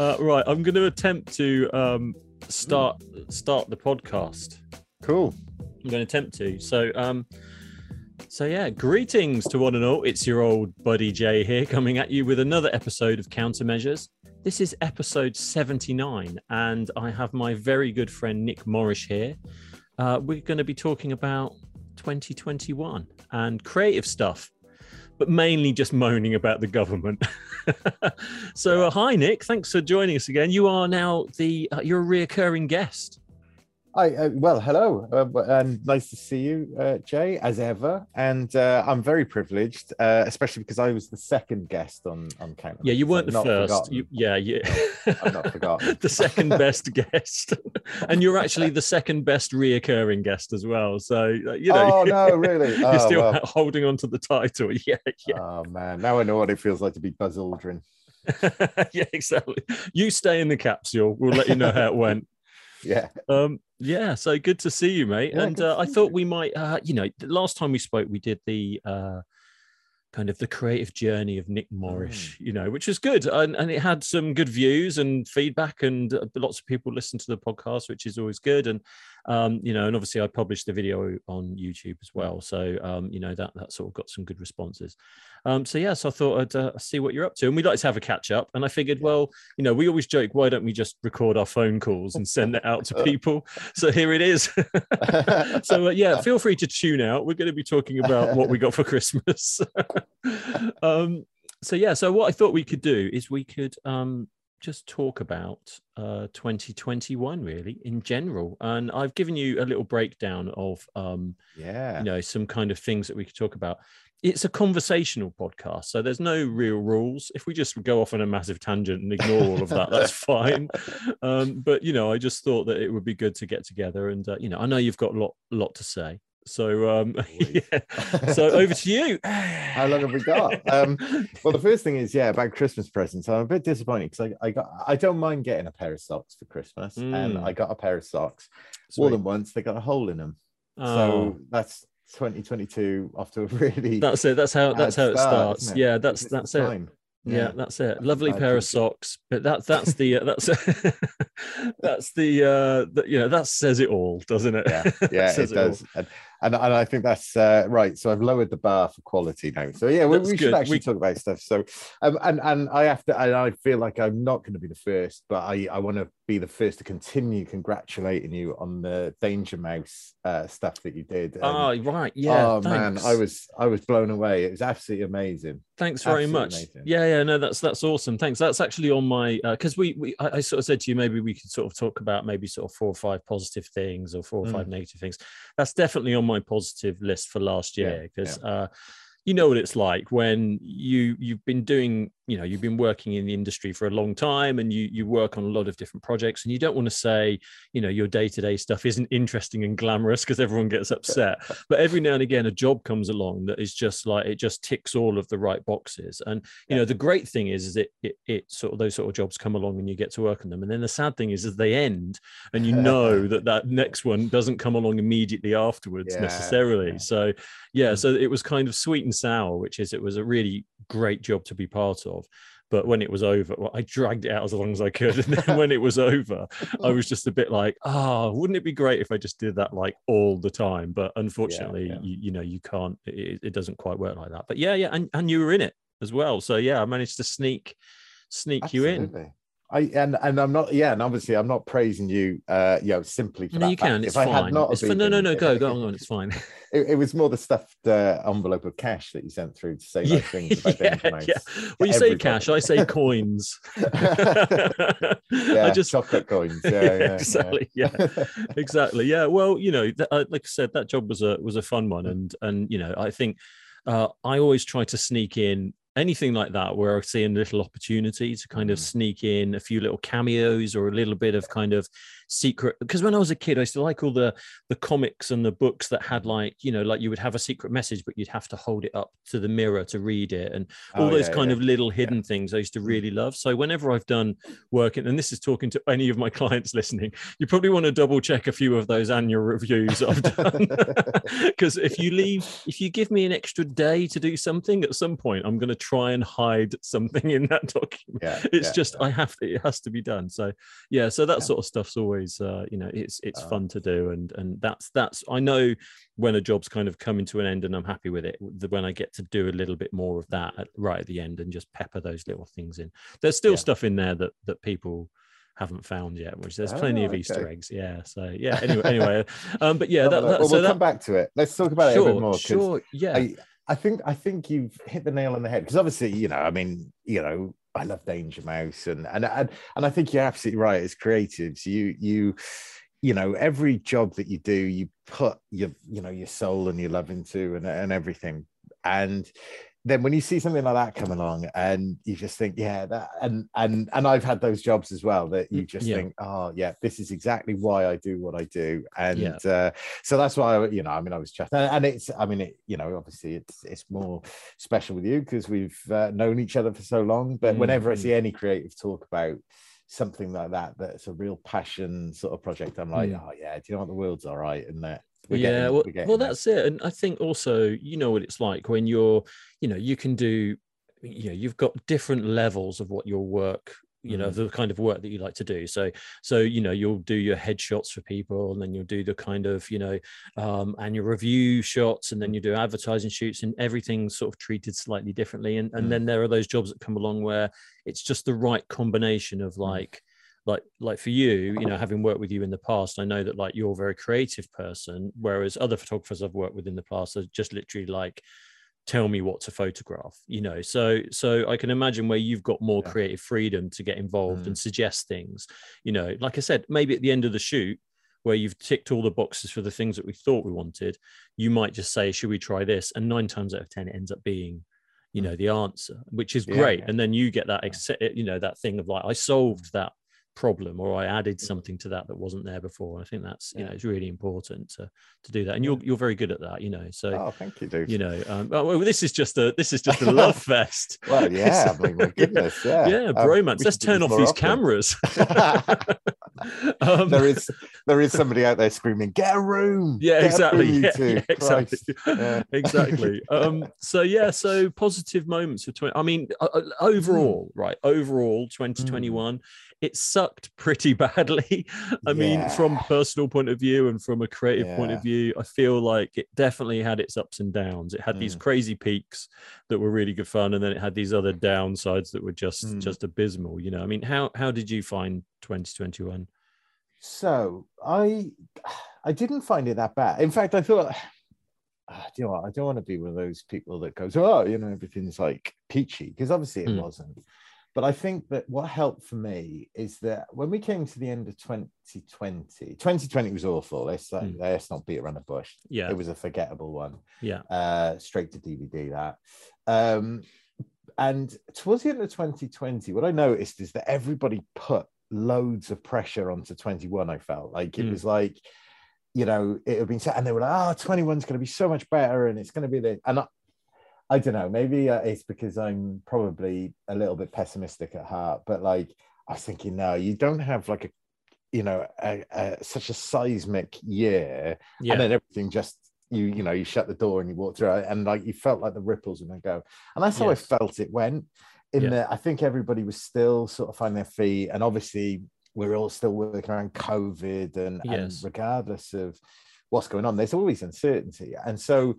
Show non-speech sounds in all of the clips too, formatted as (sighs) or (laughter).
Uh, right, I'm going to attempt to um, start start the podcast. Cool. I'm going to attempt to. So, um, so yeah, greetings to one and all. It's your old buddy Jay here, coming at you with another episode of Countermeasures. This is episode 79, and I have my very good friend Nick Morris here. Uh, we're going to be talking about 2021 and creative stuff, but mainly just moaning about the government. (laughs) so, uh, hi Nick, thanks for joining us again. You are now the uh, you're a reoccurring guest. Hi, uh, well, hello, uh, and nice to see you, uh, Jay, as ever. And uh, I'm very privileged, uh, especially because I was the second guest on on Count. Yeah, you weren't the first. You, yeah, yeah. (laughs) I'm not forgotten. (laughs) the second (laughs) best guest, and you're actually the second best reoccurring guest as well. So uh, you know. Oh no, really? you're Oh, still well. holding on to the title. Yeah, yeah, Oh man, now I know what it feels like to be Buzz Aldrin. yeah. Exactly. You stay in the capsule. We'll let you know how it went. Yeah. Um, yeah, so good to see you, mate. Yeah, and uh, I thought you. we might, uh, you know, the last time we spoke, we did the uh, kind of the creative journey of Nick Morris, you know, which was good, and, and it had some good views and feedback, and uh, lots of people listened to the podcast, which is always good. And um, you know, and obviously I published the video on YouTube as well, so um, you know that that sort of got some good responses. Um, so yeah, so I thought I'd uh, see what you're up to, and we'd like to have a catch up. And I figured, well, you know, we always joke, why don't we just record our phone calls and send it out to (laughs) people? So here it is. (laughs) so uh, yeah, feel free to tune out. We're going to be talking about what we got for Christmas. (laughs) um, so yeah, so what I thought we could do is we could um, just talk about uh, 2021 really in general, and I've given you a little breakdown of um, yeah. you know some kind of things that we could talk about. It's a conversational podcast so there's no real rules. If we just go off on a massive tangent and ignore all of that that's (laughs) fine. Um, but you know i just thought that it would be good to get together and uh, you know i know you've got a lot lot to say so um (laughs) yeah (laughs) so over to you (sighs) How long have we got? Um, well, the first thing is, yeah, about Christmas presents. I'm a bit disappointed because I, I got, I don't mind getting a pair of socks for Christmas, and Mm. I got a pair of socks. More Sweet. than once, they got a hole in them. Oh, So that's 2022 off to a (laughs) really that's it that's how that's how it start, starts it? yeah that's It's that's it time. yeah, that's it lovely pair of socks but that's that's the uh, that's that's the uh the, you know that says it all doesn't it yeah, yeah, it all. does. And, and and I think that's uh, right. So I've lowered the bar for quality now. So yeah, we, we should actually We- talk about stuff. So um, and and I have to. And I feel like I'm not going to be the first, but I I want to be the first to continue congratulating you on the Danger Mouse uh, stuff that you did. And, Oh, right. Yeah. oh man. I was I was blown away. It was absolutely amazing. Thanks very absolutely much. amazing. Yeah, yeah. No, that's that's awesome. Thanks. That's actually on my because we we I, I sort of said to you maybe we could sort of talk about maybe sort of four or five positive things or four or Mm. five negative things. That's definitely on my positive list for last year because uh, you know what it's like when you you've been doing you know you've been working in the industry for a long time and you you work on a lot of different projects and you don't want to say you know your day-to-day stuff isn't interesting and glamorous because everyone gets upset. (laughs) But every now and again a job comes along that is just like it just ticks all of the right boxes. And you know the great thing is is it, it it sort of those sort of jobs come along and you get to work on them. And then the sad thing is is they end and you know (laughs) that that next one doesn't come along immediately afterwards Yeah, necessarily. yeah. so yeah Mm. so it was kind of sweet and sour which is it was a really great job to be part of but when it was over well i dragged it out as long as i could and then when it was over i was just a bit like ah wouldn't it be great if i just did that like all the time but unfortunately yeah. You, you know you can't it, it doesn't quite work like that but yeah yeah and, and you were in it as well so yeah i managed to sneak sneak you in Absolutely. I and and I'm not yeah, and obviously I'm not praising you uh you know simply for no that you can fact. it's If I had fine not it's fine no no no go go on it's fine (laughs) It, it was more the stuffed uh, envelope of cash that you sent through to say those (laughs) things about yeah, yeah. Well, you say cash, I say coins. (laughs) Yeah, I just chocolate coins. Yeah, yeah, yeah. exactly. Yeah, exactly. Yeah. Well, you know, th- uh, like I said, that job was a was a fun one, and and you know, I think uh, I always try to sneak in anything like that where I see a little opportunity to kind of Mm. sneak in a few little cameos or a little bit of kind of secret because when I was a kid, I used to like all the the comics and the books that had like you know like you would have a secret message, but you'd have to hold it up to the mirror to read it, and all Oh, those yeah, kind yeah. of little hidden Yeah. things I used to really love. So whenever I've done work, and this is talking to any of my (laughs) clients listening, you probably want to double check a few of those annual reviews I've done (laughs) because if you leave, if you give me an extra day to do something, at some point I'm going to try and hide something in that (laughs) document it's just i have to it has to be done so yeah so that sort of stuff's always uh you know it's it's Oh. fun to do and and that's that's i know when a job's kind of coming to an end and i'm happy with it when i get to do a little bit more of that at, right at the end and just pepper those little things in there's still Yeah. stuff in there that that people haven't found yet which there's plenty Oh, of easter eggs yeah so yeah (laughs) anyway anyway um but yeah that, that, well, so we'll that come back to it. Let's talk about it a sure bit more. sure yeah I, I think I think you've hit the nail on the head because obviously, you know, I mean, you know, I love Danger Mouse and and and, and I think you're absolutely right. As creatives, you you you know, every job that you do, you put your you know your soul and your love into and and everything. And then when you see something like that come along and you just think, yeah, that and and and I've had those jobs as well that you just Yeah. think, oh yeah, this is exactly why I do what I do. And Yeah. uh so that's why I, you know i mean i was chatting and it's i mean it you know obviously it's it's more special with you because we've uh, known each other for so long but Mm, whenever i mm. see any creative talk about something like that that's a real passion sort of project i'm like Mm. oh yeah do you know what the world's all right and that we're yeah getting- well, getting well that's it and i think also you know what it's like when you're you know you can do you know you've got different levels of what your work you know Mm. the kind of work that you like to do so so you know you'll do your headshots for people and then you'll do the kind of you know um annual review shots and then you do advertising shoots and everything's sort of treated slightly differently and, and Mm. then there are those jobs that come along where it's just the right combination of like like like for you you know having worked with you in the past i know that like you're a very creative person whereas other photographers i've worked with in the past are just literally like tell me what to photograph you know so so i can imagine where you've got more Yeah. creative freedom to get involved Mm. and suggest things you know like i said maybe at the end of the shoot where you've ticked all the boxes for the things that we thought we wanted you might just say should we try this and nine times out of ten it ends up being you know the answer which is great yeah. and then you get that you know that thing of like i solved that problem or i added Mm. something to that that wasn't there before. And i think that's you know it's really important to to do that. And you're you're very good at that you know so oh thank you dude you know um oh, well this is just a this is just a (laughs) love fest. Well (laughs) yeah i mean my (laughs) Yeah. goodness yeah. yeah Um, bromance. let's turn off these often. cameras. Um, there is there is somebody out there screaming get a room! Yeah Get exactly. room, yeah, yeah, exactly. Yeah. exactly. Um so yeah so positive moments for 20 i mean uh, uh, Mm. overall right overall 2021 it sucked (laughs) pretty badly (laughs) i mean from personal point of view and from a creative point of view i feel like it definitely had its ups and downs it had these Mm. crazy peaks that were really good fun and then it had these other downsides that were just Mm. just abysmal you know i mean how how did you find 2021 So I I didn't find it that bad. In fact, I thought, (sighs) ah, do you know what? I don't want to be one of those people that goes, oh, you know, everything's like peachy, because obviously it Mm. wasn't. But I think that what helped for me is that when we came to the end of 2020, 2020 was awful. Let's, like, Mm. let's not beat around the bush. yeah It was a forgettable one. yeah Uh, straight to DVD that. Um, and towards the end of 2020, what I noticed is that everybody put loads of pressure onto 21. I felt like it Mm. was like, you know, it had been set, and they were like, oh, 21's going to be so much better, and it's going to be the. And I, I don't know, maybe uh, it's because I'm probably a little bit pessimistic at heart, but like, I was thinking, no, you don't have like a, you know, a, a, such a seismic year yeah and then everything just you you know you shut the door and you walk through it and like you felt like the ripples and then go and that's how Yes. i felt it went in Yeah. that i think everybody was still sort of finding their feet and obviously we're all still working around covid and, and regardless of what's going on there's always uncertainty and so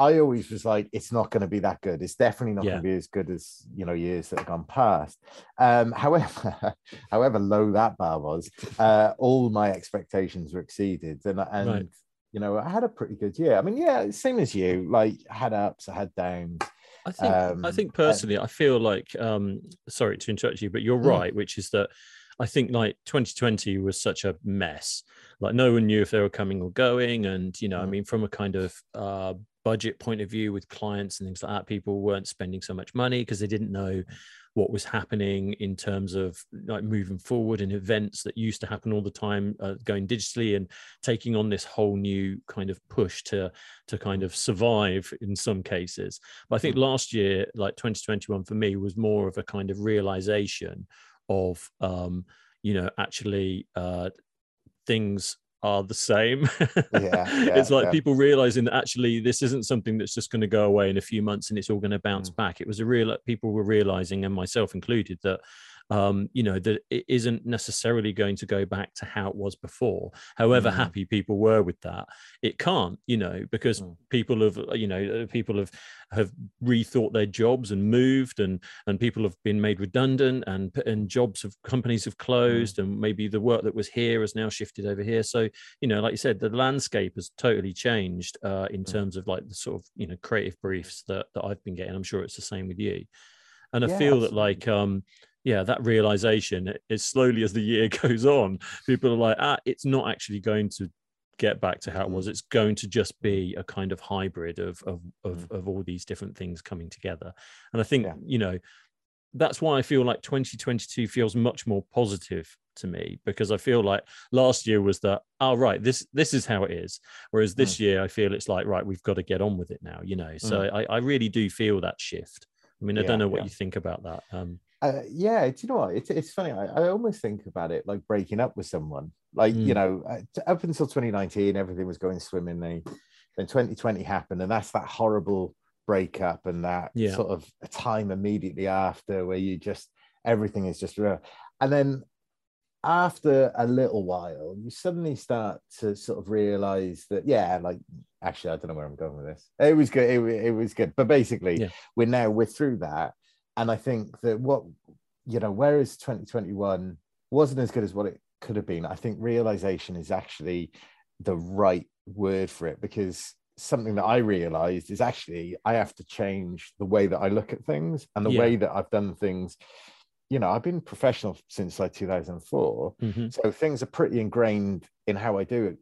I always was like, it's not going to be that good. It's definitely not Yeah. going to be as good as you know years that have gone past. Um, (laughs) however, however low that bar was, uh, all my expectations were exceeded, and and Right. you know I had a pretty good year. I mean, yeah, same as you. Like I had ups, I had downs. I think I Um, think and- personally, I feel like um sorry to interrupt you, but you're Mm. right, which is that I think like 2020 was such a mess. Like no one knew if they were coming or going. And you know, I Mm. mean, from a kind of uh budget point of view with clients and things like that, people weren't spending so much money because they didn't know what was happening in terms of like moving forward and events that used to happen all the time uh, going digitally and taking on this whole new kind of push to to kind of survive in some cases but i think mm. last year like 2021 for me was more of a kind of realization of um you know actually uh things are the same. yeah, (laughs) yeah, it's like yeah. people realizing that actually this isn't something that's just going to go away in a few months and it's all going to bounce mm. back. It was a real people were realizing, and myself included, that um, you know, that it isn't necessarily going to go back to how it was before. However mm. happy people were with that, it can't, you know, because mm. people have, you know, uh, people have have rethought their jobs and moved, and and people have been made redundant, and and jobs of companies have mm. closed, mm. and maybe the work that was here has now shifted over here. So, you know, like you said, the landscape has totally changed uh, in mm. terms of like the sort of you know creative briefs that that I've been getting. I'm sure it's the same with you and i yeah, feel absolutely. that like um yeah, that realization is slowly as the year (laughs) goes on, people are like, ah, it's not actually going to get back to how it was. Mm-hmm. It's going to just be a kind of hybrid of of of, mm-hmm. of all these different things coming together. And I think yeah. you know that's why I feel like 2022 feels much more positive to me because I feel like last year was that oh right this this is how it is whereas this mm. year I feel it's like right we've got to get on with it now you know so mm. I, I really do feel that shift I mean I yeah, don't know what yeah. you think about that um uh, yeah, do you know what? It's, it's funny. I, I almost think about it like breaking up with someone. Like, mm. you know, uh, up until 2019, everything was going swimmingly. Then 2020 happened, and that's that horrible breakup and that yeah. sort of time immediately after where you just, everything is just real. And then after a little while, you suddenly start to sort of realize that, yeah, like, actually, I don't know where I'm going with this. It was good. It, it was good. But basically, yeah. we're now, we're through that and I think that what you know, whereas 2021 wasn't as good as what it could have been, I think realization is actually the right word for it because something that I realized is actually I have to change the way that I look at things and the yeah. way that I've done things. You know, I've been professional since like 2004. Mm-hmm. So things are pretty ingrained in how I do it,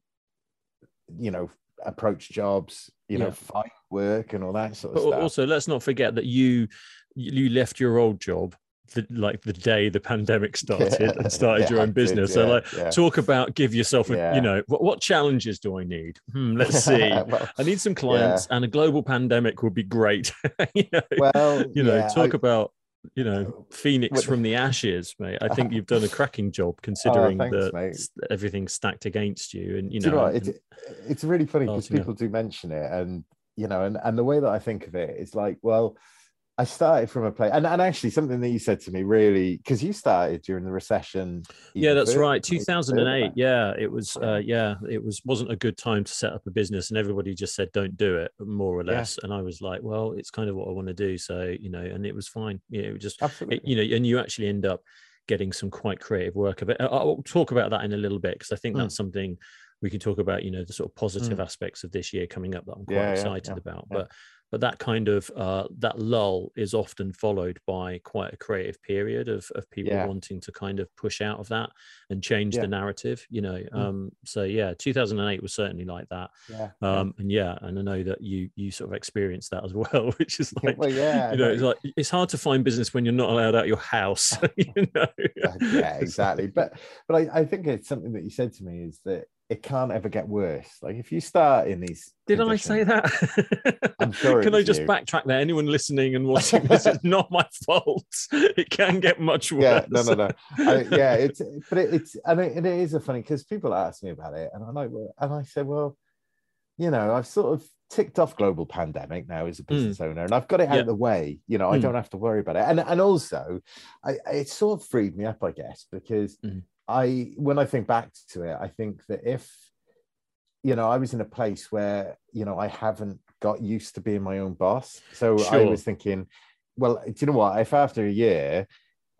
you know, approach jobs, you yeah. know, fight work and all that sort of but stuff. Also, let's not forget that you you left your old job the, like the day the pandemic (laughs) started yeah, and started yeah, your own business. Did, so like talk about give yourself a you know what, what, challenges do I need? Hmm, let's (laughs) see. well, I need some clients and a global pandemic would be great. (laughs) you know, well, you know, talk I, about you know oh. phoenix from the ashes mate. I think you've done a cracking job (laughs) oh, considering oh, that everything's stacked against you and you know, you know it's, it's really funny oh, because people do mention it and you know and, and the way that i think of it is like well I started from a place, and, and actually something that you said to me really, because you started during the recession. Yeah, that's right. 2008. Yeah, it was. Uh, yeah, it was wasn't a good time to set up a business, and everybody just said don't do it, more or less. Yeah. And I was like, well, it's kind of what I want to do. So you know, and it was fine. Yeah, it was just, it, you know, and you actually end up getting some quite creative work of it. I'll talk about that in a little bit because I think mm. that's something we can talk about. You know, the sort of positive mm. aspects of this year coming up that I'm quite yeah, excited yeah, about. But but that kind of uh, that lull is often followed by quite a creative period of, of people yeah. wanting to kind of push out of that and change yeah. the narrative you know mm. um, so yeah 2008 was certainly like that yeah. Um, and yeah and i know that you you sort of experienced that as (laughs) well which is like well, yeah you know it's like it's hard to find business when you're not allowed out your house (laughs) (laughs) you know yeah exactly but but I, I think it's something that you said to me is that it can't ever get worse. Like if you start in these. Did I say that? (laughs) I'm sure. can I just you. backtrack there? Anyone listening and watching this is (laughs) not my fault. (laughs) It can get much worse. Yeah, no, no, no. I, yeah, it's but it, it's and it, it is a funny because people ask me about it, and I'm like, well, and I said, well, you know, I've sort of ticked off global pandemic now as a hmm. business mm. owner, and I've got it out yeah. of the way. You know, I mm. don't have to worry about it, and and also, I, it sort of freed me up, I guess, because. Mm I when I think back to it, I think that if you know I was in a place where you know I haven't got used to being my own boss, so sure. I was thinking, well, do you know what? If after a year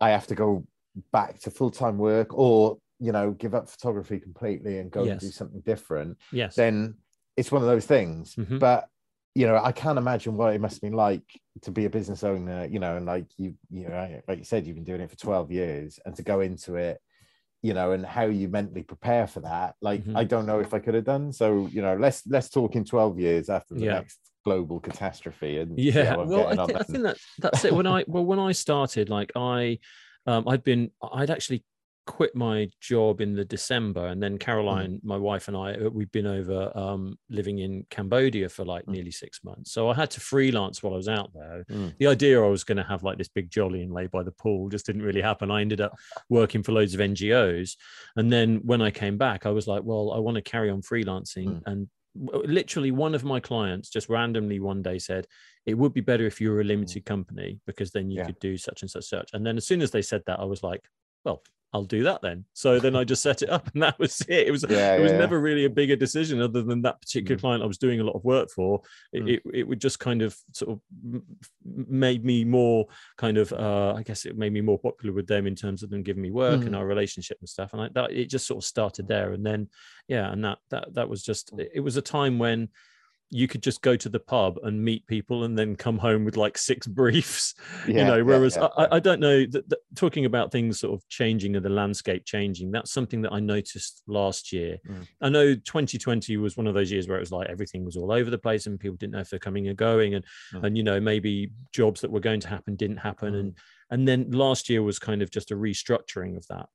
I have to go back to full time work, or you know give up photography completely and go yes. and do something different, yes, then it's one of those things. Mm-hmm. But you know, I can't imagine what it must have been like to be a business owner, you know, and like you, you know, like you said, you've been doing it for 12 years and to go into it you know and how you mentally prepare for that like mm-hmm. i don't know if i could have done so you know let's let's talk in 12 years after the yeah. next global catastrophe. And yeah, well, I, th- I (laughs) think that that's it. When I well, when I started, like I, um, I'd been, I'd actually quit my job in the December, and then Caroline, mm. my wife, and I, uh, we've been over um, living in Cambodia for like mm. nearly six months. So I had to freelance while I was out there. Mm. The idea I was going to have like this big jolly and lay by the pool just didn't really happen. I ended up (laughs) working for loads of NGOs, and then when I came back, I was like, well, I want to carry on freelancing, mm. and literally one of my clients just randomly one day said it would be better if you were a mm. limited company because then you yeah. could do such and such such and then as soon as they said that i was like well I'll do that then. So then I just set it up, and that was (laughs) it. It was yeah, it was yeah. never really a bigger decision other than that particular mm. client I was doing a lot of work for. It, mm. it, it, would just kind of sort of made me more kind of uh, I guess it made me more popular with them in terms of them giving me work mm. and our relationship and stuff. And I, that it just sort of started there, and then yeah, and that that that was just mm. it was a time when you could just go to the pub and meet people and then come home with like six (laughs) briefs yeah, you know whereas yeah, yeah. I, I, don't know that, that, talking about things sort of changing and the landscape changing that's something that i noticed last year mm. i know 2020 was one of those years where it was like everything was all over the place and people didn't know if they're coming or going and mm. and you know maybe jobs that were going to happen didn't happen mm. and and then last year was kind of just a restructuring of that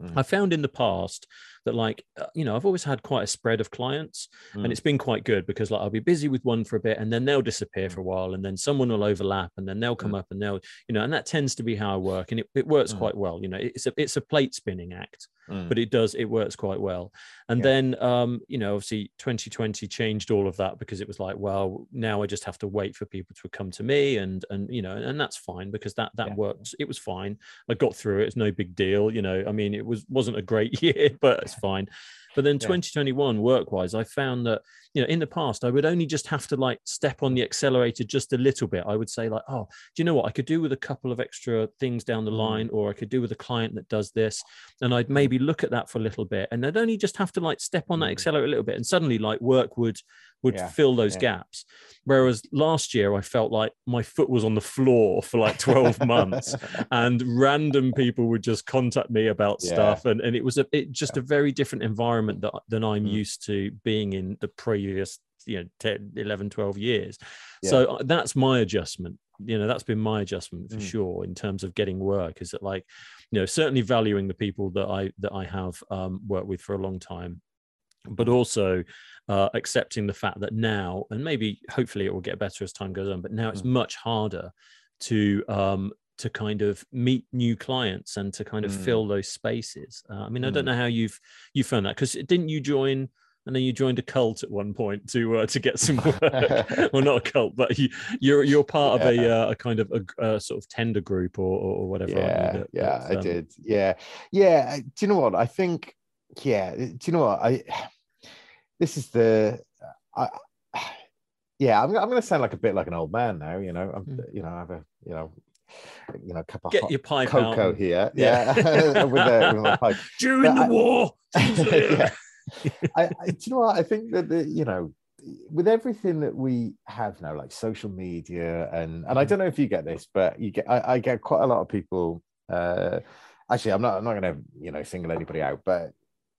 Mm. I found in the past that, like, uh, you know, I've always had quite a spread of clients, mm. and it's been quite good because, like, I'll be busy with one for a bit, and then they'll disappear mm. for a while, and then someone will overlap, and then they'll come mm. up, and they'll, you know, and that tends to be how I work, and it, it works mm. quite well. You know, it's a it's a plate spinning act, mm. but it does it works quite well. And yeah. then, um, you know, obviously, 2020 changed all of that because it was like, well, now I just have to wait for people to come to me, and and you know, and that's fine because that that yeah. worked. It was fine. I got through it. It's no big deal. You know, I mean, it was wasn't a great (laughs) year, but it's fine. But then 2021 work wise, I found that, you know, in the past, I would only just have to like step on the accelerator just a little bit. I would say, like, oh, do you know what? I could do with a couple of extra things down the mm. line, or I could do with a client that does this. And I'd maybe look at that for a little bit. And I'd only just have to like step on that mm. accelerator a little bit. And suddenly, like, work would would yeah. fill those yeah. gaps. Whereas last year, I felt like my foot was on the floor for like 12 (laughs) months and random people would just contact me about yeah. stuff. And, and it was a, it, just a very different environment that, than I'm mm. used to being in the previous, you know, 10, 11, 12 years. So uh, that's my adjustment. You know, that's been my adjustment for mm. sure in terms of getting work. Is that like, you know, certainly valuing the people that I that I have um, worked with for a long time but also uh, accepting the fact that now, and maybe hopefully it will get better as time goes on, but now it's mm. much harder to um, to kind of meet new clients and to kind of mm. fill those spaces. Uh, I mean, mm. I don't mm. know how you've you found that because didn't you join? And then you joined a cult at one point to uh, to get some work. (laughs) well, not a cult, but you, you're you're part yeah. of a, uh, a kind of a, a, sort of tender group or or, whatever. Yeah, that, yeah, but, um... I did. Yeah, yeah. Do you know what? I think yeah, do you know what I? (sighs) This is the, I, (sighs) yeah, I'm, I'm going to sound like a bit like an old man now. You know, I'm, mm. you know, I have a, you know, you know, cup of get your pipe cocoa out. here, (laughs) yeah, yeah. (laughs) with, the, with pipe (laughs) during but the I, war. yeah. I, I, do you know what? I think that the, you know, with everything that we have now, like social media, and and I hmm. don't know if you get this, but you get, I, I get quite a lot of people. Uh, actually, I'm not, I'm not going to, you know, single anybody out, but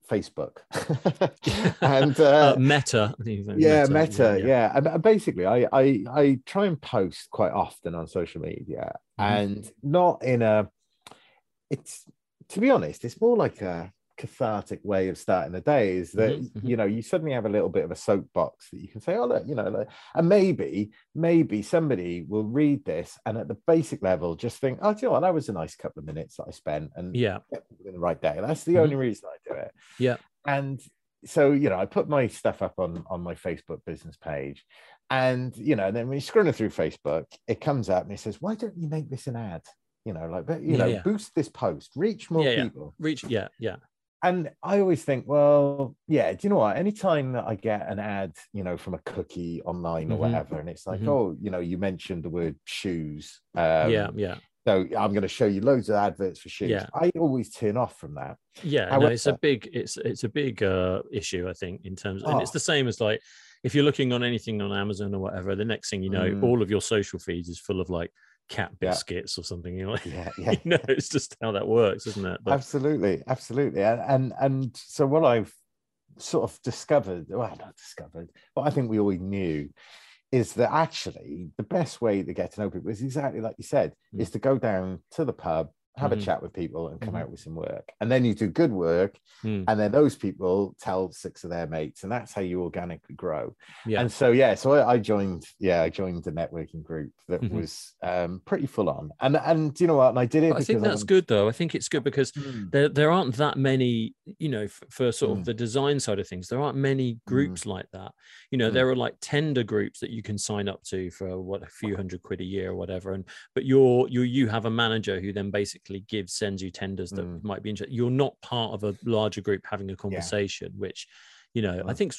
Facebook (laughs) (laughs) and uh, uh, Meta. Yeah, Meta. Meta yeah, yeah. And basically, I, I I try and post quite often on social media, mm-hmm. and not in a. It's to be honest, it's more like a cathartic way of starting the day is that mm-hmm, mm-hmm. you know you suddenly have a little bit of a soapbox that you can say oh look you know like, and maybe maybe somebody will read this and at the basic level just think oh you know what? That was a nice couple of minutes that I spent and yeah. in the right day. That's the mm-hmm. only reason I do it. Yeah. And so you know I put my stuff up on on my Facebook business page and you know then when you're scrolling through Facebook it comes up and it says why don't you make this an ad? You know like but you yeah, know yeah. boost this post reach more yeah, people. Reach yeah yeah and I always think, well, yeah, do you know what? Anytime that I get an ad, you know, from a cookie online mm-hmm. or whatever, and it's like, mm-hmm. oh, you know, you mentioned the word shoes. Um, yeah, yeah. So I'm going to show you loads of adverts for shoes. Yeah. I always turn off from that. Yeah, However, no, it's a big, it's it's a big uh, issue, I think, in terms, of, and it's oh. the same as like if you're looking on anything on Amazon or whatever, the next thing you know, mm. all of your social feeds is full of like cat biscuits yeah. or something. You know, yeah, (laughs) yeah. you know, it's just how that works, isn't it? But... Absolutely, absolutely. And, and and so what I've sort of discovered, well, not discovered, but I think we always knew, is that actually the best way to get to know people is exactly like you said, Mm. is to go down to the pub, have Mhm. a chat with people, and come Mhm. out with some work. And then you do good work, Mm. and then those people tell six of their mates, and that's how you organically grow. Yeah. And so yeah, so I, I joined, yeah, I joined the networking group that Mhm. was um, pretty full on. And and you know what? And I did it. I think that's I'm- good though. I think it's good because Mm, there there aren't that many you know f- for sort Mm. of the design side of things there aren't many groups like that you know Mm. there are like tender groups that you can sign up to for what a few hundred quid a year or whatever and but you're you you have a manager who then basically gives sends you tenders that Mm. might be interested you're not part of a larger group having a conversation which you know i think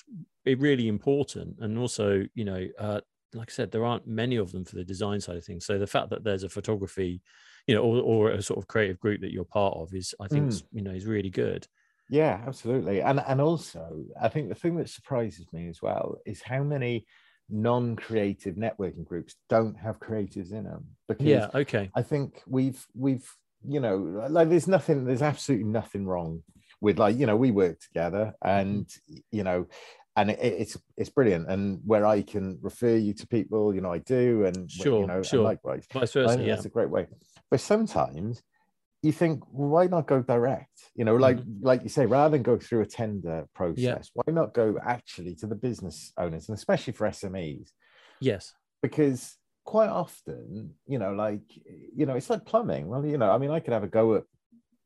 is really important and also you know uh like I said, there aren't many of them for the design side of things. So the fact that there's a photography, you know, or, or a sort of creative group that you're part of is, I think, Mm. you know, is really good. Yeah, absolutely. And and also, I think the thing that surprises me as well is how many non-creative networking groups don't have creatives in them. Because Yeah. Okay. I think we've we've you know like there's nothing there's absolutely nothing wrong with like you know we work together and you know and it, it's it's brilliant and where I can refer you to people you know I do and Sure, you know sure. likewise Vice versa. Yeah. that's a great way. But sometimes you think, well, why not go direct? You know, like Mm-hmm. like you say, rather than go through a tender process, why not go actually to the business owners and especially for SMEs? Yes. Because quite often, you know, like you know, it's like plumbing. Well, you know, I mean, I could have a go at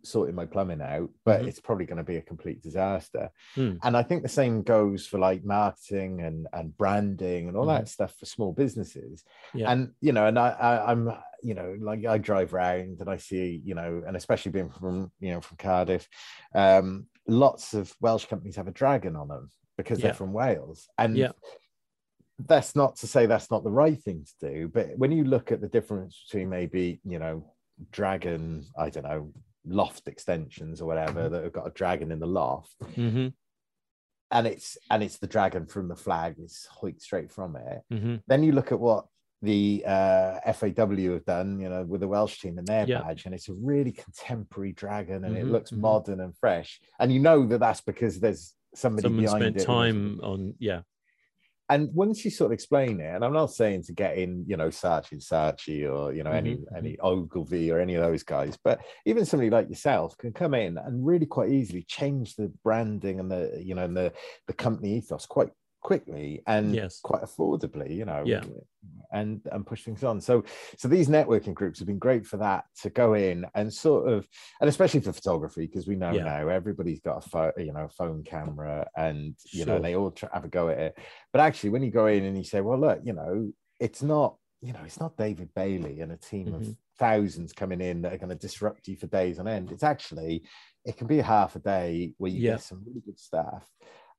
sorting my plumbing out, but Mhm. it's probably going to be a complete disaster. Mm. And I think the same goes for like marketing and and branding and all that stuff for small businesses Mm-hmm. Yeah. and you know and I, I i'm you know like i drive around and i see you know and especially being from you know from cardiff um lots of welsh companies have a dragon on them because they're from wales and Yeah. That's not to say that's not the right thing to do but when you look at the difference between maybe you know dragon i don't know loft extensions or whatever Mm-hmm. that have got a dragon in the loft hmm and it's and it's the dragon from the flag is hoiked straight from it hmm then you look at what the uh, FAW have done, you know, with the Welsh team and their Yeah. badge, and it's a really contemporary dragon, and it Mhm, looks mhm. modern and fresh. And you know that that's because there's somebody Someone behind spent it. time on. Yeah. And once you sort of explain it, and I'm not saying to get in, you know, Saatchi and Saatchi or you know any Mhm, any Ogilvy or any of those guys, but even somebody like yourself can come in and really quite easily change the branding and the you know and the the company ethos quite quickly and Yes. quite affordably, you know, Yeah. and and push things on. So so these networking groups have been great for that to go in and sort of and especially for photography because we know Yeah. now everybody's got a phone, you know, a phone camera and you know they all try, have a go at it. But actually, when you go in and you say, well, look, you know, it's not you know it's not David Bailey and a team of Mhm. thousands coming in that are going to disrupt you for days on end. It's actually it can be half a day where you Yeah. get some really good stuff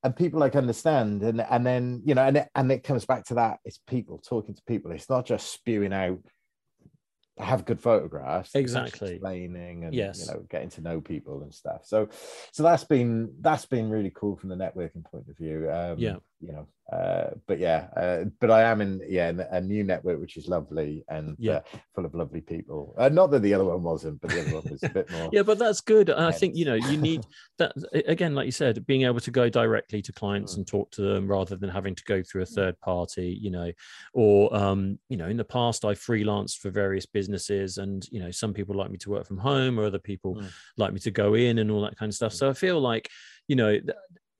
and people like understand and and then you know and it, and it comes back to that it's people talking to people it's not just spewing out have good photographs Exactly. explaining and Yes. you know getting to know people and stuff so so that's been that's been really cool from the networking point of view um Yeah. You know uh but yeah uh, but i am in yeah in a new network which is lovely and Yeah. uh, full of lovely people uh, not that the other one wasn't but the other one was a bit more (laughs) Yeah, but that's good. And I think you know you need (laughs) that again, like you said, being able to go directly to clients Mm. and talk to them rather than having to go through a third party. You know, or um, you know, in the past I freelanced for various businesses, and you know, some people like me to work from home, or other people Mm. like me to go in and all that kind of stuff. So I feel like you know.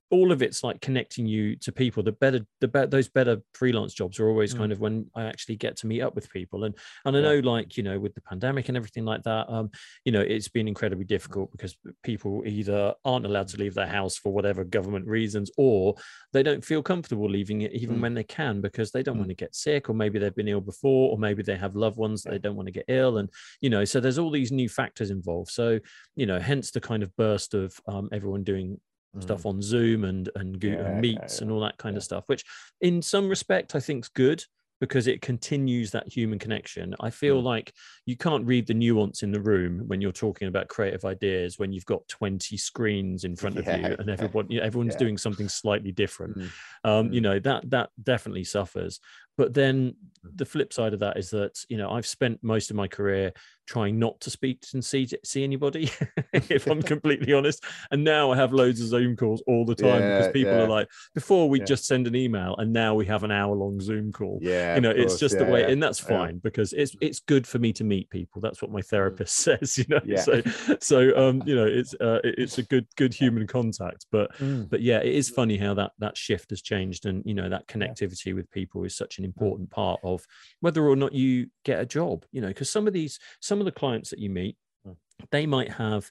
All of it's like connecting you to people the better the better those better freelance jobs are always Mm. kind of when i actually get to meet up with people and and i Yeah. know like you know with the pandemic and everything like that um you know it's been incredibly difficult because people either aren't allowed to leave their house for whatever government reasons or they don't feel comfortable leaving it even Mm. when they can because they don't Mm. want to get sick or maybe they've been ill before or maybe they have loved ones that they don't want to get ill and you know so there's all these new factors involved so you know hence the kind of burst of um, everyone doing stuff Mm. on zoom and and, Go- Yeah, and yeah, meets and all that kind yeah. of stuff which in some respect i think is good because it continues that human connection i feel Mm. like you can't read the nuance in the room when you're talking about creative ideas when you've got 20 screens in front of you and everyone everyone's yeah. doing something slightly different Mm. um you Mm. know that that definitely suffers but then the flip side of that is that you know I've spent most of my career trying not to speak and see see anybody, (laughs) if I'm (laughs) completely honest. And now I have loads of Zoom calls all the time yeah, because people yeah. are like, before we yeah. just send an email, and now we have an hour long Zoom call. Yeah, you know, it's just the way, and that's fine because it's it's good for me to meet people. That's what my mm. therapist (laughs) says. You know, so so um you know it's uh, it's a good good human contact, but mm. but yeah, it is funny how that that shift has changed, and you know that connectivity with people is such an mm. Important part of whether or not you get a job. You know, because some of these some of the clients that you meet, hmm. they might have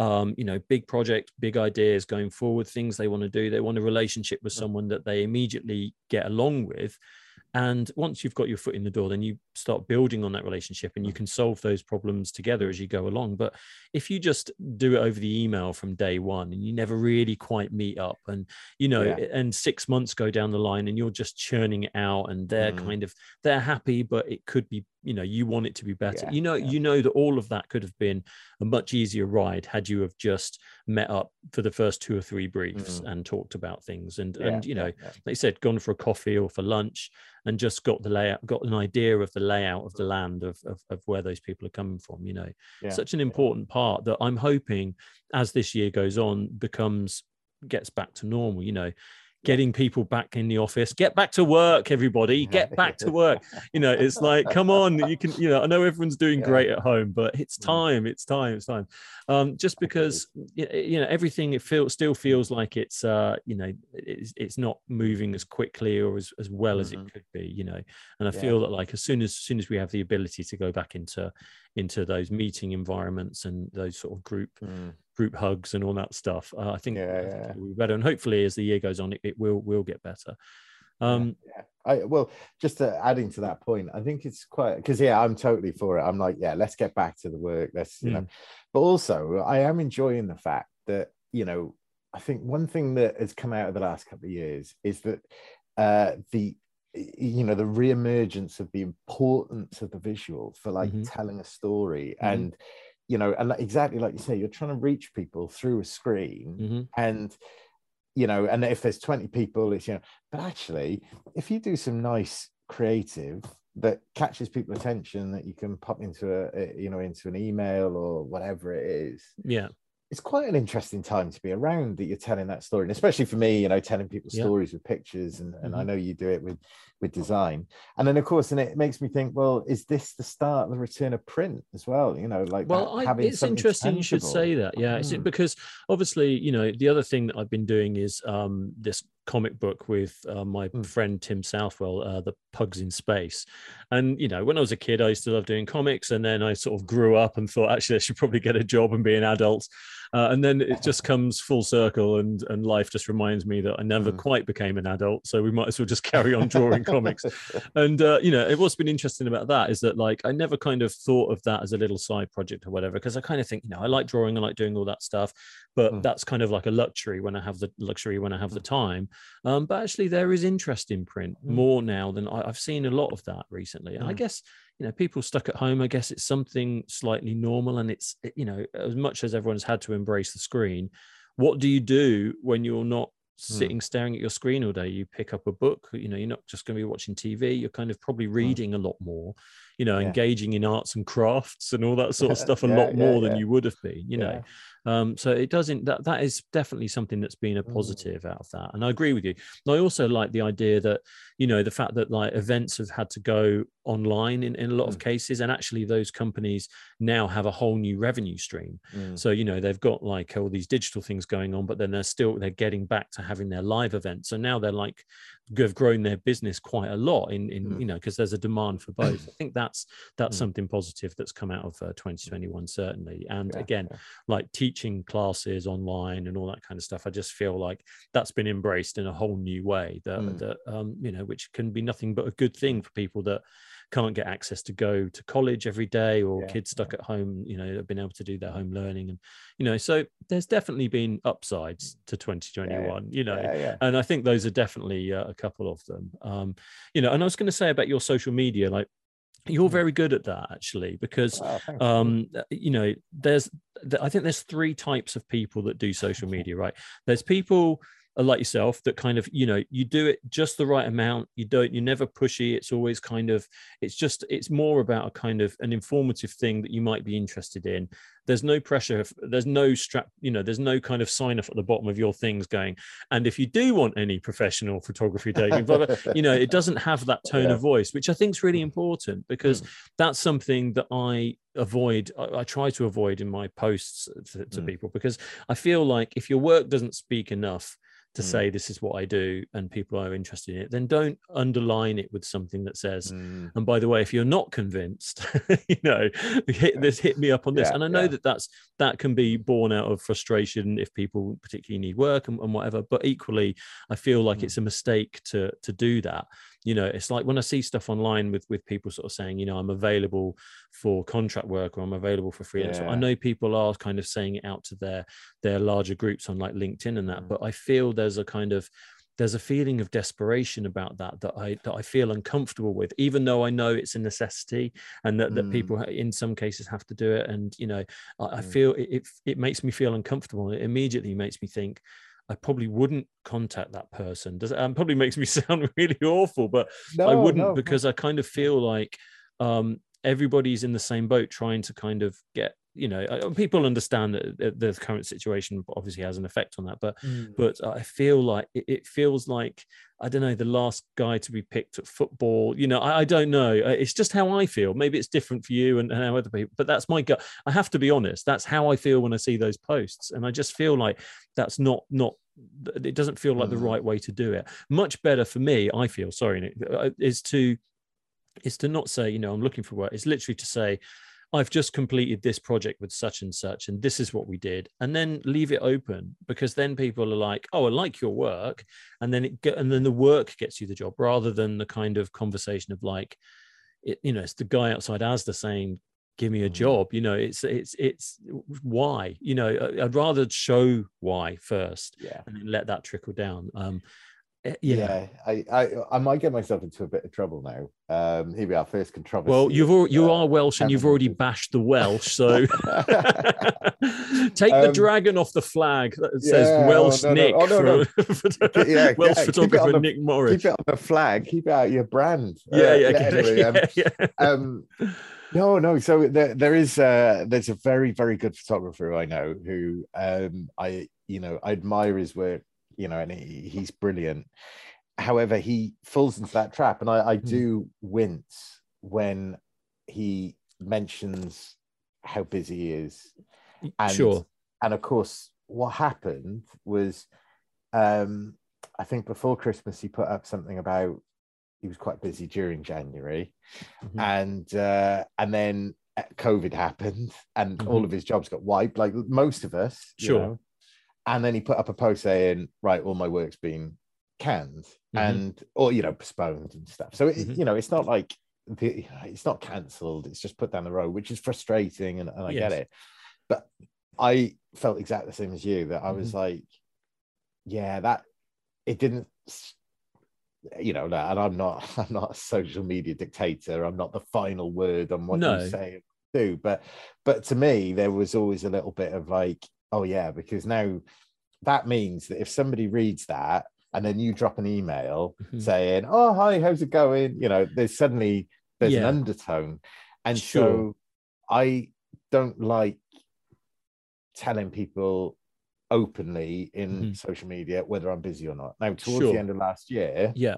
um, you know, big projects, big ideas going forward, things they want to do. They want a relationship with hmm. someone that they immediately get along with. And once you've got your foot in the door, then you start building on that relationship and you can solve those problems together as you go along. But if you just do it over the email from day one and you never really quite meet up and, you know, yeah. and six months go down the line and you're just churning it out and they're mm. kind of, they're happy, but it could be, you know, you want it to be better. Yeah, you know, yeah. you know that all of that could have been a much easier ride had you have just met up for the first two or three briefs mm. and talked about things and, and, you know, like you said, gone for a coffee or for lunch and just got the layout, got an idea of the layout of the mm. land of, of, of where those people are coming from. You know, yeah. such an important part that I'm hoping as this year goes on becomes gets back to normal. You know, getting people back in the office. Get back to work everybody. Get back to work. You know it's like come on you can you know i know everyone's doing (laughs) yeah. great at home but it's time it's time it's time. Um, just because you know everything it feels still feels like it's uh, you know it's, it's not moving as quickly or as, as well mm-hmm. as it mm-hmm. could be you know? And i yeah. feel that like as soon as, as soon as we have the ability to go back into into those meeting environments and those sort of group mm group hugs and all that stuff. Uh, I think, yeah, yeah. will be better, and hopefully, as the year goes on, it, it will will get better. Um, yeah, I well, just to, adding to that point, I think it's quite because yeah, I'm totally for it. I'm like, yeah, let's get back to the work. Let's you mm. know, but also I am enjoying the fact that you know, I think one thing that has come out of the last couple of years is that uh, the you know the reemergence of the importance of the visual for like mm-hmm. telling a story mm-hmm. and you know, and exactly like you say, you're trying to reach people through a screen, mm-hmm. and you know, and if there's 20 people, it's you know, but actually, if you do some nice creative that catches people's attention that you can pop into a, a you know into an email or whatever it is yeah it's quite an interesting time to be around that you're telling that story and especially for me you know telling people yeah. stories with pictures and, and mm-hmm. i know you do it with with design and then of course and it makes me think well is this the start of the return of print as well you know like well I, it's interesting tangible. you should say that yeah mm. because obviously you know the other thing that i've been doing is um this comic book with uh, my mm. friend Tim Southwell, uh, The Pugs in Space. And, you know, when I was a kid, I used to love doing comics. And then I sort of grew up and thought, actually, I should probably get a job and be an adult. Uh, and then it just comes full circle, and, and life just reminds me that I never mm. quite became an adult. So we might as well just (laughs) carry on drawing (laughs) comics. And, uh, you know, what's been interesting about that is that, like, I never kind of thought of that as a little side project or whatever, because I kind of think, you know, I like drawing, I like doing all that stuff but mm. that's kind of like a luxury when I have the luxury when I have the time. Um, but actually, there is interest in print mm. more now than I, have seen a lot of that recently. And I mm. guess you know people stuck at home. I guess it's something slightly normal, and it's you know as much as everyone's had to embrace the screen. What do you do when you're not hmm. sitting staring at your screen all day you pick up a book you know you're not just going to be watching tv you're kind of probably hmm. reading a lot more you know yeah. engaging in arts and crafts and all that sort of (laughs) stuff a lot more than you would have been you know um, so it doesn't that that is definitely something that's been a mm. positive mm. out of that. And I agree with you. And I also like the idea that, you know, the fact that like events have had to go online in, in a lot mm. of cases, and actually those companies now have a whole new revenue stream. Mm. So, you know, they've got like all these digital things going on, but then they're still they're getting back to having their live events. So now they're like have grown their business quite a lot in, in mm. you know because there's a demand for both i think that's that's mm. something positive that's come out of uh, 2021 certainly and yeah, again yeah. like teaching classes online and all that kind of stuff i just feel like that's been embraced in a whole new way that, mm. that um, you know which can be nothing but a good thing for people that can't get access to go to college every day or yeah, kids stuck yeah. at home you know have been able to do their home learning and you know so there's definitely been upsides to 2021 yeah, you know and i think those are definitely uh, a couple of them. Um you know and i was going to say about your social media like you're mm. very good at that actually because oh, um you know there's i think there's three types of people that do social (laughs) media right? There's people uh, like yourself that kind of you know you do it just the right amount you don't you're never pushy it's always kind of it's just it's more about a kind of an informative thing that you might be interested in there's no pressure there's no strap you know there's no kind of sign off at the bottom of your things going and if you do want any professional photography taking blah, blah, you know it doesn't have that tone yeah. of voice which i think is really important because mm. that's something that i avoid I, I, try to avoid in my posts to, to mm. people because i feel like if your work doesn't speak enough to mm. say this is what I do and people are interested in it, then don't underline it with something that says, mm. and by the way, if you're not convinced, (laughs) you know, hit this, hit me up on this. Yeah, and I know yeah. that that's that can be born out of frustration if people particularly need work and, and whatever. But equally, I feel like mm. it's a mistake to to do that you know it's like when i see stuff online with with people sort of saying you know i'm available for contract work or i'm available for freelance yeah. i know people are kind of saying it out to their their larger groups on like linkedin and that mm. but i feel there's a kind of there's a feeling of desperation about that that I that I feel uncomfortable with, even though I know it's a necessity and that, mm. that people in some cases have to do it. And you know, I, mm. I feel it, it, it makes me feel uncomfortable. It immediately makes me think, I probably wouldn't contact that person. Does um, probably makes me (laughs) sound really awful, but no, I wouldn't no, because. I kind of feel like um, everybody's in the same boat, trying to kind of get you know people understand that the current situation obviously has an effect on that but mm. but i feel like it, feels like i don't know the last guy to be picked at football you know i, I don't know. It's just how i feel. Maybe it's different for you and, and how other people but that's my gut. I have to be honest that's how i feel when i see those posts and i just feel like that's not not it doesn't feel like mm. the right way to do it. Much better for me i feel sorry uh, is to is to not say you know i'm looking for work. It's literally to say I've just completed this project with such and such, and this is what we did, and then leave it open because then people are like, "Oh, I like your work," and then it get, and then the work gets you the job rather than the kind of conversation of like, it, you know, it's the guy outside Asda saying, "Give me a mm-hmm. job," you know, it's it's it's why, you know, I'd rather show why first, yeah, and let that trickle down. Um, yeah. yeah, I, I I might get myself into a bit of trouble now. Um, here we are, first controversy. Well, you've al- you uh, are Welsh and you've already bashed the Welsh, so (laughs) (laughs) take um, the dragon off the flag that says yeah, oh, Welsh oh, no, Nick. No. Oh, (laughs) no, yeah, Welsh photographer the, Nick Morris. Keep it on the flag. Keep it out your brand. Yeah, uh, yeah, anyway, um, yeah, um, no, no. So there, there is uh, there's a very very good photographer I know who um, I you know I admire his work you know, and he, he's brilliant. However, he falls into that trap, and I, I hmm. do wince when he mentions how busy he is. And, sure. And of course, what happened was, um, I think before Christmas, he put up something about he was quite busy during January, mm-hmm. and uh, and then uh, COVID happened, and mm-hmm. all of his jobs got wiped, like most of us. Sure. Know? And then he put up a post saying, "Right, all my work's been canned mm-hmm. and or you know postponed and stuff." So it, mm-hmm. you know, it's not like the, it's not cancelled; it's just put down the road, which is frustrating, and, and I yes. get it. But I felt exactly the same as you that I was mm-hmm. like, "Yeah, that it didn't." You know, and I'm not, (laughs) I'm not a social media dictator. I'm not the final word on what no. you say do, but, but to me, there was always a little bit of like, oh yeah, because now that means that if somebody reads that and then you drop an email mm-hmm. saying, "Oh hi, how's it going?" You know, there's suddenly there's yeah. an undertone, and sure. so I don't like telling people openly in mm-hmm. social media whether I'm busy or not. Now, towards sure. the end of last year, yeah,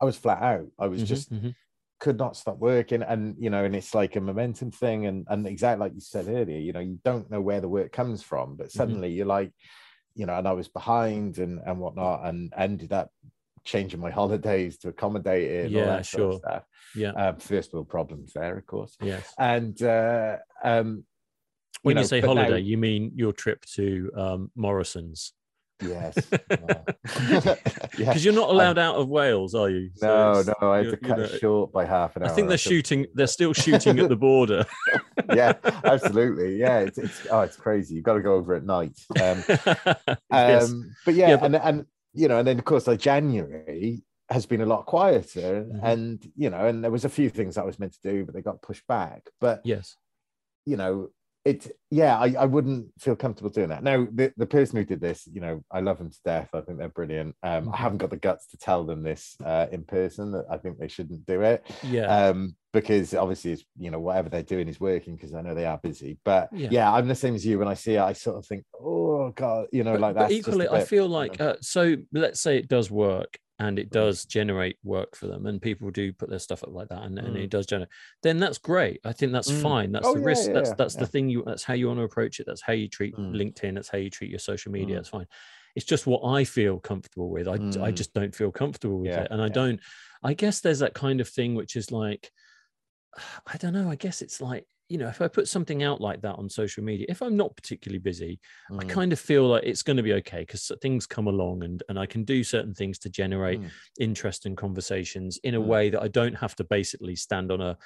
I was flat out. I was mm-hmm, just mm-hmm. Could not stop working, and you know, and it's like a momentum thing, and and exactly like you said earlier, you know, you don't know where the work comes from, but mm-hmm. suddenly you're like, you know, and I was behind and and whatnot, and ended up changing my (laughs) holidays to accommodate it. yeah, sure. stuff. Yeah. Um, first world problems there, of course. Yes. And uh, um, when you, know, you say holiday, now, you mean your trip to um, Morrison's? Yes. Because (laughs) yeah. you're not (laughs) allowed I'm, out of Wales, are you? So no, no. I had to cut it short by half an hour. I think they're shooting. They're still (laughs) shooting at the border. yeah, absolutely. Yeah, it's, it's oh, it's crazy. You've got to go over at night. Um, yes. um but yeah, yeah but... and and you know, and then of course, like January has been a lot quieter, mm-hmm. and you know, and there was a few things I was meant to do, but they got pushed back. But yes, you know, it's yeah, I, I wouldn't feel comfortable doing that. Now, the, the person who did this, you know, I love them to death. I think they're brilliant. Um, I Mhm. haven't got the guts to tell them this uh, in person. That I think they shouldn't do it. Yeah. Um, because obviously, it's you know whatever they're doing is working because I know they are busy. But Yeah. yeah. I'm the same as you. When I see it, I sort of think, oh god, you know, but, like that. equally, I feel like uh, so. Let's say it does work, and it Mm. does generate work for them, and people do put their stuff up like that, and, and Mm. it does generate. Then that's great. I think that's Mm. fine. That's Oh, the yeah, risk. yeah, that's that's yeah. the thing. You that's how you want to approach it. That's how you treat Mm. LinkedIn. That's how you treat your social media. Mm. That's fine. It's just what I feel comfortable with. I I Mm. just don't feel comfortable with it, and I don't. I guess there's that kind of thing which is like, (sighs) I don't know. I guess it's like you know, if I put something out like that on social media, if I'm not particularly busy, I Mm, kind of feel like it's going to be okay because things come along and and I can do certain things to generate Mm. interest and conversations in a Mm. way that I don't have to basically stand on a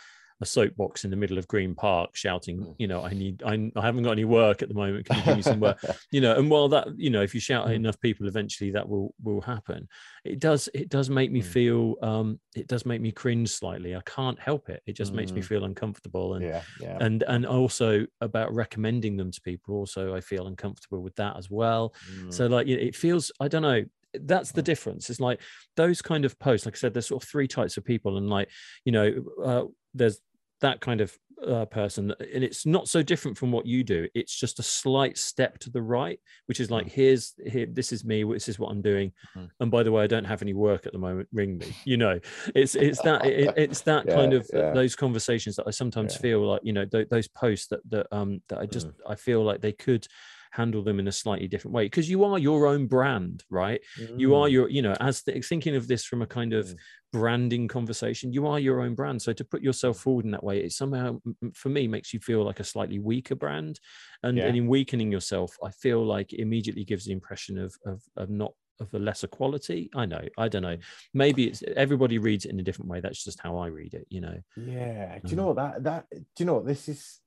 a soapbox in the middle of Green Park shouting, Mm. you know, I need, I, I haven't got any work at the moment. Can you give me some work? (laughs) you know, and while that, you know, if you shout at Mm. enough people, eventually that will will happen. It does, it does make me Mm. feel, um, it does make me cringe slightly. I can't help it. It just makes me Mm. feel uncomfortable and yeah, yeah. and and also about recommending them to people also i feel uncomfortable with that as well so Mm, like it it feels i don't know that's the difference it's like those kind of posts like i said there's sort of three types of people and like you know uh, there's that kind of uh, person and it's not so different from what you do it's just a slight step to the right which is like Mm. here's here this is me this is what i'm doing Mhm. and by the way i don't have any work at the moment ring me you know it's it's that (laughs) it, it's that kind of uh, yeah. those conversations that i sometimes Yeah. feel like you know th- those posts that that um that i just Mm. i feel like they could handle them in a slightly different way because you are your own brand right? You are Mm, your you know as th- thinking of this from a kind of Mm. branding conversation you are your own brand. So to put yourself forward in that way it somehow for me makes you feel like a slightly weaker brand. And, Yeah. and in weakening yourself i feel like it immediately gives the impression of of, of not of a lesser quality. I know i don't know. Maybe it's everybody reads it in a different way. That's just how i read it you know? Yeah. Do you Um, know what? That that do you know what? This is?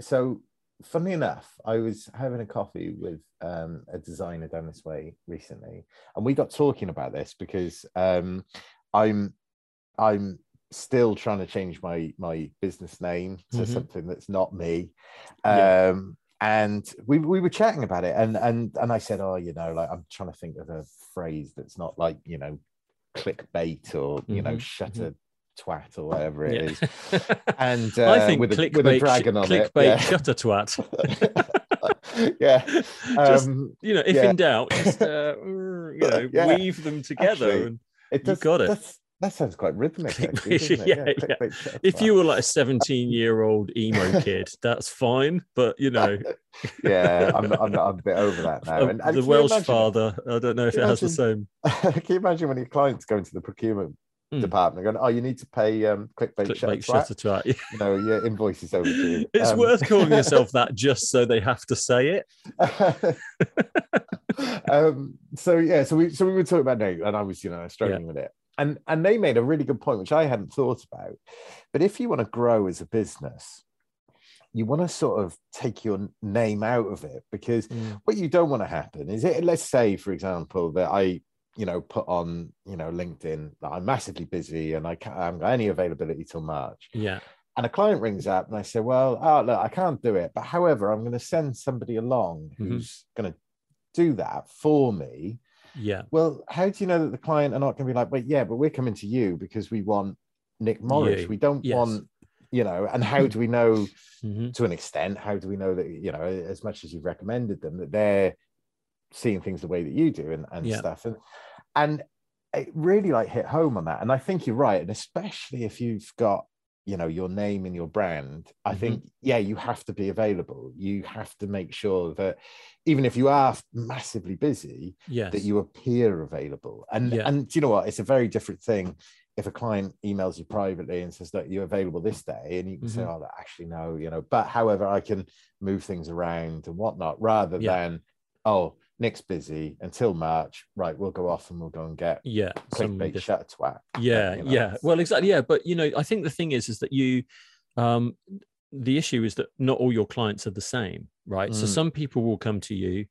So funny enough, I was having a coffee with um, a designer down this way recently, and we got talking about this because um, I'm I'm still trying to change my my business name to Mhm. something that's not me. Yeah. Um, and we, we were chatting about it and and and I said, oh, you know, like I'm trying to think of a phrase that's not like, you know, clickbait or you know, Mhm, shut mhm. a twat or whatever it is. yeah. (laughs) And uh, I think with, a, with a dragon on it. clickbait Yeah. shutter twat. (laughs) yeah. just Um, you know, if yeah. in doubt, just uh, (laughs) you know, Yeah. weave them together. Actually, and it you does, got it. That sounds quite rhythmic. Actually, Clickbait, yeah, yeah. clickbait a if you were like a 17 year old emo kid, that's fine. But you know, yeah, I'm, I'm, I'm a bit over that now. And, and the Welsh imagine- father, I don't know if it you has the same. Can you imagine when your clients go into the procurement Mm. department going, "Oh, you need to pay um, clickbait, Clickbait shutter twat. Yeah. You know, your invoice is overdue." (laughs) It's Um, worth calling (laughs) yourself that just so they have to say it. (laughs) um, so yeah, so we so we were talking about Nate, and I was you know struggling with it, and and they made a really good point, which I hadn't thought about. But if you want to grow as a business, you want to sort of take your name out of it because Mm. what you don't want to happen is it. Let's say, for example, that I you know put on you know LinkedIn that I'm massively busy and I can't I haven't got any availability till March Yeah. and a client rings up and I say, well, oh, look, I can't do it. But however, I'm going to send somebody along Mhm. who's going to do that for me. Yeah. Well, how do you know that the client are not going to be like, wait, yeah, but we're coming to you because we want Nick Morris. You. We don't Yes. want, you know, and how do we know (laughs) hmm to an extent, how do we know that, you know, as much as you've recommended them, that they're seeing things the way that you do and, and Yeah. stuff. And, and it really like hit home on that. And I think you're right. And especially if you've got, you know, your name and your brand, I Mhm. think, yeah, you have to be available. You have to make sure that even if you are massively busy, Yes. that you appear available. And Yeah. and do you know what? It's a very different thing if a client emails you privately and says that you're available this day, and you can say, Mhm. "Oh, actually, no," you know. But however, I can move things around and whatnot, rather Yeah. than, "Oh, Nick's busy until March. Right, we'll go off and we'll go and get yeah. clickbait different. shut twat." yeah you know, yeah well exactly yeah but you know i think the thing is is that you um the issue is that not all your clients are the same right so Mm. some people will come to you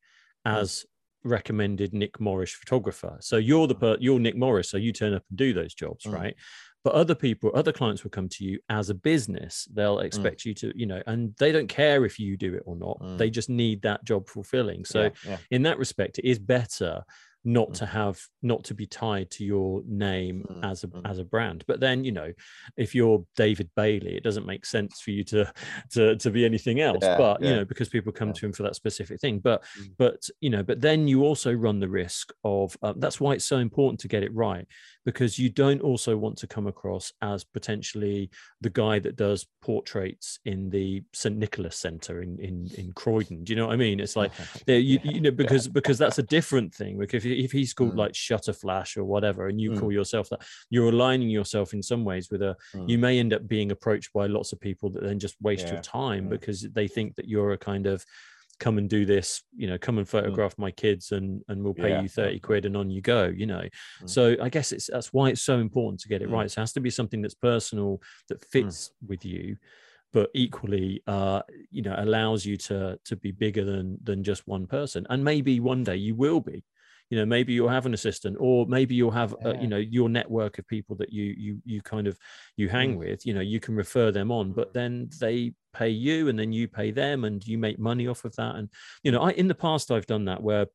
as recommended nick morris photographer so you're the per you're nick morris so you turn up and do those jobs Mm. right but other people other clients will come to you as a business they'll Mm. expect you to you know and they don't care if you do it or not Mm. they just need that job fulfilling so yeah, yeah. in that respect it is better not Mm. to have not to be tied to your name Mm, as a mm. as a brand but then you know if you're david bailey it doesn't make sense for you to to to be anything else Yeah, but you know because people come Yeah. to him for that specific thing but Mm. but you know but then you also run the risk of uh, that's why it's so important to get it right because you don't also want to come across as potentially the guy that does portraits in the st nicholas center in in in croydon do you know what i mean it's like (laughs) you, you know because because that's a different thing like if, if he's called Mm. like shutterflash or whatever and you Mm. call yourself that you're aligning yourself in some ways with a Mm. you may end up being approached by lots of people that then just waste Yeah, your time yeah. because they think that you're a kind of come and do this you know come and photograph my kids and and we'll pay Mm. Yeah, you 30 quid and on you go you know Mm. so i guess it's that's why it's so important to get it Mm. right so it has to be something that's personal that fits with you but equally uh you know allows you to to be bigger than than just one person and maybe one day you will be you know maybe you'll have an assistant or maybe you'll have uh, Yeah. you know your network of people that you you you kind of you hang Mm. with you know you can refer them on but then they pay you and then you pay them and you make money off of that and you know i in the past i've done that where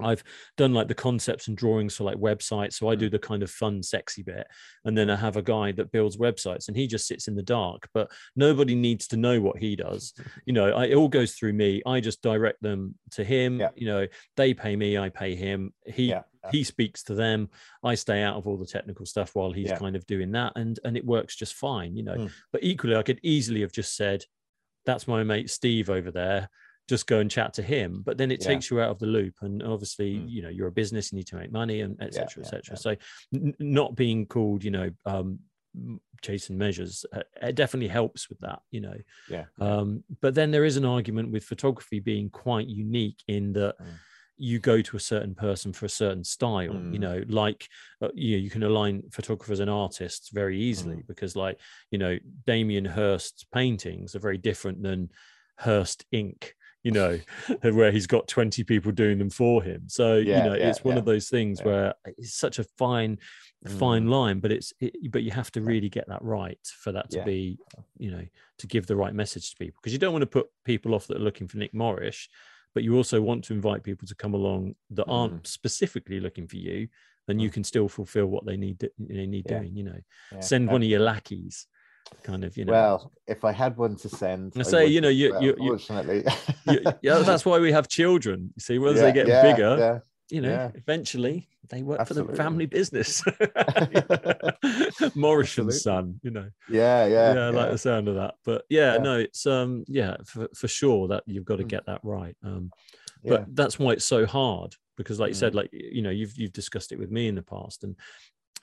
I've done like the concepts and drawings for like websites. So I Mm. do the kind of fun, sexy bit. And then I have a guy that builds websites and he just sits in the dark, but nobody needs to know what he does. (laughs) You know, I, it all goes through me. I just direct them to him. Yeah. You know, they pay me, I pay him. He, yeah. he speaks to them. I stay out of all the technical stuff while he's Yeah. kind of doing that. And, and it works just fine, you know, Mm. but equally I could easily have just said, that's my mate, Steve over there just go and chat to him but then it Yeah. takes you out of the loop and obviously Mm. you know you're a business you need to make money and etc yeah, etc yeah. so n- not being called you know um jason measures uh, it definitely helps with that you know yeah, um but then there is an argument with photography being quite unique in that Mm. you go to a certain person for a certain style you Mm. know like uh, you know you can align photographers and artists very easily Mm. because like you know damien hirst's paintings are very different than Hirst Inc. You know, (laughs) where he's got 20 people doing them for him. So, Yeah, you know, yeah, it's one yeah, of those things where it's such a fine, fine Mm. line, but it's, it, but you have to really get that right for that to be, you know, to give the right message to people. Because you don't want to put people off that are looking for Nick Morris, but you also want to invite people to come along that aren't specifically looking for you. And you Mm. can still fulfill what they need, they need doing, you know, send one of your lackeys kind of, you know. Well, if I had one to send, I I say, you know, you- but you- you- unfortunately, You- (laughs) yeah, that's why we have children. You see, once Yeah, they get yeah, bigger, yeah. you know, eventually they work for the family business. (laughs) (laughs) Morrison's Absolutely. son, you know. yeah, Yeah, yeah, I like the sound of that. But yeah, no, it's um, yeah, for, for sure that you've got to Mm. get that right. Um, but that's why it's so hard because, like you said, Mm. like you know, you've you've discussed it with me in the past, and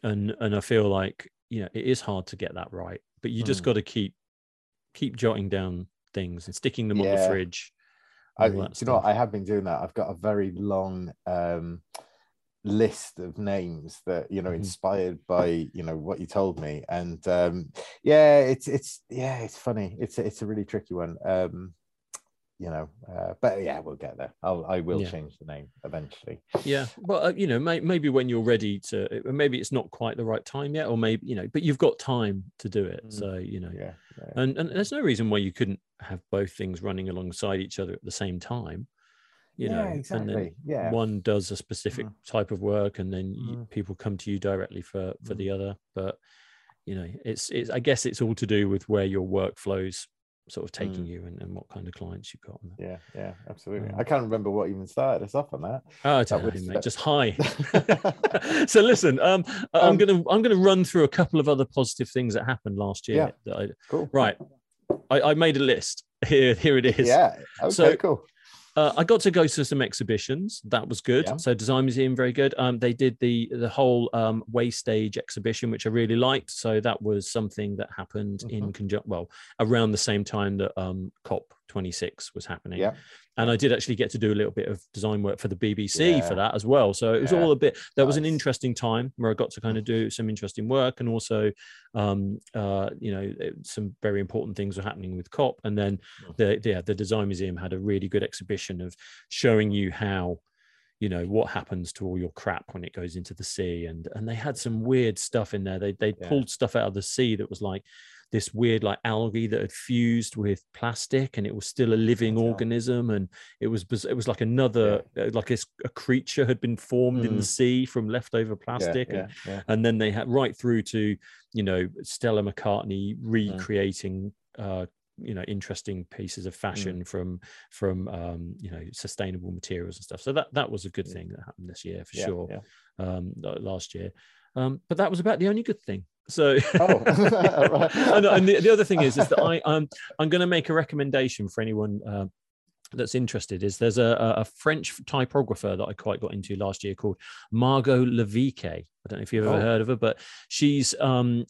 and and I feel like you know it is hard to get that right, but you just Mm. got to keep keep jotting down things and sticking them on the fridge. I, and do all you that know what? I have been doing that. I've got a very long um, list of names that you know Mhm. inspired by you know what you told me, and um, yeah, it's it's yeah, it's funny. It's it's a really tricky one. Um, you know, uh, but yeah, we'll get there. I'll I will Yeah. change the name eventually. yeah well uh, you know may, maybe when you're ready to uh, maybe it's not quite the right time yet or maybe you know but you've got time to do it Mm. so you know Yeah, yeah. and and there's no reason why you couldn't have both things running alongside each other at the same time you yeah, know and then exactly. Yeah, one does a specific Mhm. type of work and then you, Mhm. people come to you directly for for the other but you know it's it's i guess it's all to do with where your workflows sort of taking Mm. you and, and what kind of clients you've got yeah, yeah, absolutely. Um, I can't remember what even started us off on that. Oh, That know, mate. Just hi. (laughs) (laughs) so listen, um, I'm Um, gonna I'm gonna run through a couple of other positive things that happened last year. Yeah. That I, Cool. right, I, I made a list. (laughs) Here, here it is. Yeah. Okay. So- cool. Uh, I got to go to some exhibitions. That was good. Yeah. So Design Museum, very good. Um, they did the the whole um, Waste Age exhibition, which I really liked. So that was something that happened in Mhm. conjunction, well, around the same time that um, COP 26 was happening. Yeah. And I did actually get to do a little bit of design work for the BBC Yeah. for that as well. So it was Yeah. all a bit. That was an interesting time where I got to kind of do some interesting work, and also, um, uh, you know, it- some very important things were happening with COP. And then Mm. the yeah, the Design Museum had a really good exhibition of showing you how you know what happens to all your crap when it goes into the sea and and they had some weird stuff in there they they Yeah. pulled stuff out of the sea that was like this weird like algae that had fused with plastic and it was still a living organism and it was it was like another uh, like a creature had been formed in the Mm. sea from leftover plastic yeah, and, yeah, and then they had right through to you know Stella McCartney Mm. recreating uh you know interesting pieces of Mm. fashion from from um you know sustainable materials and stuff so that that was a good Mm. thing that happened this year for yeah, sure yeah. um last year um but that was about the only good thing so (laughs) Oh, (laughs) and, and the, the other thing is is that i i'm i'm going to make a recommendation for anyone uh, that's interested is there's a, a a French typographer that I quite got into last year called Margot Lévêque. I don't know if you've ever Oh. heard of her, but she's um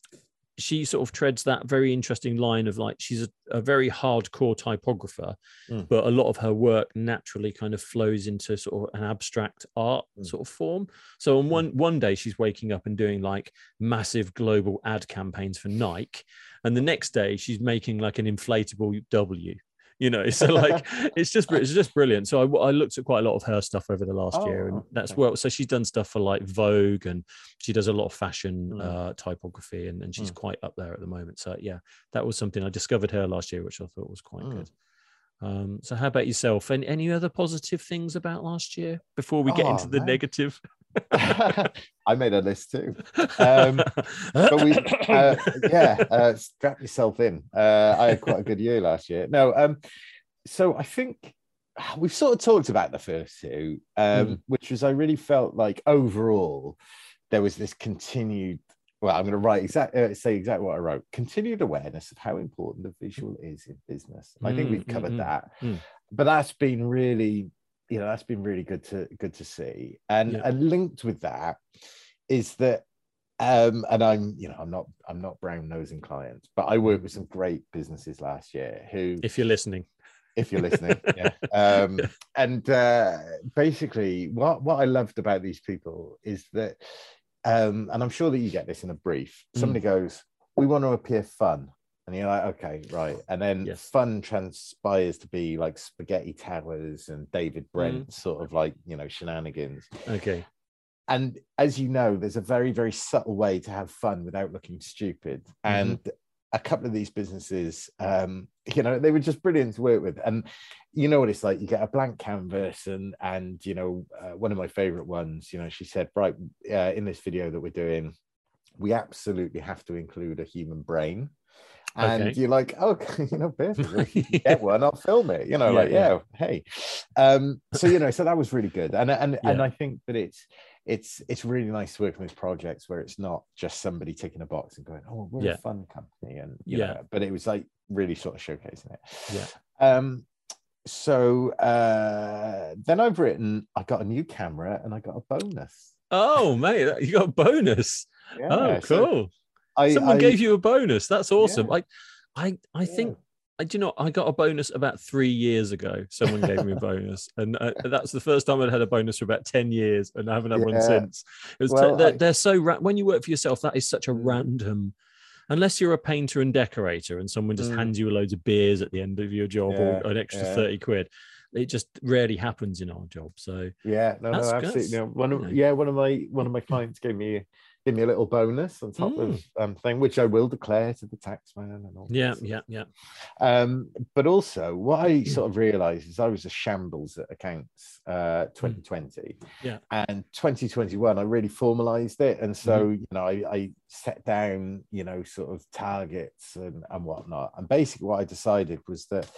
she sort of treads that very interesting line of like she's a, a very hardcore typographer, Mm. but a lot of her work naturally kind of flows into sort of an abstract art Mm. sort of form. So on one one day she's waking up and doing like massive global ad campaigns for Nike, and the next day she's making like an inflatable W. (laughs) You know, so like (laughs) it's just it's just brilliant. So I, I looked at quite a lot of her stuff over the last year, and Oh, that's okay. well. So she's done stuff for like Vogue, and she does a lot of fashion Mm. uh, typography, and, and she's Mm. quite up there at the moment. So yeah, that was something I discovered her last year, which I thought was quite Mm. good. Um, so how about yourself? And any other positive things about last year before we get Oh, into the man. negative? (laughs) I made a list too. (laughs) Um, but we, (coughs) uh, yeah, uh, strap yourself in. Uh, I had quite a good year last year. No, um, so I think we've sort of talked about the first two, um, Mm. which was I really felt like overall there was this continued. Well, I'm going to write exact uh, say exactly what I wrote. Continued awareness of how important the visual is in business. And I think Mm, we've mm, covered mm, that, mm. but that's been really, you know, that's been really good to good to see. And Yeah. and linked with that is that um and i'm you know i'm not i'm not brown nosing clients but i worked with some great businesses last year who if you're listening, if you're listening (laughs) yeah um and uh basically what what i loved about these people is that um and i'm sure that you get this in a brief Mm. somebody goes we want to appear fun and you're like okay right and then Yes. fun transpires to be like spaghetti towers and david Mm. brent sort of like you know shenanigans okay, and as you know there's a very very subtle way to have fun without looking stupid Mm-hmm. and a couple of these businesses um (laughs) you know they were just brilliant to work with and you know what it's like you get a blank canvas and and you know uh, one of my favorite ones you know she said right uh, in this video that we're doing we absolutely have to include a human brain and Okay. you're like okay (laughs) you know perfect (laughs) you get one i'll film it you know Yeah, like yeah. yeah hey um so you know so that was really good and and and i think that it's it's it's really nice to work on these projects where it's not just somebody ticking a box and going oh we're Yeah. a fun company and you Yeah. know but it was like really sort of showcasing it Yeah. um so uh then i've written i got a new camera and i got a bonus oh mate, you got a bonus. yeah, oh, so cool. I, Someone I- gave you a bonus. That's awesome. Yeah. Like, I I think I do you know I got a bonus about three years ago. Someone gave me a bonus, and uh, (laughs) that's the first time I'd had a bonus for about ten years, and I haven't had one since. It was Well, they're, I- they're so ra- when you work for yourself, that is such a Mm. random. Unless you're a painter and decorator, and someone just Mm. hands you loads of beers at the end of your job Yeah, or an extra yeah. thirty quid, it just rarely happens in our job. So Yeah, no, That's- no, absolutely. No, one of yeah, one of my one of my clients gave me gave me a little bonus on top of um thing, which I will declare to the tax man and all. Mm. yeah, yeah, yeah. Um, but also what I sort of realized is I was a shambles at accounts uh 2020. Yeah. And 2021, I really formalized it. And so, you know, I, I set down, you know, sort of targets and, and whatnot. And basically what I decided was that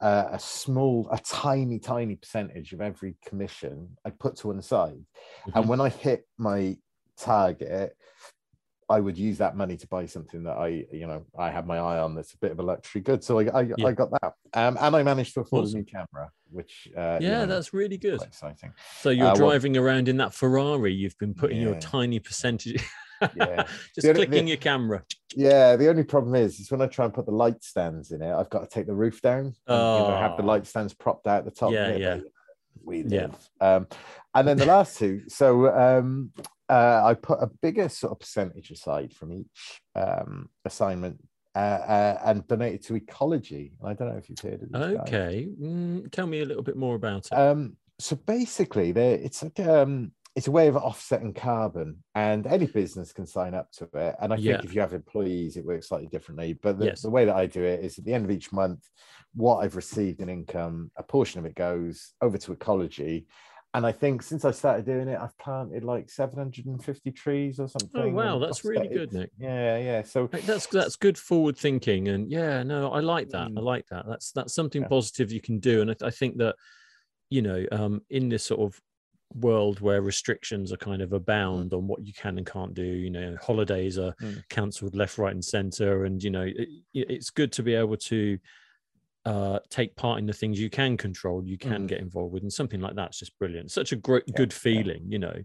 uh, a small, a tiny, tiny percentage of every commission I put to one side. Mhm. And when I hit my target, I would use that money to buy something that I, you know, I had my eye on that's a bit of a luxury good. So I, I, Yeah. I got that. Um, and I managed to afford Awesome. a new camera, which, uh, you yeah, know, that's really good. exciting. So you're Uh, well- driving around in that Ferrari. You've been putting your tiny percentage. (laughs) Yeah. Just The clicking the- your camera. Yeah, the only problem is, is when I try and put the light stands in it, I've got to take the roof down. And, you know, have the Oh. light stands propped out the top. Yeah, yeah. We Yeah. live. Um, and then the last two. So um, uh, I put a bigger sort of percentage aside from each um, assignment uh, uh, and donated to ecologi. I don't know if you've heard of this. Okay. Mm, tell me a little bit more about it. Um, so basically, there it's like um, it's a way of offsetting carbon, and any business can sign up to it. And I think Yeah. if you have employees, it works slightly differently. But the, Yes. the way that I do it is at the end of each month, what I've received in income, a portion of it goes over to ecologi. And I think since I started doing it, I've planted like 750 trees or something. Oh, wow, that's really good. Nick. Yeah, yeah. So That's that's good forward thinking, and yeah, no, I like that. I Mm. like that. That's that's something Yeah. positive you can do, and I, I think that you know, um, in this sort of world where restrictions are kind of abound on what you can and can't do, you know, holidays are Mm. cancelled left, right, and centre, and you know, it, it's good to be able to uh, take part in the things you can control, you can Mm. get involved with, and something like that's just brilliant. Such a great, Yeah, good yeah. feeling, you know,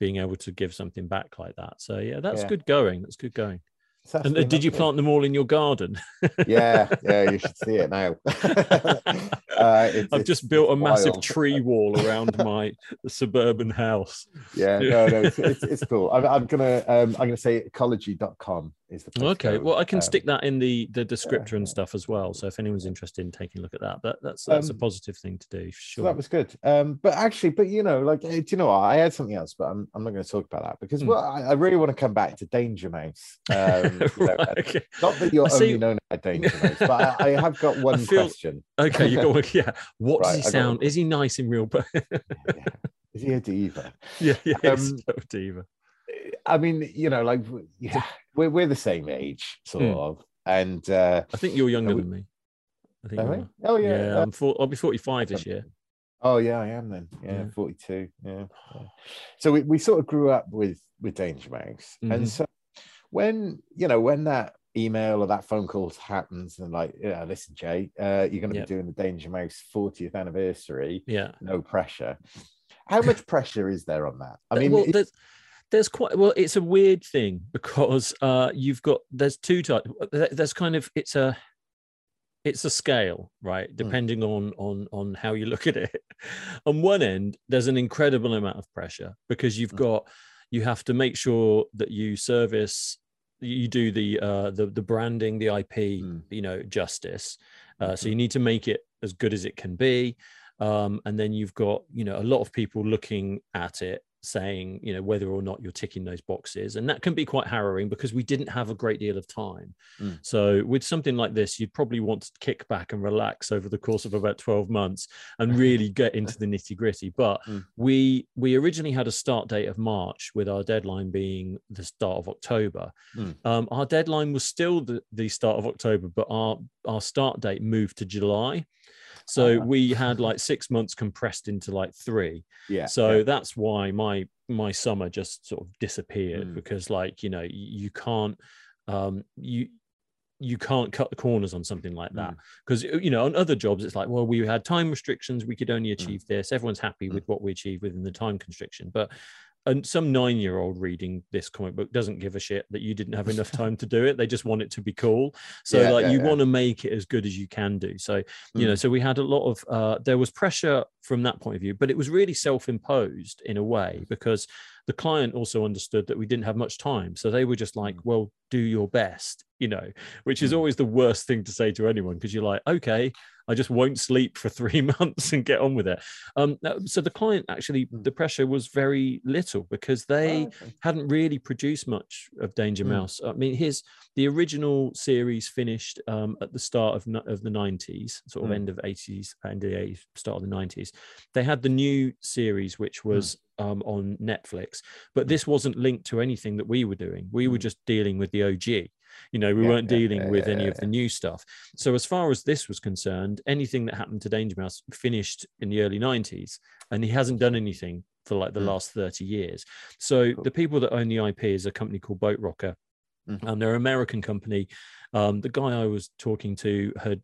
being able to give something back like that. So yeah, that's Yeah. good going. That's good going. And uh, did you plant them all in your garden? (laughs) Yeah, yeah, you should see it now. (laughs) Uh, it's- I've it's- just built a massive wild. tree wall around my suburban house. Yeah, (laughs) no, no, it's, it's, it's cool. I'm, I'm gonna um, I'm gonna say ecologi.com is the Okay, well, I can Um, stick that in the the descriptor and yeah. stuff as well. So if anyone's interested in taking a look at that, that that's that's a Um, positive thing to do. for So Sure. that was good. Um, but actually, but you know, like, eh, do you know what? I had something else, but I'm, I'm not going to talk about that because, Hmm. well, I, I really want to come back to Danger Mouse. Um, (laughs) you know, Right, okay. Not that you're I see- only known as Danger Mouse, but I, I have got (laughs) one feel- question. Okay, you go. Yeah. What Right, does he got sound? one. Is he nice in real? (laughs) yeah, Yeah. Is he a diva? yeah, he's Um, so diva. I mean, you know, like, yeah, we're, we're the same age, sort Hmm. of. And, uh, I think you're younger we- than me. I think. are oh, Yeah, yeah. uh, I'm four, I'll be 45 this year. Oh yeah, I am then. Yeah, Yeah. 42. Yeah. So we, we sort of grew up with with Danger Mouse. Mhm. And so when you know, when that email or that phone call happens and like, yeah, listen, Jay, uh, you're gonna Yep. be doing the Danger Mouse 40th anniversary, Yeah. no pressure. How much pressure is there on that? I mean, well, it- there's quite well. It's a weird thing because uh, you've got there's two types. There's kind of it's a it's a scale, right? Hmm. Depending on on on how you look at it. (laughs) on one end, there's an incredible amount of pressure because you've Mm. got you have to make sure that you service you do the uh the the branding the ip Mm. you know justice uh, so Mhm. you need to make it as good as it can be um, and then you've got you know a lot of people looking at it saying you know whether or not you're ticking those boxes and that can be quite harrowing because we didn't have a great deal of time Mm. so with something like this you'd probably want to kick back and relax over the course of about 12 months and really get into the nitty gritty but (laughs) Mm. we we originally had a start date of march with our deadline being the start of october Mm. um, our deadline was still the, the start of october but our our start date moved to july so Ah. we had like six months compressed into like three yeah. so yeah. that's why my my summer just sort of disappeared Mm. because like you know you, you can't um you you can't cut the corners on something like that Mm. because you know on other jobs it's like well we had time restrictions we could only Mm. achieve this everyone's happy Mm. with what we achieve within the time constriction but and some nine year old reading this comic book doesn't give a shit that you didn't have enough (laughs) time to do it they just want it to be cool so Yeah, like yeah, you yeah. want to make it as good as you can do so you know Mm. so we had a lot of uh there was pressure from that point of view but it was really self-imposed in a way because the client also understood that we didn't have much time so they were just like Mm. well do your best you know which is Mm. always the worst thing to say to anyone because you're like okay i just won't sleep for (laughs) three months and get on with it um so the client actually Mm. the pressure was very little because they Oh, hadn't really produced much of Danger. Mouse. I mean, his the original series finished um, at the start of of the nineties, sort of Mm. end of eighties, end of the 80s, start of the nineties. They had the new series, which was um, on Netflix, but this wasn't linked to anything that we were doing. We were Mm. just dealing with the OG. You know, we Yeah, weren't yeah, dealing yeah, with any of the new stuff. So as far as this was concerned, anything that happened to Danger Mouse finished in the early 90s, and he hasn't done anything for like the Mm. last 30 years. So Cool. the people that own the IP is a company called Boat Rocker. Mhm. Um, they're an American company. Um, the guy I was talking to had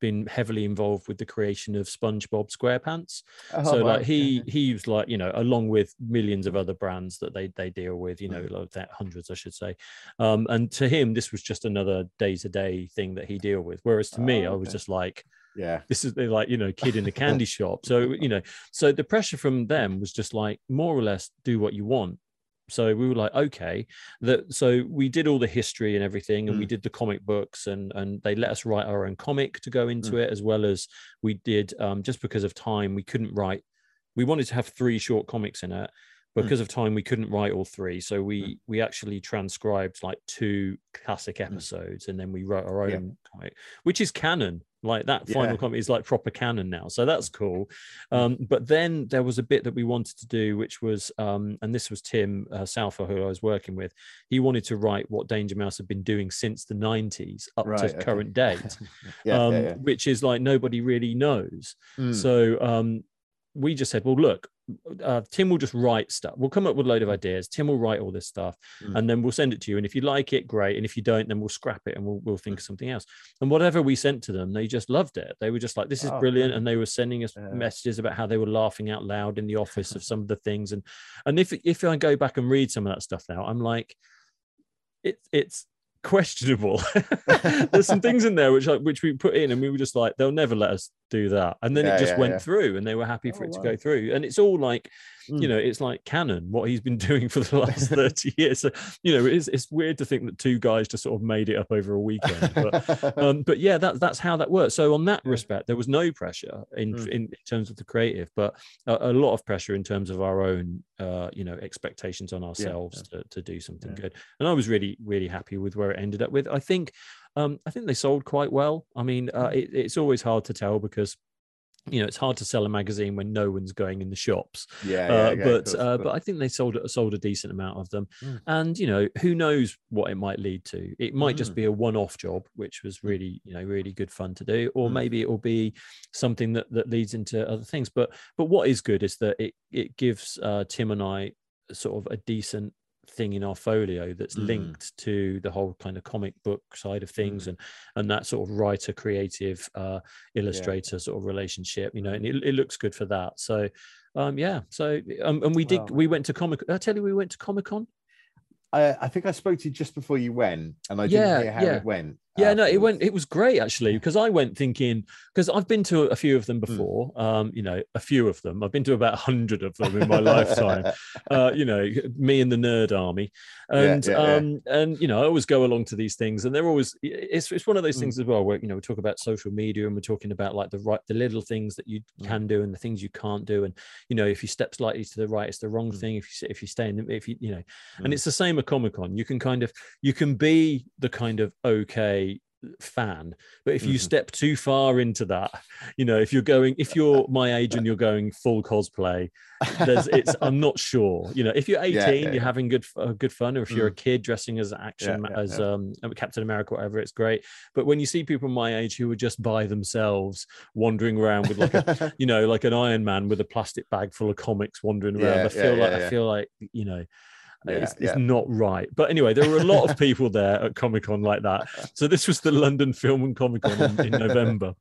been heavily involved with the creation of SpongeBob SquarePants. Oh, so wow. like he he was like you know along with millions of other brands that they they deal with you know Mm. like that hundreds I should say, um, and to him this was just another day to day thing that he deal with. Whereas to me Oh, I was just like yeah. this is like you know kid in the (laughs) candy shop so you know so the pressure from them was just like more or less do what you want so we were like okay that so we did all the history and everything and we Mm. did the comic books and and they let us write our own comic to go into Mm. it as well as we did um just because of time we couldn't write we wanted to have three short comics in it Hmm. because of time we couldn't write all three so we Mm. we actually transcribed like two classic Mm. episodes and then we wrote our own Yeah. comic which is canon like that final Yeah. comic is like proper canon now so that's cool Mm. um but then there was a bit that we wanted to do which was um and this was tim uh, Salfa, who i was working with he wanted to write what danger mouse had been doing since the 90s up Right, to okay. current date (laughs) yeah, um yeah, yeah. which is like nobody really knows Mm. so um, we just said, well, look, uh, Tim will just write stuff. We'll come up with a load of ideas. Tim will write all this stuff, Mm. and then we'll send it to you. And if you like it, great. And if you don't, then we'll scrap it and we'll we'll think of something else. And whatever we sent to them, they just loved it. They were just like, this is Oh, brilliant. brilliant. And they were sending us Yeah. messages about how they were laughing out loud in the office of some of the (laughs) things. And and if if I go back and read some of that stuff now, I'm like, it, it's questionable. (laughs) There's some things in there which like which we put in, and we were just like, they'll never let us do that. And then Yeah, it just yeah, went yeah. through, and they were happy for Oh, it to wow. go through. And it's all like, you Mm. know, it's like canon what he's been (laughs) doing for the last (laughs) 30 years. So, you know, it's it's weird to think that two guys just sort of made it up over a weekend. But (laughs) um, but yeah, that, that's how that works. So on that Yeah. respect, there was no pressure in, Mm. in terms of the creative, but a, a lot of pressure in terms of our own, uh, you know, expectations on ourselves To, to do something Yeah. good. And I was really, really happy with where it ended up with. I think, um, I think they sold quite well. I mean, uh, Mm. it, it's always hard to tell because. You know, it's hard to sell a magazine when no one's going in the shops yeah, uh, yeah, yeah, but uh, but I think they sold sold a decent amount of them, Mm. and you know who knows what it might lead to. It might just Mm. be a one off job, which was really you know really good fun to do, or Mm. maybe it will be something that that leads into other things. But but what is good is that it it gives uh, Tim and I sort of a decent thing in our folio that's Mm. linked to the whole kind of comic book side of things Mm. and and that sort of writer creative uh illustrator sort of relationship you know and it, it looks good for that so um yeah so um, and we did we went to comic i tell you we went to comic-con I, I think I spoke to you just before you went, and I didn't hear how yeah. it went. yeah no it went it was great actually because i went thinking because i've been to a few of them before um you know a few of them i've been to about a hundred of them in my lifetime (laughs) uh, you know, me and the nerd army, and yeah, yeah. um, and you know, I always go along to these things, and they're always it's it's one of those Mm. things as well where you know we talk about social media and we're talking about like the right the little things that you Mm. can do and the things you can't do, and you know if you step slightly to the right, it's the wrong Mm. thing. If you if you stay in, the- if you you know, and Mm. it's the same Comic Con. You can kind of you can be the kind of okay fan but if you Mhm. step too far into that you know if you're going if you're my age and you're going full cosplay there's it's (laughs) i'm not sure you know if you're 18 Yeah, yeah, you're yeah. having good uh, good fun or if you're a kid dressing as action as um captain america whatever it's great but when you see people my age who are just by themselves wandering around with like a (laughs) you know like an iron man with a plastic bag full of comics wandering around i feel like i feel like you know Yeah, it's, yeah. it's not right but anyway there were a lot of (laughs) people there at comic-con like that so this was the london film and comic-con in, in november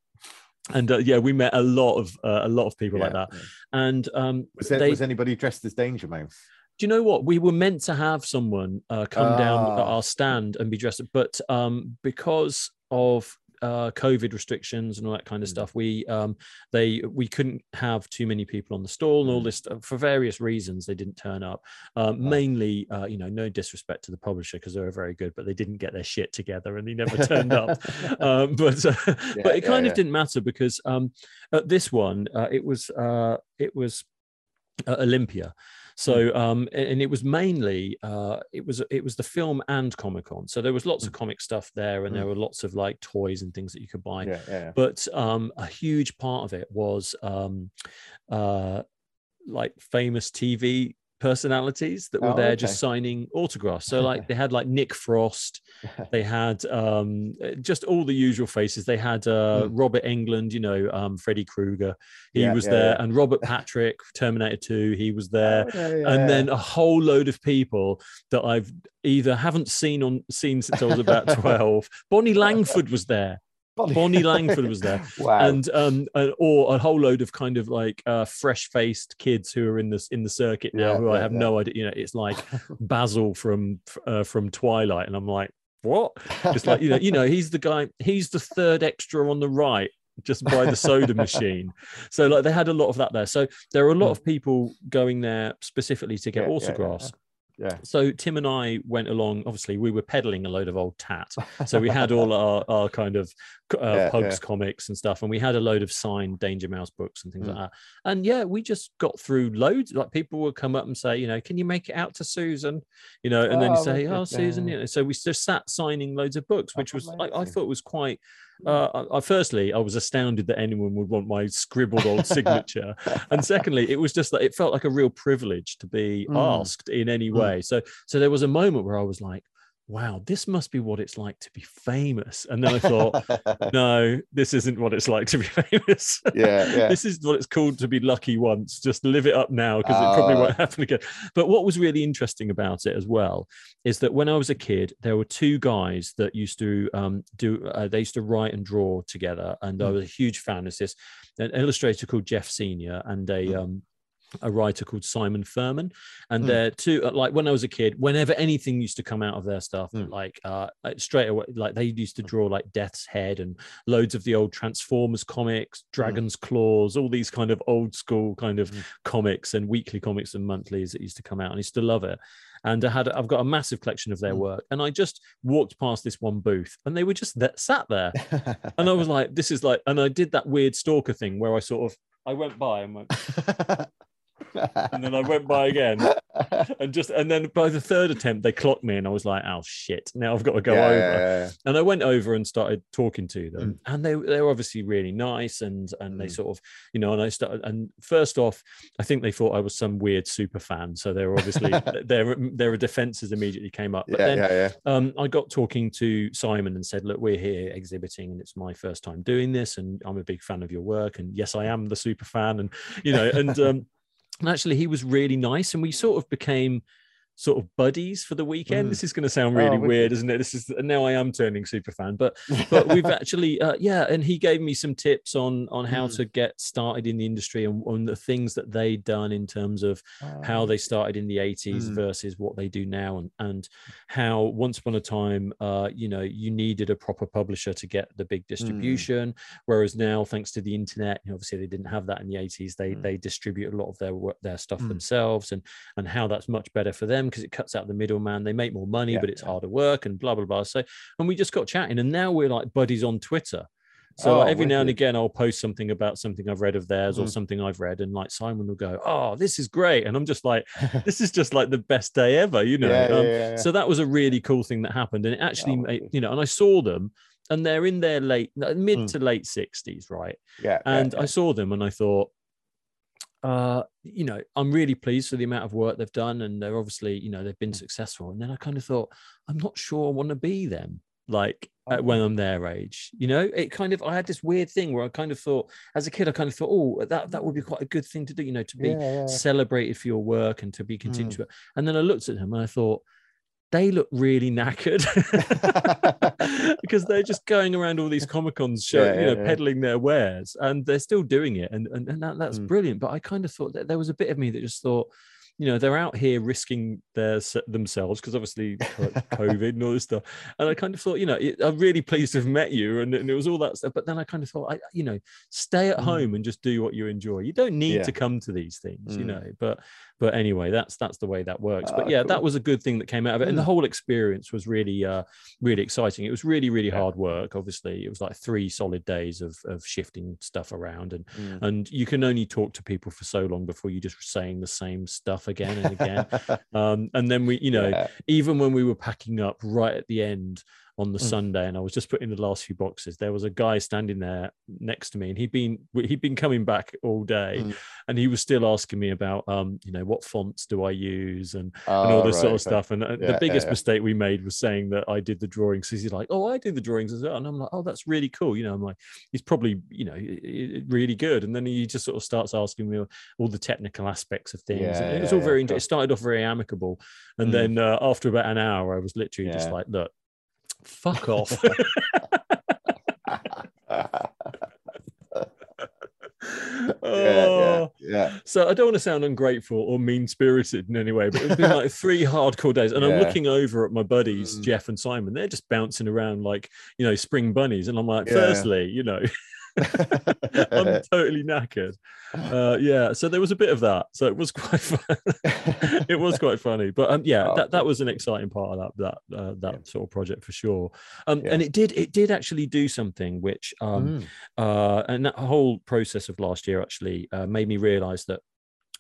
and uh, yeah we met a lot of uh, a lot of people like that yeah. and um Was, there, they, was anybody dressed as Danger Mouse? do you know what we were meant to have someone uh, come down at Ah. our stand and be dressed but um because of uh covid restrictions and all that kind of Mm. stuff we um they we couldn't have too many people on the stall and all Mm. this for various reasons they didn't turn up um, mainly uh you know no disrespect to the publisher because they were very good but they didn't get their shit together and they never turned up (laughs) um, but uh, but it yeah, kind yeah. of didn't matter because um, at this one uh, it was uh, it was uh, Olympia. So Hmm. um, and it was mainly uh, it was it was the film and Comic Con. So there was lots of Mm. comic stuff there, and there Mm. were lots of like toys and things that you could buy. yeah, yeah. But um, a huge part of it was um, uh, like famous TV personalities that were Oh, there just signing autographs. So like (laughs) they had like Nick Frost, (laughs) they had um uh, just all the usual faces. They had uh Mm. robert englund you know um freddy krueger. He Yeah, was yeah, there. yeah. and robert (laughs) patrick terminator 2 he was there. Oh, yeah, and then a whole load of people that i've either haven't seen on seen since i was about 12 bonnie langford was there bonnie (laughs) langford was there wow. and um and, or a whole load of kind of like uh fresh faced kids who are in this in the circuit now Yeah, who i have yeah. no idea you know it's like (laughs) basil from uh, from twilight and i'm like what it's like you know you know he's the guy he's the third extra on the right just by the soda (laughs) machine so like they had a lot of that there so there are a lot Hmm. of people going there specifically to get Yeah, yeah, yeah, autographs yeah. So Tim and I went along. Obviously, we were peddling a load of old tat. So we had all our, our kind of uh, Yeah, Pugs yeah. comics and stuff, and we had a load of signed Danger Mouse books and things Mm. like that. And yeah, we just got through loads. Like people would come up and say, you know, can you make it out to Susan? You know, and then you Oh, say, oh, Susan. You know, so we just sat signing loads of books, Oh, which was I, I thought was quite. Uh, I, I, firstly, I was astounded that anyone would want my scribbled old (laughs) signature and secondly it was just that it felt like a real privilege to be Mm. asked in any Mm. way so so there was a moment where i was like wow this must be what it's like to be famous and then i thought (laughs) no this isn't what it's like to be famous yeah, (laughs) yeah. this is what it's called to be lucky once just live it up now because it probably Ah. won't (laughs) happen again but what was really interesting about it as well is that when i was a kid there were two guys that used to um, do uh, they used to write and draw together and i Mm. was a huge fan of this an illustrator called geoff senior and a Mm. um, a writer called Simon Furman, and Mm. they're two. uh, Like when I was a kid, whenever anything used to come out of their stuff, Mm. like uh, straight away, like they used to draw like Death's Head and loads of the old Transformers comics, Dragon's Claws, all these kind of old school kind of Mm. comics and weekly comics and monthlies that used to come out, and I used to love it. And I had I've got a massive collection of their Mm. work, and I just walked past this one booth, and they were just that, sat there, (laughs) and I was like, this is like, and I did that weird stalker thing where I sort of I went by and went, (laughs) and then I went by again, (laughs) and just and then by the third attempt they clocked me and I was like, oh shit, now I've got to go Yeah, over. yeah, yeah. And I went over and started talking to them, Mm. and they they were obviously really nice, and and they Mm. sort of you know, and I started and first off, I think they thought I was some weird super fan, so they were obviously (laughs) their their defenses immediately came up. But yeah, then yeah, yeah. um, I got talking to Simon and said, "Look, we're here exhibiting, and it's my first time doing this, and I'm a big fan of your work, and yes, I am the super fan, and you know, and um, and actually, he was really nice, and we sort of became." Sort of buddies for the weekend. Mm. This is going to sound Oh, really wicked. weird, isn't it? This is now I am turning super fan, but (laughs) but we've actually uh, yeah and he gave me some tips on on how Mm. to get started in the industry and on the things that they'd done in terms of how they started in the 80s Mm. versus what they do now and, and how once upon a time uh, you know you needed a proper publisher to get the big distribution whereas now thanks to the internet you know, obviously they didn't have that in the 80s they Mm. they distribute a lot of their their stuff Mm. themselves and and how that's much better for them because it cuts out the middleman they make more money Yeah, but it's yeah. harder work and blah blah blah so and we just got chatting and now we're like buddies on twitter so Oh, like, every now and again, I'll post something about something I've read of theirs or Mhm. something I've read, and like Simon will go, "Oh, this is great," and I'm just like, (laughs) "This is just like the best day ever," you know. yeah, Um, yeah, yeah. So that was a really cool thing that happened, and it actually, Oh, made, wicked. you know, and I saw them, and they're in their late, mid Mm. to late sixties, right? yeah, And. I saw them, and I thought, uh, you know, I'm really pleased for the amount of work they've done, and they're obviously, you know, they've been Mm. successful. And then I kind of thought, I'm not sure I want to be them, like uh, Oh. when I'm their age. You know, it kind of, I had this weird thing where I kind of thought, as a kid, I kind of thought, oh, that that would be quite a good thing to do, you know, to be yeah, yeah, celebrated for your work and to be Mm. continued. to- And then I looked at them and I thought, they look really knackered (laughs) because they're just going around all these comic cons show, Yeah, you know, yeah. peddling their wares, and they're still doing it, and and, and that, that's Mm. brilliant. But I kind of thought that there was a bit of me that just thought, you know, they're out here risking their themselves because obviously like, (laughs) COVID and all this stuff, and I kind of thought, you know, it, I'm really pleased to have met you, and, and it was all that stuff. But then I kind of thought, I, you know, stay at Mm. home and just do what you enjoy. You don't need Yeah. to come to these things, you Mm. know. But but anyway, that's that's the way that works. Ah, but yeah, that was a good thing that came out of it, and the Mm. whole experience was really uh really exciting. It was really really Yeah. hard work. Obviously, it was like three solid days of of shifting stuff around, and Mm. and you can only talk to people for so long before you're just saying the same stuff again and again. (laughs) um, and then we, you know, Yeah. even when we were packing up right at the end on the Mm. Sunday, and I was just putting the last few boxes, there was a guy standing there next to me, and he'd been he'd been coming back all day, Mm. and he was still asking me about, um, you know, what fonts do I use and and Oh, all this sort right, of stuff. And uh, Yeah, the biggest yeah. mistake we made was saying that I did the drawings. Because he's like, "Oh, I do the drawings as well," and I'm like, "Oh, that's really cool." You know, I'm like, he's probably you know really good. And then he just sort of starts asking me all the technical aspects of things. Yeah, and it was yeah, all yeah, very. It started off very amicable, and Mm. then uh, after about an hour, I was literally just like, "Look, fuck (laughs) off." yeah, yeah, Oh. yeah. So I don't want to sound ungrateful or mean spirited in any way, but it's been like three (laughs) hardcore days. And I'm looking over at my buddies, Mm. Jeff and Simon. They're just bouncing around like, you know, spring bunnies. And I'm like, Yeah. firstly, you know, I'm totally knackered. Uh, yeah, so there was a bit of that. So it was quite (laughs) fun. it was quite funny, but um, yeah, that, that was an exciting part of that that uh, that yeah. sort of project for sure. Um, yeah. and it did it did actually do something which um, mm. uh, and that whole process of last year actually uh, made me realize that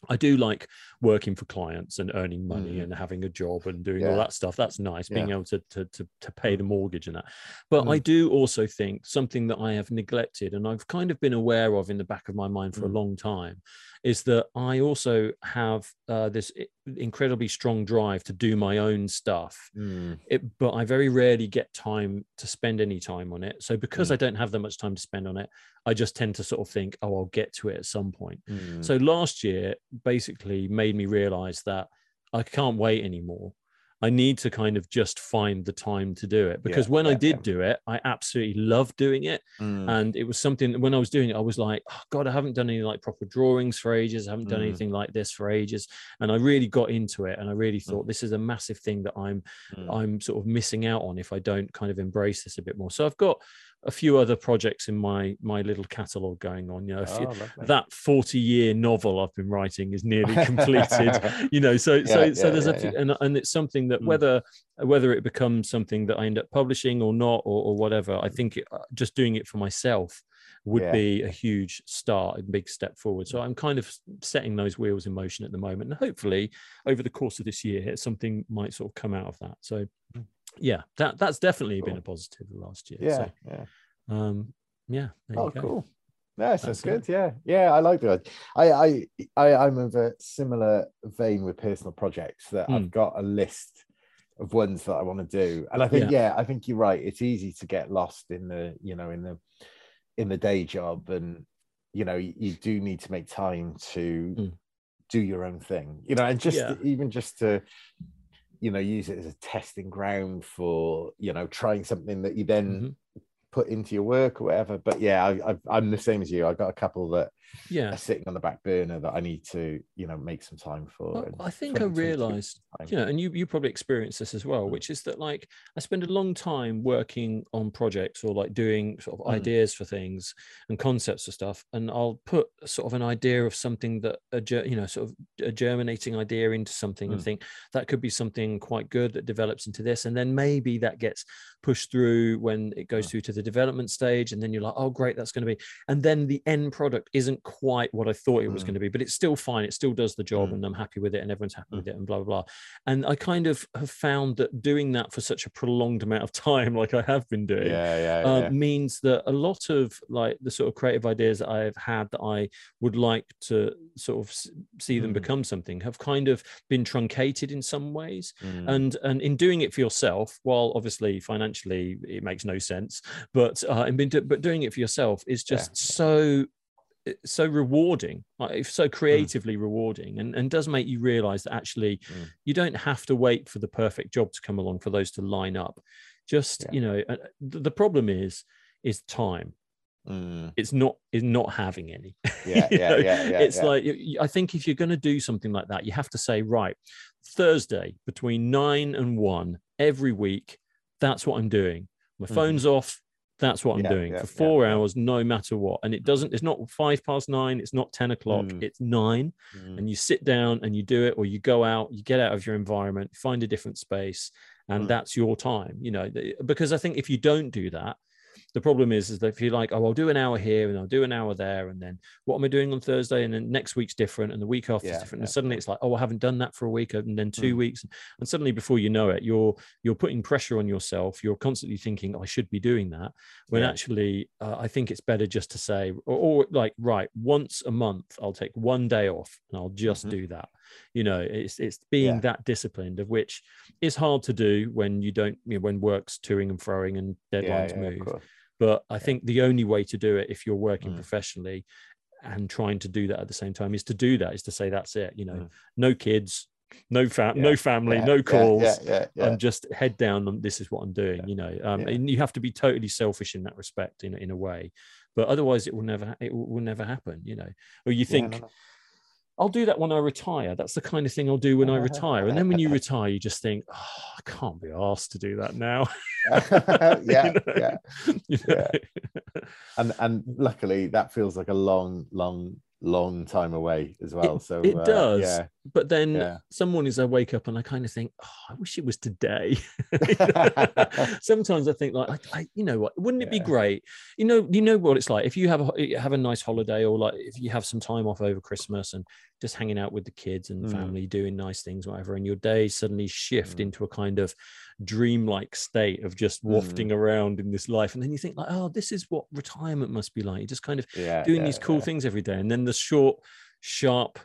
I do like working for clients and earning money mm. and having a job and doing yeah. all that stuff. That's nice, being yeah. able to, to, to to pay the mortgage and that. But mm. I do also think something that I have neglected and I've kind of been aware of in the back of my mind for mm. a long time is that I also have uh, this incredibly strong drive to do my own stuff. Mm. It, but I very rarely get time to spend any time on it. So because mm. I don't have that much time to spend on it, I just tend to sort of think, oh, I'll get to it at some point. Mm. So last year basically made me realize that I can't wait anymore. I need to kind of just find the time to do it because yeah, when yeah, I did yeah. do it, I absolutely loved doing it. Mm. And it was something when I was doing it, I was like, oh, God, I haven't done any like proper drawings for ages. I haven't done mm. anything like this for ages. And I really got into it. And I really mm. thought mm. this is a massive thing that I'm mm. I'm sort of missing out on if I don't kind of embrace this a bit more. So I've got a few other projects in my my little catalog going on. You know oh, that 40 year novel i've been writing is nearly (laughs) completed you know so yeah, so yeah, so there's yeah, a few, and, and it's something that mm. whether whether it becomes something that i end up publishing or not or, or whatever i think it, uh, just doing it for myself would be a huge start a big step forward. So i'm kind of setting those wheels in motion at the moment and hopefully over the course of this year something might sort of come out of that. So mm yeah, that that's definitely cool. been a positive the last year. Yeah, so, yeah, um, yeah. oh, cool. Yes, that's, that's good. Yeah, yeah, I like that. I, I, I, I'm of a similar vein with personal projects that mm. I've got a list of ones that I want to do, and I think, yeah. yeah, I think you're right. It's easy to get lost in the, you know, in the, in the day job, and you know, you, you do need to make time to mm. do your own thing, you know, and just yeah. even just to you know use it as a testing ground for you know trying something that you then mm-hmm. put into your work or whatever but yeah I, am the same as you i've got a couple that yeah are sitting on the back burner that i need to you know make some time for well, i think i realized you know and you you probably experienced this as well mm. which is that like i spend a long time working on projects or like doing sort of mm. ideas for things and concepts of stuff and i'll put sort of an idea of something that a you know sort of a germinating idea into something mm. and think that could be something quite good that develops into this and then maybe that gets pushed through when it goes mm. through to the development stage and then you're like oh great that's going to be and then the end product isn't quite what I thought it was mm. going to be, but it's still fine. It still does the job, mm. and I'm happy with it, and everyone's happy mm. with it, and blah blah blah. And I kind of have found that doing that for such a prolonged amount of (laughs) time, like I have been doing, yeah, yeah, uh, yeah. means that a lot of like the sort of creative ideas that I've had that I would like to sort of see them mm. become something have kind of been truncated in some ways. Mm. And and in doing it for yourself, while obviously financially it makes no sense, but uh, and been do, but doing it for yourself is just so so rewarding like so hmm. creatively mm. rewarding and, and does make you realize that actually mm. you don't have to wait for the perfect job to come along for those to line up just yeah. you know uh, the problem is is time mm. it's not is not having any (laughs) yeah, yeah, yeah, yeah, it's yeah. like i think if you're going to do something like that you have to say right thursday between nine and one every week that's what i'm doing my mm-hmm. phone's off that's what I'm yeah, doing yeah, for four yeah, hours, no matter what. And it doesn't, it's not five past nine, it's not 10 o'clock, mm. it's nine. Mm. And you sit down and you do it, or you go out, you get out of your environment, find a different space, and mm. that's your time, you know. Because I think if you don't do that, the problem is, is that if you're like, oh, I'll do an hour here and I'll do an hour there, and then what am I doing on Thursday? And then next week's different, and the week after yeah, is different. Yeah, and suddenly it's like, oh, I haven't done that for a week, and then two mm. weeks, and suddenly before you know it, you're you're putting pressure on yourself. You're constantly thinking, oh, I should be doing that, when actually, uh, I think it's better just to say, or, or, like, right, once a month, I'll take one day off and I'll just mm-hmm. do that you know it's it's being yeah. that disciplined of which is hard to do when you don't you know when work's toing and throwing and deadlines yeah, yeah, move but I think the only way to do it if you're working mm. professionally and trying to do that at the same time is to do that, is to say, that's it, you know, mm. no kids, no fam, yeah. no family, yeah. no calls. Yeah. I'm just head down and this is what I'm doing, you know. Um, and you have to be totally selfish in that respect, in, in a way. But otherwise it will never it will, never happen, you know. Or you think no, no. I'll do that when I retire. That's the kind of thing I'll do when I (laughs) retire. And then when you retire, you just think, oh, I can't be asked to do that now. (laughs) (laughs) yeah, you know? yeah, you know? and and luckily that feels like a long, long, long time away as well. It- so it uh, does. yeah. But then Yeah. some mornings I wake up and I kind of think, oh, I wish it was today. (laughs) (laughs) Sometimes I think like, I, I, you know what, wouldn't it be great? You know, you know what it's like if you have a have a nice holiday or like if you have some time off over Christmas and just hanging out with the kids and Mm. family, doing nice things, whatever, and your days suddenly shift Mm. into a kind of dreamlike state of just Mm. wafting around in this life, and then you think like, oh, this is what retirement must be like. You're just kind of yeah, doing yeah, these cool yeah. things every day and then the short sharp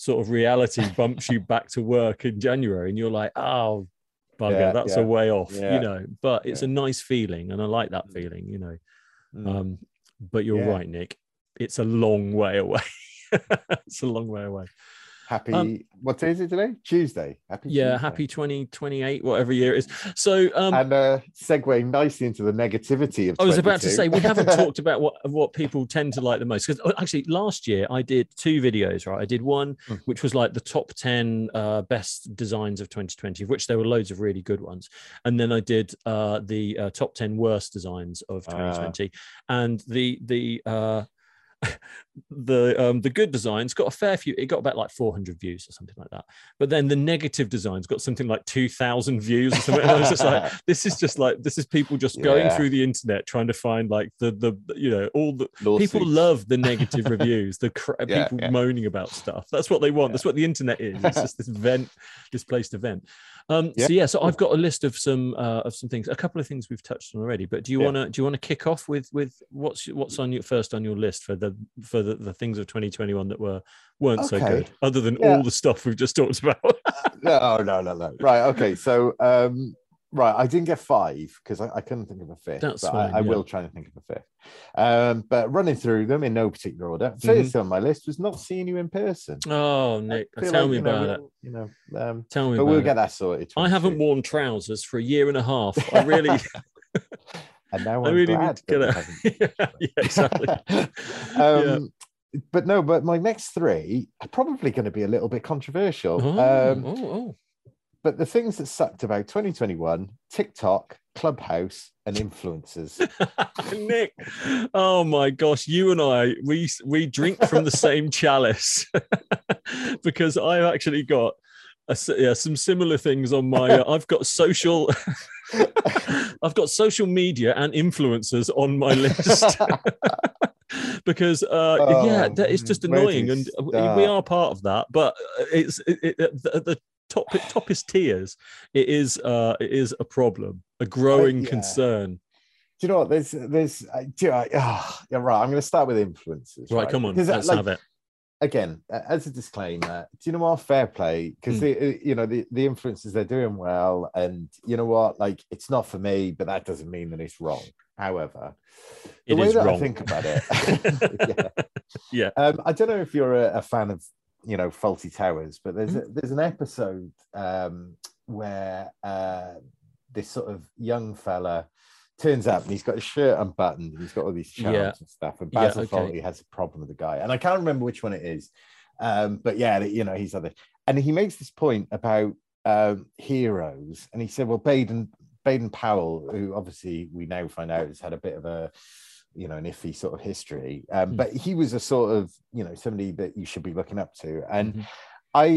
sort of reality bumps you back to work in january and you're like oh bugger Yeah, that's yeah, a way off yeah, you know? But it's a nice feeling and i like that Mm. feeling you know? Mm. um but you're right nick it's a long way away. (laughs) It's a long way away happy. what day is it today? Tuesday. Happy. um, yeah Tuesday. happy 2028 whatever year it is so um and uh, segue nicely into the negativity of. I was about to say we haven't (laughs) talked about what what people tend to like the most because actually last year I did two videos right I did one Mm. which was like the top 10 uh, best designs of 2020 of which there were loads of really good ones and then I did uh, the uh, top 10 worst designs of Ah. 2020 and the the uh, (laughs) the um the good designs got a fair few it got about like 400 views or something like that. But then the negative designs got something like 2000 views or something. And I was just like (laughs) this is just like this is people just going through the internet trying to find like the the you know all the people love the negative (laughs) reviews the cr- Yeah, people yeah. moaning about stuff. That's what they want. Yeah. that's what the internet is. It's just this vent this place to vent um Yeah. so yeah so i've got a list of some uh of some things a couple of things we've touched on already but do you Yeah. want to do you want to kick off with with what's what's on your first on your list for the for the, the things of 2021 that were weren't so good other than Yeah. all the stuff we've just talked (laughs) about no, no, no, no. Right. Okay. So, um, right, I didn't get five because I, I couldn't think of a fifth. That's but fine, I, I yeah. will try and think of a fifth. Um, but running through them in no particular order. Mm-hmm. 1st on my list was not seeing you in person. oh nick tell like, me you know, about it You know, um, tell me but we'll it get that sorted. i haven't worn trousers for a year and a half (laughs) i really (laughs) And now I I'm really glad need to get that we out. haven't. (laughs) yeah, exactly. um, But no, but my next three are probably going to be a little bit controversial. Oh, Um, oh, but the things that sucked about 2021 TikTok, Clubhouse, and influencers. (laughs) Nick, oh my gosh, you and I, we we drink from the same (laughs) chalice (laughs) because I've actually got a yeah, some similar things on my. uh, I've got social, I've got social media and influencers on my list. because uh yeah Oh, that is just annoying and we- we are part of that but it's it, it, the, the top toppest tiers it is uh it is a problem a growing yeah. concern Do you know what? There's, there's, uh, do you know, oh, yeah, right. I'm going to start with influencers. right come on uh, let's like, have it again, uh, as a disclaimer, do you know what? Fair play, because Mm. the you know the the influencers they're doing well, and you know what? Like it's not for me, but that doesn't mean that it's wrong. However, the It way is that wrong. I think about it, (laughs) (laughs) yeah. Yeah. Um, I don't know if you're a, a fan of you know Fawlty Towers, but there's Hmm. a, there's an episode um, where uh, this sort of young fella turns up and he's got his shirt unbuttoned and he's got all these charms Yeah. and stuff. And Yeah, Basil okay. Fawlty has a problem with the guy, and I can't remember which one it is. Um, but yeah, you know, he's other, and he makes this point about um, heroes, and he said, "Well, Baden Baden Powell, who obviously we now find out has had a bit of a, you know, an iffy sort of history, um, Hmm. but he was a sort of, you know, somebody that you should be looking up to, and Mhm. I."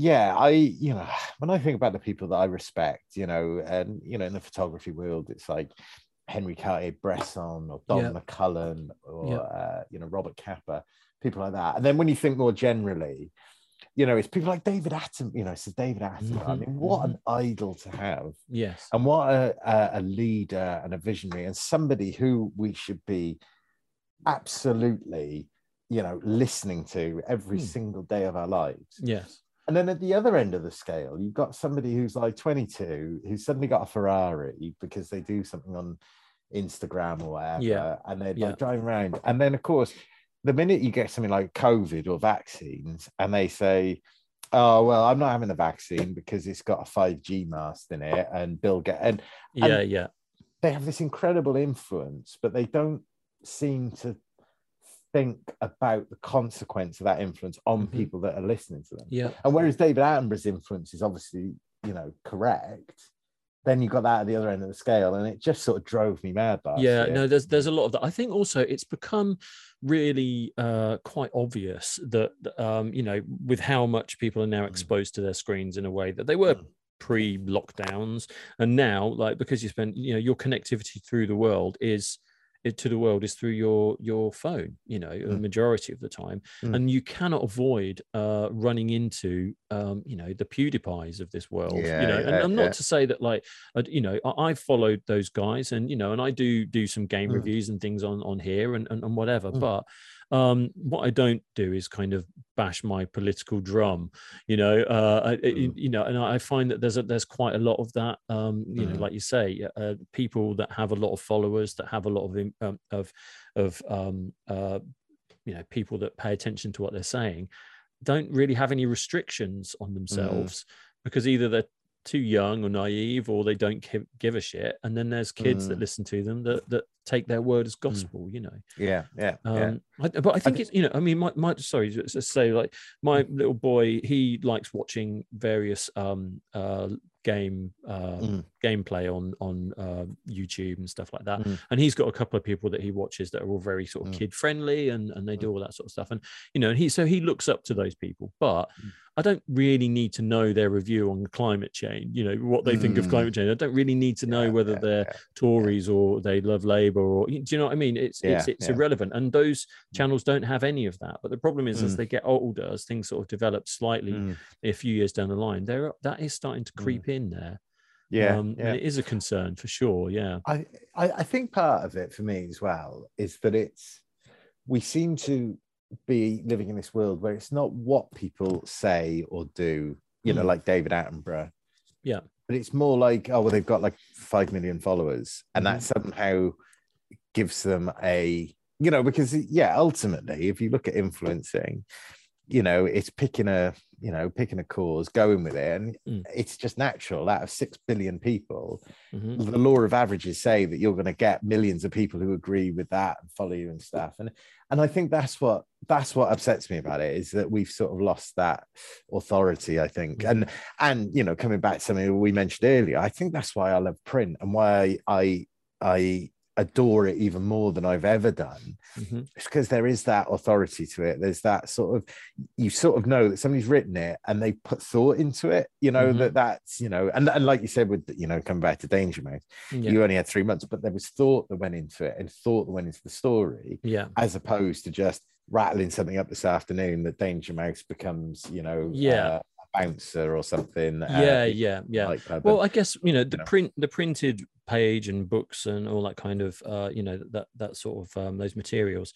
Yeah, I you know (sighs) when I think about the people that I respect, you know, and you know in the photography world, it's like Henry Cartier-Bresson or Don Yeah. McCullin or Yeah. uh, you know Robert Capa, people like that. And then when you think more generally, you know, it's people like David Attenborough. You know, it's David Attenborough. I Mhm, mean, what an idol to have, yes and what a, a, a leader and a visionary, and somebody who we should be absolutely, you know, listening to every Hmm. single day of our lives. yes And then at the other end of the scale, you've got somebody who's like 22 who's suddenly got a Ferrari because they do something on Instagram or whatever, Yeah. and they're Yeah. like driving around. And then, of course, the minute you get something like COVID or vaccines, and they say, "Oh well, I'm not having the vaccine because it's got a 5G mast in it," and Bill get and yeah yeah they have this incredible influence, but they don't seem to think about the consequence of that influence on Mhm. people that are listening to them. yeah And whereas David Attenborough's influence is obviously, you know, correct, then you got that at the other end of the scale, and it just sort of drove me mad. Last yeah year. no there's there's a lot of that i think also it's become really uh quite obvious that um you know with how much people are now Mm. exposed to their screens in a way that they were Mm. pre lockdowns and now like because you spend you know your connectivity through the world is to the world is through your your phone you know the Mm. majority of the time Mm. and you cannot avoid uh running into um you know the pewdiepies of this world Yeah, you know and yeah, i'm not yeah. to say that like you know I, i've followed those guys and you know and i do do some game Mm. reviews and things on on here and and, and whatever Mm. but um what i don't do is kind of bash my political drum you know uh I, Mm. you know and i find that there's a there's quite a lot of that um you know Mm. like you say uh, people that have a lot of followers that have a lot of um, of of um uh you know people that pay attention to what they're saying don't really have any restrictions on themselves because either they're too young or naive or they don't give, give a shit and then there's kids that Mm. listen to them that that take their word as gospel you know yeah, yeah, yeah. um I, but i think thi- it's you know i mean my, my sorry just say like my Mm. little boy he likes watching various um uh game uh Mm. gameplay on on uh, youtube and stuff like that Mm. and he's got a couple of people that he watches that are all very sort of Mm. kid friendly and and they do all that sort of stuff and you know and he so he looks up to those people but Mm. I don't really need to know their review on climate change you know what they think of Mm. climate change i don't really need to know Yeah, whether yeah, they're yeah. Tories or they love Labour or do you know what I mean? It's it's it's irrelevant, and those channels don't have any of that. But the problem is, as Mm. they get older, as things sort of develop slightly Mm. a few years down the line, there that is starting to Mm. creep in there. Yeah, um, yeah. and it is a concern for sure. Yeah, I, I I think part of it for me as well is that it's we seem to be living in this world where it's not what people say or do, you know, Mm. like David Attenborough. Yeah. But it's more like, oh well, they've got like five million followers, and that somehow gives them a you know, because yeah, ultimately, if you look at influencing, you know, it's picking a you know, picking a cause, going with it, and Mm. it's just natural. Out of six billion people, Mhm. the law of averages say that you're going to get millions of people who agree with that and follow you and stuff and and i think that's what that's what upsets me about it is that we've sort of lost that authority i think Mm. and and you know coming back to something we mentioned earlier i think that's why i love print and why i i adore it even more than i've ever done Mhm. it's because there is that authority to it there's that sort of you sort of know that somebody's written it and they put thought into it you know Mhm. that that's you know and, and like you said with you know coming back to danger mouse yeah, you only had three months, but there was thought that went into it and thought that went into the story, yeah, as opposed to just rattling something up this afternoon that Danger Mouse becomes, you know, Yeah. uh, bouncer or something. yeah, uh, yeah, yeah. Like that. well i guess you know the know. print the printed page and books and all that kind of uh you know that that sort of um those materials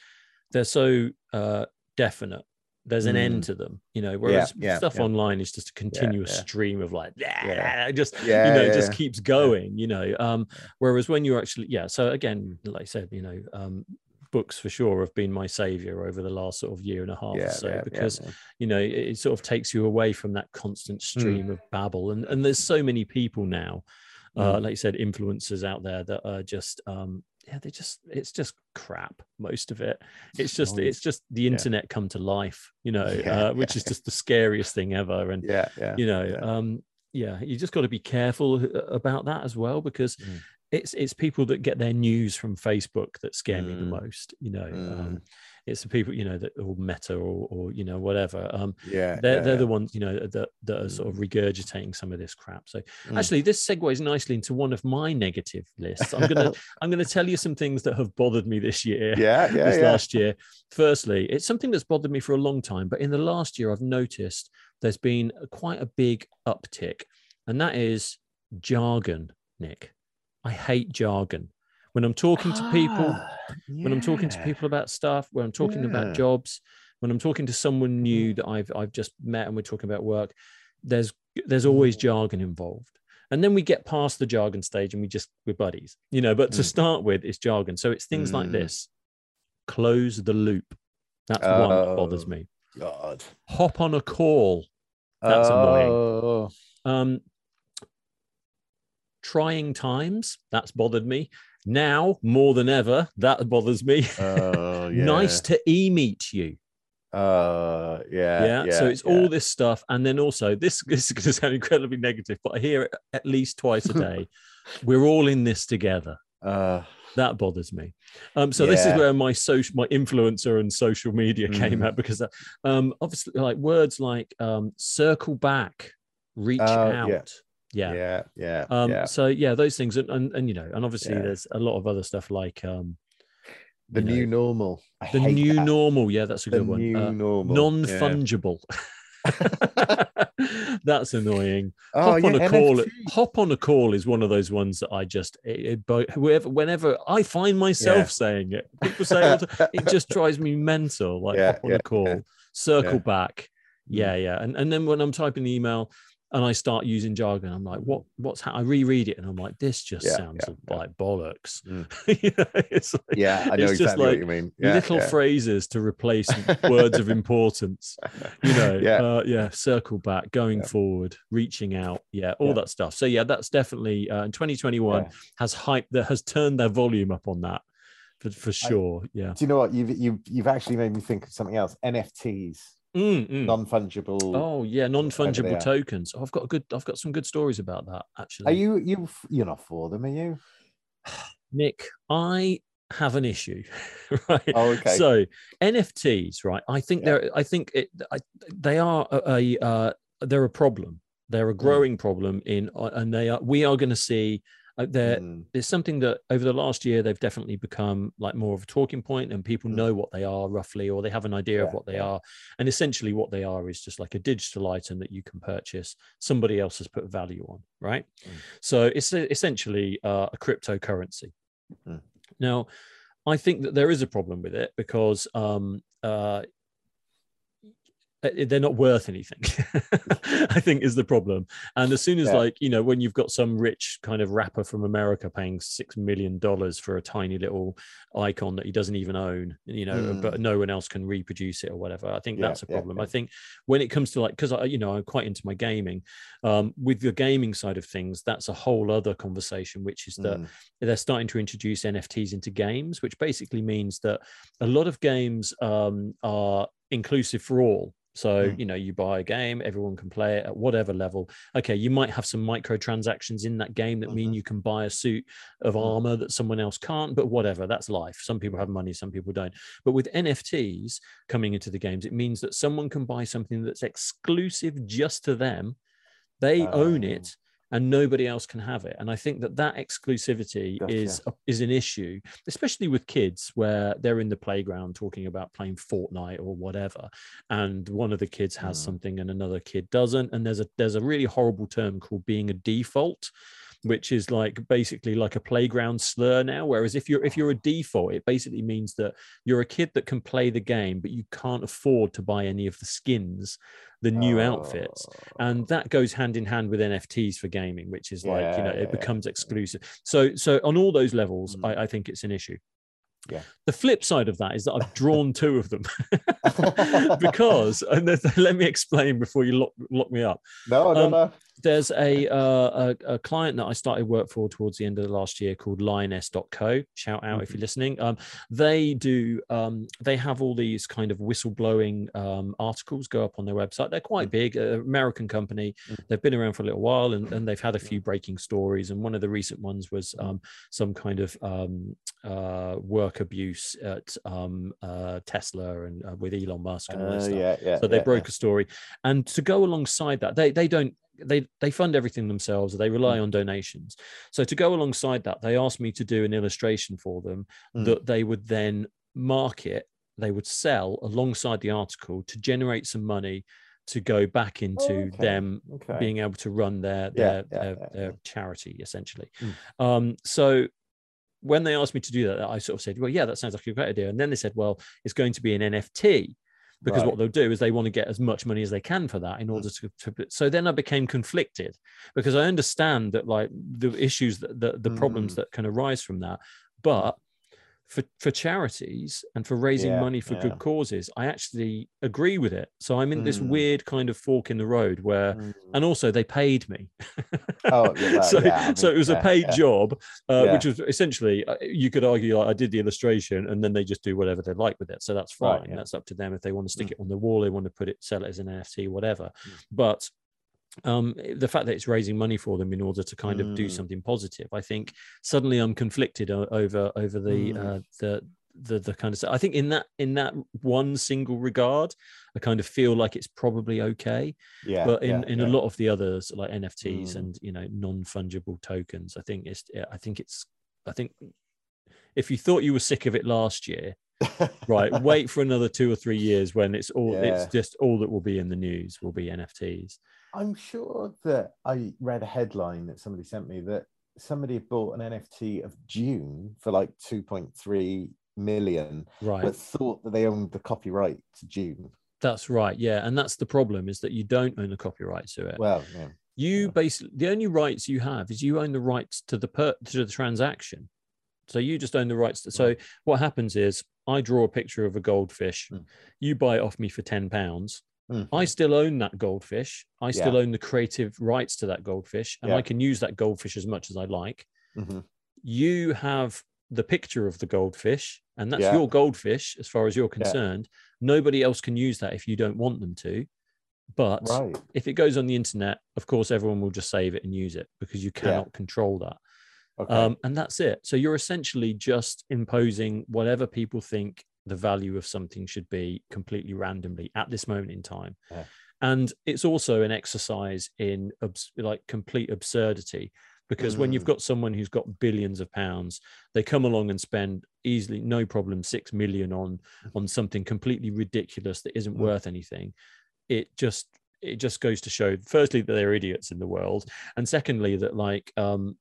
they're so uh definite there's an end Mm. to them you know whereas yeah, stuff yeah. online is just a continuous yeah. stream of like Yeah. just yeah, you know yeah, it just yeah. keeps going you know um whereas when you're actually yeah so again like i said you know um books for sure have been my savior over the last sort of year and a half yeah, or so yeah, because yeah. you know it, it sort of takes you away from that constant Mm. stream of babble and and there's so many people now uh Mm. like you said influencers out there that are just um yeah they just it's just crap most of it it's just it's just the internet come to life you know (laughs) uh, which is just the scariest thing ever and yeah, yeah, you know yeah. um yeah you just got to be careful uh, about that as well because Mm. It's it's people that get their news from facebook that scare me the Mm. most you know Mm. um it's the people you know that or meta or or you know whatever um yeah, they're, yeah, they're yeah. the ones you know that that are sort of regurgitating some of this crap so Mm. actually this segues nicely into one of my negative lists i'm gonna (laughs) i'm gonna tell you some things that have bothered me this year yeah, yeah, this yeah. last year. Firstly, it's something that's bothered me for a long time, but in the last year, I've noticed there's been quite a big uptick, and that is jargon, Nick. I hate jargon. When I'm talking to people, Ah, when I'm talking to people about stuff, when I'm talking Yeah. about jobs, when I'm talking to someone new that I've I've just met and we're talking about work, there's there's always Mm. jargon involved. And then we get past the jargon stage and we just we're buddies, you know. But to Mm. start with, it's jargon. So it's things like Mm. this: close the loop. That's one that bothers Oh. me. God. Hop on a call. That's annoying. oh, Um, trying times. That's bothered me. Now more than ever, that bothers me. (laughs) Oh, yeah. nice to e-meet you. Uh, yeah, yeah, yeah. so it's yeah. all this stuff and then also this, (laughs) this is going to sound incredibly negative but i hear it at least twice a day (laughs) we're all in this together Uh, that bothers me um so this is where my social my influencer and social media came Mm. out because uh, um obviously like words like um circle back reach Oh, out yeah. yeah, yeah, yeah, um yeah. so yeah those things and, and and you know and obviously Yeah. there's a lot of other stuff like um The you know, new normal. I the new that. normal yeah that's a The good one new Uh, normal. non-fungible (laughs) that's annoying (laughs) Oh, hop on yeah, a call NFT. hop on a call is one of those ones that i just it, it, whoever whenever i find myself Yeah. saying it people say it, all the time, (laughs) it just drives me mental like Yeah, hop on yeah, a call yeah. circle Yeah. back yeah yeah and, and then when i'm typing the email and i start using jargon i'm like what what's ha-? i reread it and i'm like this just Yeah, sounds yeah, yeah. like bollocks Mm. (laughs) You know, it's like Yeah, I know It's just exactly like what you mean. Yeah, little yeah. phrases to replace (laughs) words of importance you know Yeah. uh, yeah circle back going Yeah. forward reaching out yeah all Yeah. that stuff so yeah that's definitely uh, in 2021 Yeah. has hype that has turned their volume up on that for, for sure yeah Do you know what you've you've you've actually made me think of something else? NFTs, Mm, mm. non fungible. oh yeah non-fungible tokens oh, i've got a good i've got some good stories about that actually Are you you you're not for them? Are you? (sighs) nick i have an issue (laughs) right Oh, okay. so nfts right i think Yeah. they're i think it I, they are a, a uh, they're a problem they're Mm. a growing problem in uh, and they are we are going to see uh, there Mm, it's something that over the last year they've definitely become like more of a talking point and people Mm. know what they are roughly or they have an idea of what they are and essentially what they are is just like a digital item that you can purchase somebody else has put value on right Mm. so it's a- essentially uh, a cryptocurrency Mm. now i think that there is a problem with it because um uh, they're not worth anything (laughs) i think is the problem and as soon as Yeah. like you know when you've got some rich kind of rapper from america paying six million dollars for a tiny little icon that he doesn't even own you know Mm. but no one else can reproduce it or whatever i think Yeah, that's a yeah, problem i think when it comes to like because i you know i'm quite into my gaming um with the gaming side of things that's a whole other conversation which is that mm, they're starting to introduce NFTs into games, which basically means that a lot of games um, are inclusive for all. So, Mm. you know, you buy a game, everyone can play it at whatever level. Okay, you might have some microtransactions in that game that mean Mhm. you can buy a suit of Mm. armor that someone else can't, but whatever, that's life. Some people have money, some people don't. But with NFTs coming into the games, it means that someone can buy something that's exclusive just to them. They own Oh. it and nobody else can have it. And I think that that exclusivity Gotcha. is is an issue, especially with kids where they're in the playground talking about playing Fortnite or whatever, and one of the kids has Mm. something and another kid doesn't. And there's a there's a really horrible term called being a default. Which is like basically like a playground slur now. Whereas if you're if you're a default, it basically means that you're a kid that can play the game, but you can't afford to buy any of the skins, the new outfits Oh. and that goes hand in hand with nfts for gaming which is like you know Yeah, yeah, it yeah. becomes exclusive so so on all those levels Mm. I, I think it's an issue Yeah. the flip side of that is that i've drawn (laughs) two of them (laughs) (laughs) because and let me explain before you lock, lock me up no, no, um, no. There's a, uh, a a client that I started work for towards the end of the last year called Lioness.co. Shout out if Mm-hmm. you're listening. Um, they do um, they have all these kind of whistleblowing um, articles go up on their website. They're quite big, uh, American company. Mm. They've been around for a little while, and, and they've had a few breaking stories. And one of the recent ones was Mm. um, some kind of um, uh, work abuse at um, uh, Tesla and uh, with Elon Musk and all this Uh, stuff yeah, yeah. so they yeah, broke a story and to go alongside that they they don't they they fund everything themselves they rely Mm. on donations so to go alongside that they asked me to do an illustration for them Mm. that they would then market they would sell alongside the article to generate some money to go back into okay, them. Okay. being able to run their their, yeah, their, yeah, their yeah. charity essentially Mm. um so when they asked me to do that i sort of said well yeah that sounds like a great idea and then they said well it's going to be an nft because Right. what they'll do is they want to get as much money as they can for that in order to, to so then i became conflicted because i understand that like the issues that the, the problems Mm. that can arise from that but for for charities and for raising Yeah, money for yeah. good causes, I actually agree with it. So I'm in this Mm. weird kind of fork in the road where, Mm. and also they paid me. Oh, yeah, well, (laughs) so, yeah, I so it was a paid job, uh, which was essentially uh, you could argue like I did the illustration and then they just do whatever they like with it. So that's Right, fine. yeah. That's up to them if they want to stick Mm. it on the wall, they want to put it, sell it as an NFT, whatever. Mm. But um the fact that it's raising money for them in order to kind of do Mm. something positive i think suddenly i'm conflicted over over the Mm. uh the the the kind of stuff. I think in that in that one single regard, I kind of feel like it's probably okay. Yeah. but in yeah, in yeah. a lot of the others like NFTs Mm. and you know non fungible tokens, I think it's I think it's I think if you thought you were sick of it last year, right, (laughs) wait for another two or three years when it's all Yeah. it's just all that will be in the news will be NFTs. I'm sure that I read a headline that somebody sent me that somebody had bought an NFT of Dune for like 2.3 million, Right. but thought that they owned the copyright to Dune. That's right. Yeah. And that's the problem is that you don't own the copyright to it. Well, yeah. you yeah. basically the only rights you have is you own the rights to the per to the transaction. So you just own the rights. To, so what happens is I draw a picture of a goldfish. Mm. You buy it off me for ten pounds. Mhm. I still own that goldfish. I still Yeah. own the creative rights to that goldfish, and Yeah. I can use that goldfish as much as I like. Mhm. You have the picture of the goldfish, and that's Yeah. your goldfish as far as you're concerned. Nobody else can use that if you don't want them to. But Right. if it goes on the internet, of course, everyone will just save it and use it because you cannot control that. Okay. Um, and that's it. So you're essentially just imposing whatever people think the value of something should be completely randomly at this moment in time. Yeah. And it's also an exercise in abs- like complete absurdity because when you've Mm. got someone who's got billions of pounds, they come along and spend easily, no problem, six million on on something completely ridiculous that isn't Mm. worth anything. It just it just goes to show, firstly, that they're idiots in the world, and secondly, that like um,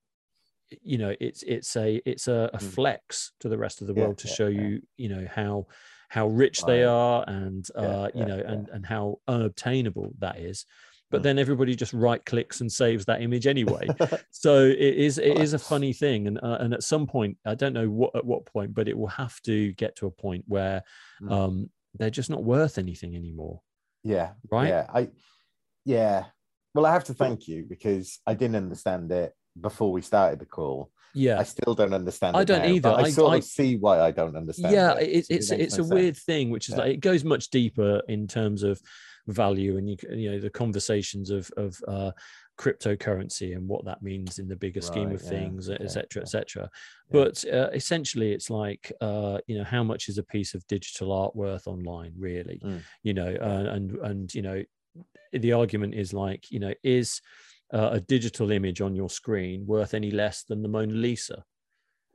you know it's it's a it's a, a Mm. flex to the rest of the Yeah, world to yeah, show yeah. you you know how how rich they are and uh you know and and how unobtainable that is but Mm. then everybody just right clicks and saves that image anyway (laughs) so it is it is a funny thing and uh, and at some point i don't know what at what point but it will have to get to a point where Mm. um they're just not worth anything anymore yeah. right? Yeah. I yeah. Well, I have to thank you because I didn't understand it before we started the call. yeah I still don't understand. I it don't now, either. I, I- sort I- of see why I don't understand. yeah it. it's It it's makes it's a weird thing which is Yeah. like it goes much deeper in terms of value and you you know the conversations of of uh cryptocurrency and what that means in the bigger scheme of yeah, things okay, etc yeah. etc Yeah. but uh, essentially it's like uh you know how much is a piece of digital art worth online really Mm. you know uh, and and you know the argument is like you know is uh, a digital image on your screen worth any less than the mona lisa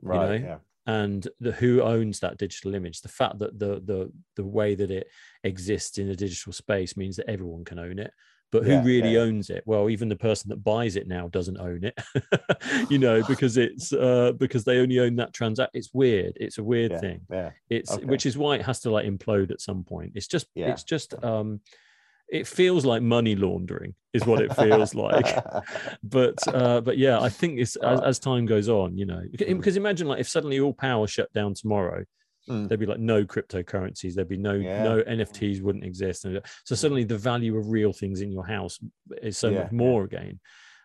Right. know, yeah. and the who owns that digital image the fact that the the the way that it exists in a digital space means that everyone can own it but who Yeah, really yeah. owns it well even the person that buys it now doesn't own it (laughs) you know because it's uh because they only own that transact it's weird it's a weird thing Yeah. it's Okay. which is why it has to like implode at some point it's just Yeah. it's just um it feels like money laundering is what it feels like (laughs) but uh but yeah i think it's as, as time goes on you know Beca- Mm. because imagine like if suddenly all power shut down tomorrow Mm. there'd be like no cryptocurrencies there'd be no Yeah. no nfts wouldn't exist and so suddenly the value of real things in your house is so Yeah, much more again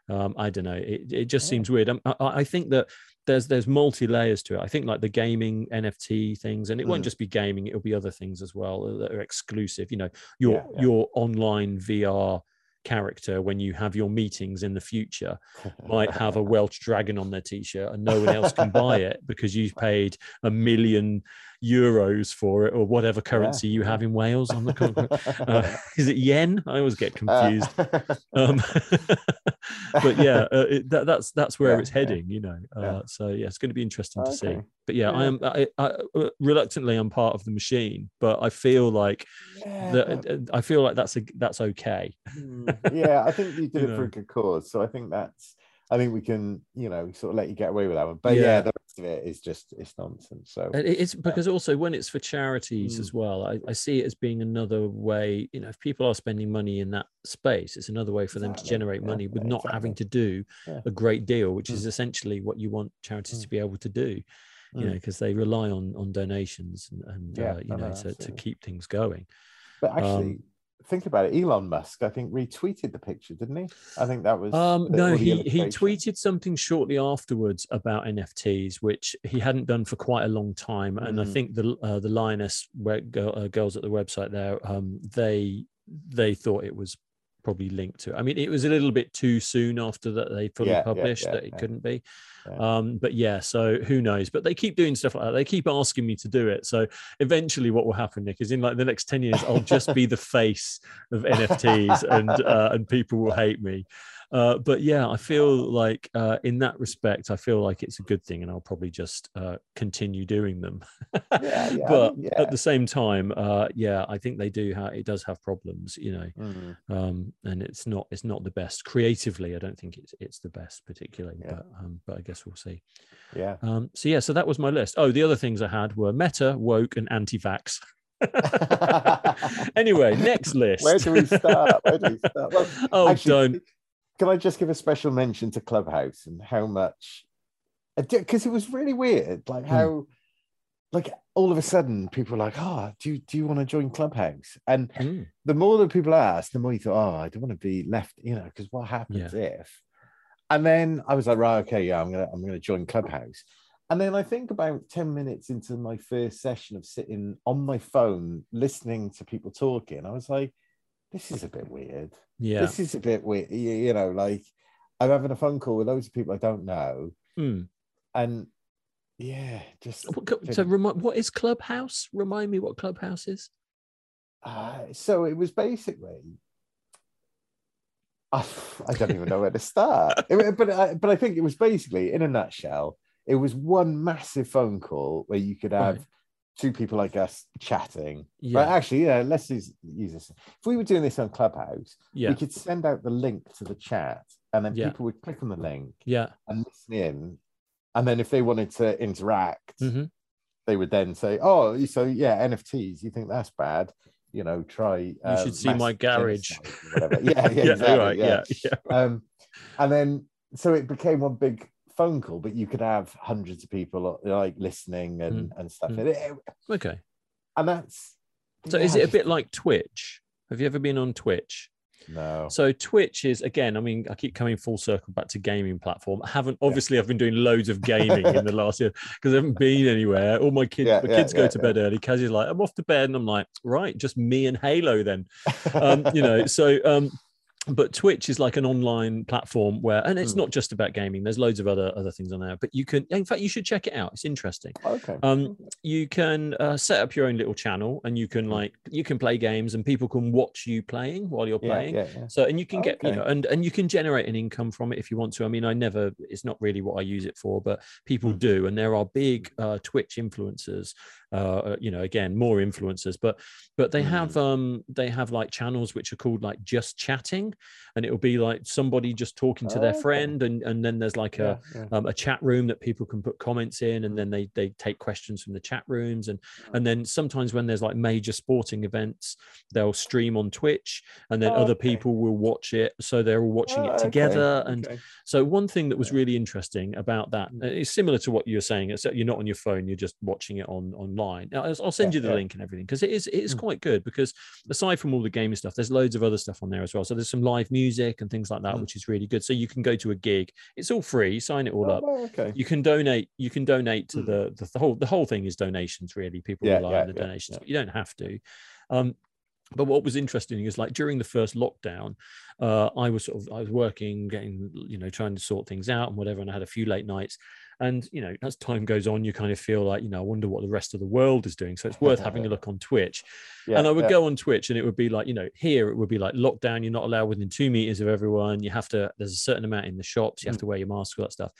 um i don't know it, it just Yeah. seems weird Um, I I think that there's there's multi layers to it i think like the gaming nft things and it won't Mm. just be gaming it'll be other things as well that are exclusive you know your Yeah, yeah. your online vr character when you have your meetings in the future might have a (laughs) Welsh dragon on their t-shirt and no one else can buy it (laughs) because you've paid a million euros for it or whatever currency you have in Wales on the con- (laughs) uh, is it yen? I always get confused. (laughs) Um, (laughs) but yeah uh, it, that, that's that's where Yeah, it's yeah. heading you know uh, Yeah. so yeah it's going to be interesting to see. But yeah, I am I, I, uh, reluctantly I'm part of the machine but I feel like yeah, that I feel like that's a that's okay. Mm, yeah, I think you did You it for a good cause. So I think that's I think we can, you know, sort of let you get away with that one. But yeah, Yeah. the rest of it is just it's nonsense. So it's because also when it's for charities Mm. as well, I, I see it as being another way. You know, if people are spending money in that space, it's another way for them to generate yeah, money with yeah, not having to do a great deal, which Mm. is essentially what you want charities Mm. to be able to do. you know Mm. because they rely on on donations and, and uh, you no, know no, to, to keep things going But actually, Um, think about it. Elon Musk, I think, retweeted the picture, didn't he? I think that was. Um, the- no, he he tweeted something shortly afterwards about NFTs, which he hadn't done for quite a long time. And I Mm. think the uh, the Lioness where uh, girls at the website there, um, they they thought it was probably linked to. I mean, it was a little bit too soon after that they fully Yeah, yeah, published yeah, that it yeah. couldn't be. Yeah. Um, but yeah, so who knows? But they keep doing stuff like that. They keep asking me to do it. So eventually, what will happen, Nick, is in like the next ten years, I'll just be the (laughs) face of NFTs, and uh, and people will hate me. Uh, but yeah, I feel like uh, in that respect, I feel like it's a good thing, and I'll probably just uh, continue doing them. Yeah, (laughs) yeah, but yeah. at the same time, uh, yeah, I think they do. Ha- it does have problems, you know, Mm. um, and it's not it's not the best creatively. I don't think it's it's the best particularly, but um, but I guess we'll see. Yeah. Um, so yeah, so that was my list. Oh, the other things I had were meta, woke, and anti-vax. (laughs) (laughs) anyway, next list. Where do we start? Where do we start? Well, oh, actually, don't. Can I just give a special mention to Clubhouse and how much? Because it was really weird, like Hmm. how, like all of a sudden people were like, "Oh, do you do you want to join Clubhouse?" And Mm, the more that people asked, the more you thought, "Oh, I don't want to be left," you know, because what happens if? And then I was like, "Right, okay, yeah, I'm gonna I'm gonna join Clubhouse." And then I think about 10 minutes into my first session of sitting on my phone listening to people talking, I was like, this is a bit weird. yeah. This is a bit weird. You, you know, like I'm having a phone call with loads of people I don't know. Mm. And yeah, just So, remind, what is Clubhouse? Remind me what Clubhouse is. uh, so it was basically. I, I don't even know where to start. It- but I, but I think it was basically, in a nutshell, it was one massive phone call where you could have Right. Two people like us chatting. Yeah. Right, actually, yeah, let's use, use this. If we were doing this on Clubhouse, Yeah. we could send out the link to the chat, and then Yeah. people would click on the link Yeah. and listen in. And then if they wanted to interact, hmm they would then say, "Oh, so yeah, NFTs. You think that's bad? You know, try. You should see my garage." or (laughs) Yeah, yeah, exactly. right. yeah. Yeah. Yeah. Um, and then so it became one big phone call, but you could have hundreds of people like listening and and stuff. mm. Okay. and that's So, yeah, is it a bit like Twitch? Have you ever been on Twitch? no? So Twitch is again. I mean, I keep coming full circle back to gaming platform. I haven't obviously. I've been doing loads of gaming in the (laughs) last year because I haven't been anywhere. All my kids, Yeah, my yeah, kids go yeah, to bed early. Kazzy's like, I'm off to bed, and I'm like, right, just me and Halo then. um, you know (laughs) so um but twitch is like an online platform where and it's Hmm. not just about gaming there's loads of other other things on there but you can in fact you should check it out it's interesting okay. um you can uh, set up your own little channel and you can Hmm. like you can play games and people can watch you playing while you're yeah, playing yeah, yeah. so and you can get you know and and you can generate an income from it if you want to i mean i never it's not really what i use it for but people Mm. do and there are big uh, twitch influencers uh you know again more influencers but but they Mm. have um they have like channels which are called like just chatting and it'll be like somebody just talking to Oh, their okay. friend and and then there's like a Yeah, yeah. um, a chat room that people can put comments in Mm. and then they they take questions from the chat rooms and and then sometimes when there's like major sporting events they'll stream on twitch and then Oh, other okay. people will watch it so they're all watching Oh, it okay, together and okay. so one thing that was really interesting about that Mm. uh, similar to what you're saying except you're not on your phone you're just watching it on online Now, I'll send Yeah, you the link and everything because it is it is Mm. quite good because aside from all the gaming stuff there's loads of other stuff on there as well so there's some live music and things like that Mm. which is really good. So you can go to a gig. It's all free. Sign it all Oh, up. okay. you can donate you can donate to Mm. the, the the whole the whole thing is donations really. People Yeah, rely yeah, on the yeah, donations but you don't have to. Um but what was interesting is like during the first lockdown uh i was sort of i was working getting you know trying to sort things out and whatever and i had a few late nights and you know as time goes on you kind of feel like you know i wonder what the rest of the world is doing so it's worth having a (laughs) look on twitch Yeah, and I would yeah. go on Twitch and it would be like, you know, here it would be like lockdown, you're not allowed within two meters of everyone. You have to, there's a certain amount in the shops, you have Mm. to wear your mask, all that stuff.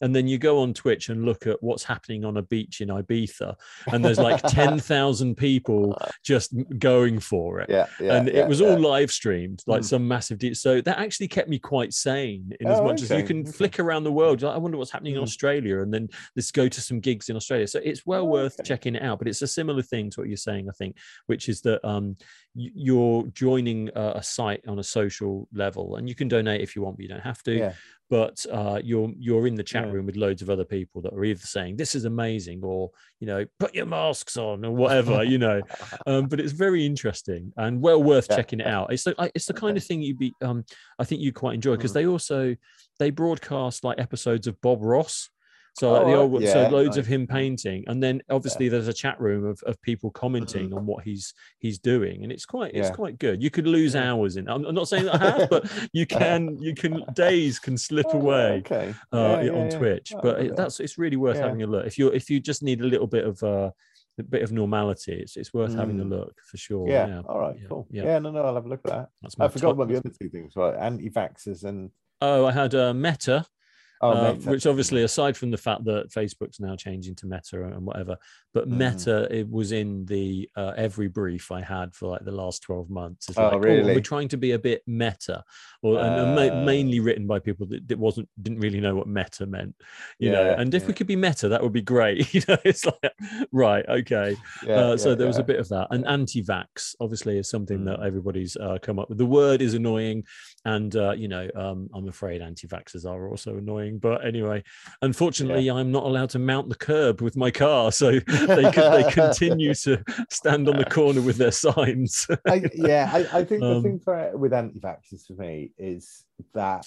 And then you go on Twitch and look at what's happening on a beach in Ibiza, and there's like (laughs) 10,000 people just going for it. Yeah, yeah. and yeah, it was all live streamed, like Mm. some massive. De- so that actually kept me quite sane in as Oh, much as you can okay. flick around the world. Like, I wonder what's happening in Mm. Australia. Australia, and then let's go to some gigs in Australia. So it's well Oh, worth okay. checking it out. But it's a similar thing to what you're saying, I think, which is that um, you're joining a, a site on a social level, and you can donate if you want, but you don't have to. Yeah. But uh, you're you're in the chat Yeah. room with loads of other people that are either saying this is amazing or you know put your masks on or whatever, you know. (laughs) Um, but it's very interesting and well worth Yeah, checking it out. It's the it's the kind of thing you'd be um I think you quite enjoy because Mhm. they also they broadcast like episodes of Bob Ross. So like the old yeah, so loads of him painting, and then obviously there's a chat room of, of people commenting Mhm. on what he's he's doing, and it's quite it's Yeah. quite good. You could lose Yeah. hours in. I'm, I'm not saying that I have, but you (laughs) can you can days can slip Oh, away Okay. uh, Yeah, yeah, on yeah. Twitch. Oh, but it, that's it's really worth Yeah. having a look. If you if you just need a little bit of uh, a bit of normality, it's it's worth having a Mm. look for sure. Yeah. All right. yeah, Cool. yeah. Yeah. No, no. I'll have a look at that. That's I forgot top- about the other two things. Right. Anti-vaxxers and Oh, I had uh, Meta, oh, uh, which obviously, aside from the fact that Facebook's now changing to Meta and whatever, but Mhm. Meta it was in the uh, every brief I had for like the last twelve months. It's Oh, like, and really? we're trying to be a bit meta, or and, and ma- Uh. mainly written by people that, that wasn't didn't really know what Meta meant, you know. And if we could be Meta, that would be great. (laughs) you know, it's like right, okay. Yeah, uh, so yeah, there was a bit of that. And anti-vax obviously is something that Mm. everybody's uh, come up with. The word is annoying, and uh, you know, um, I'm afraid anti-vaxxers are also annoying. But anyway, unfortunately, I'm not allowed to mount the curb with my car, so (laughs) they could, they continue to stand on the (laughs) corner with their signs. I, yeah, I, I think the Um, thing for with anti-vaxxers for me is that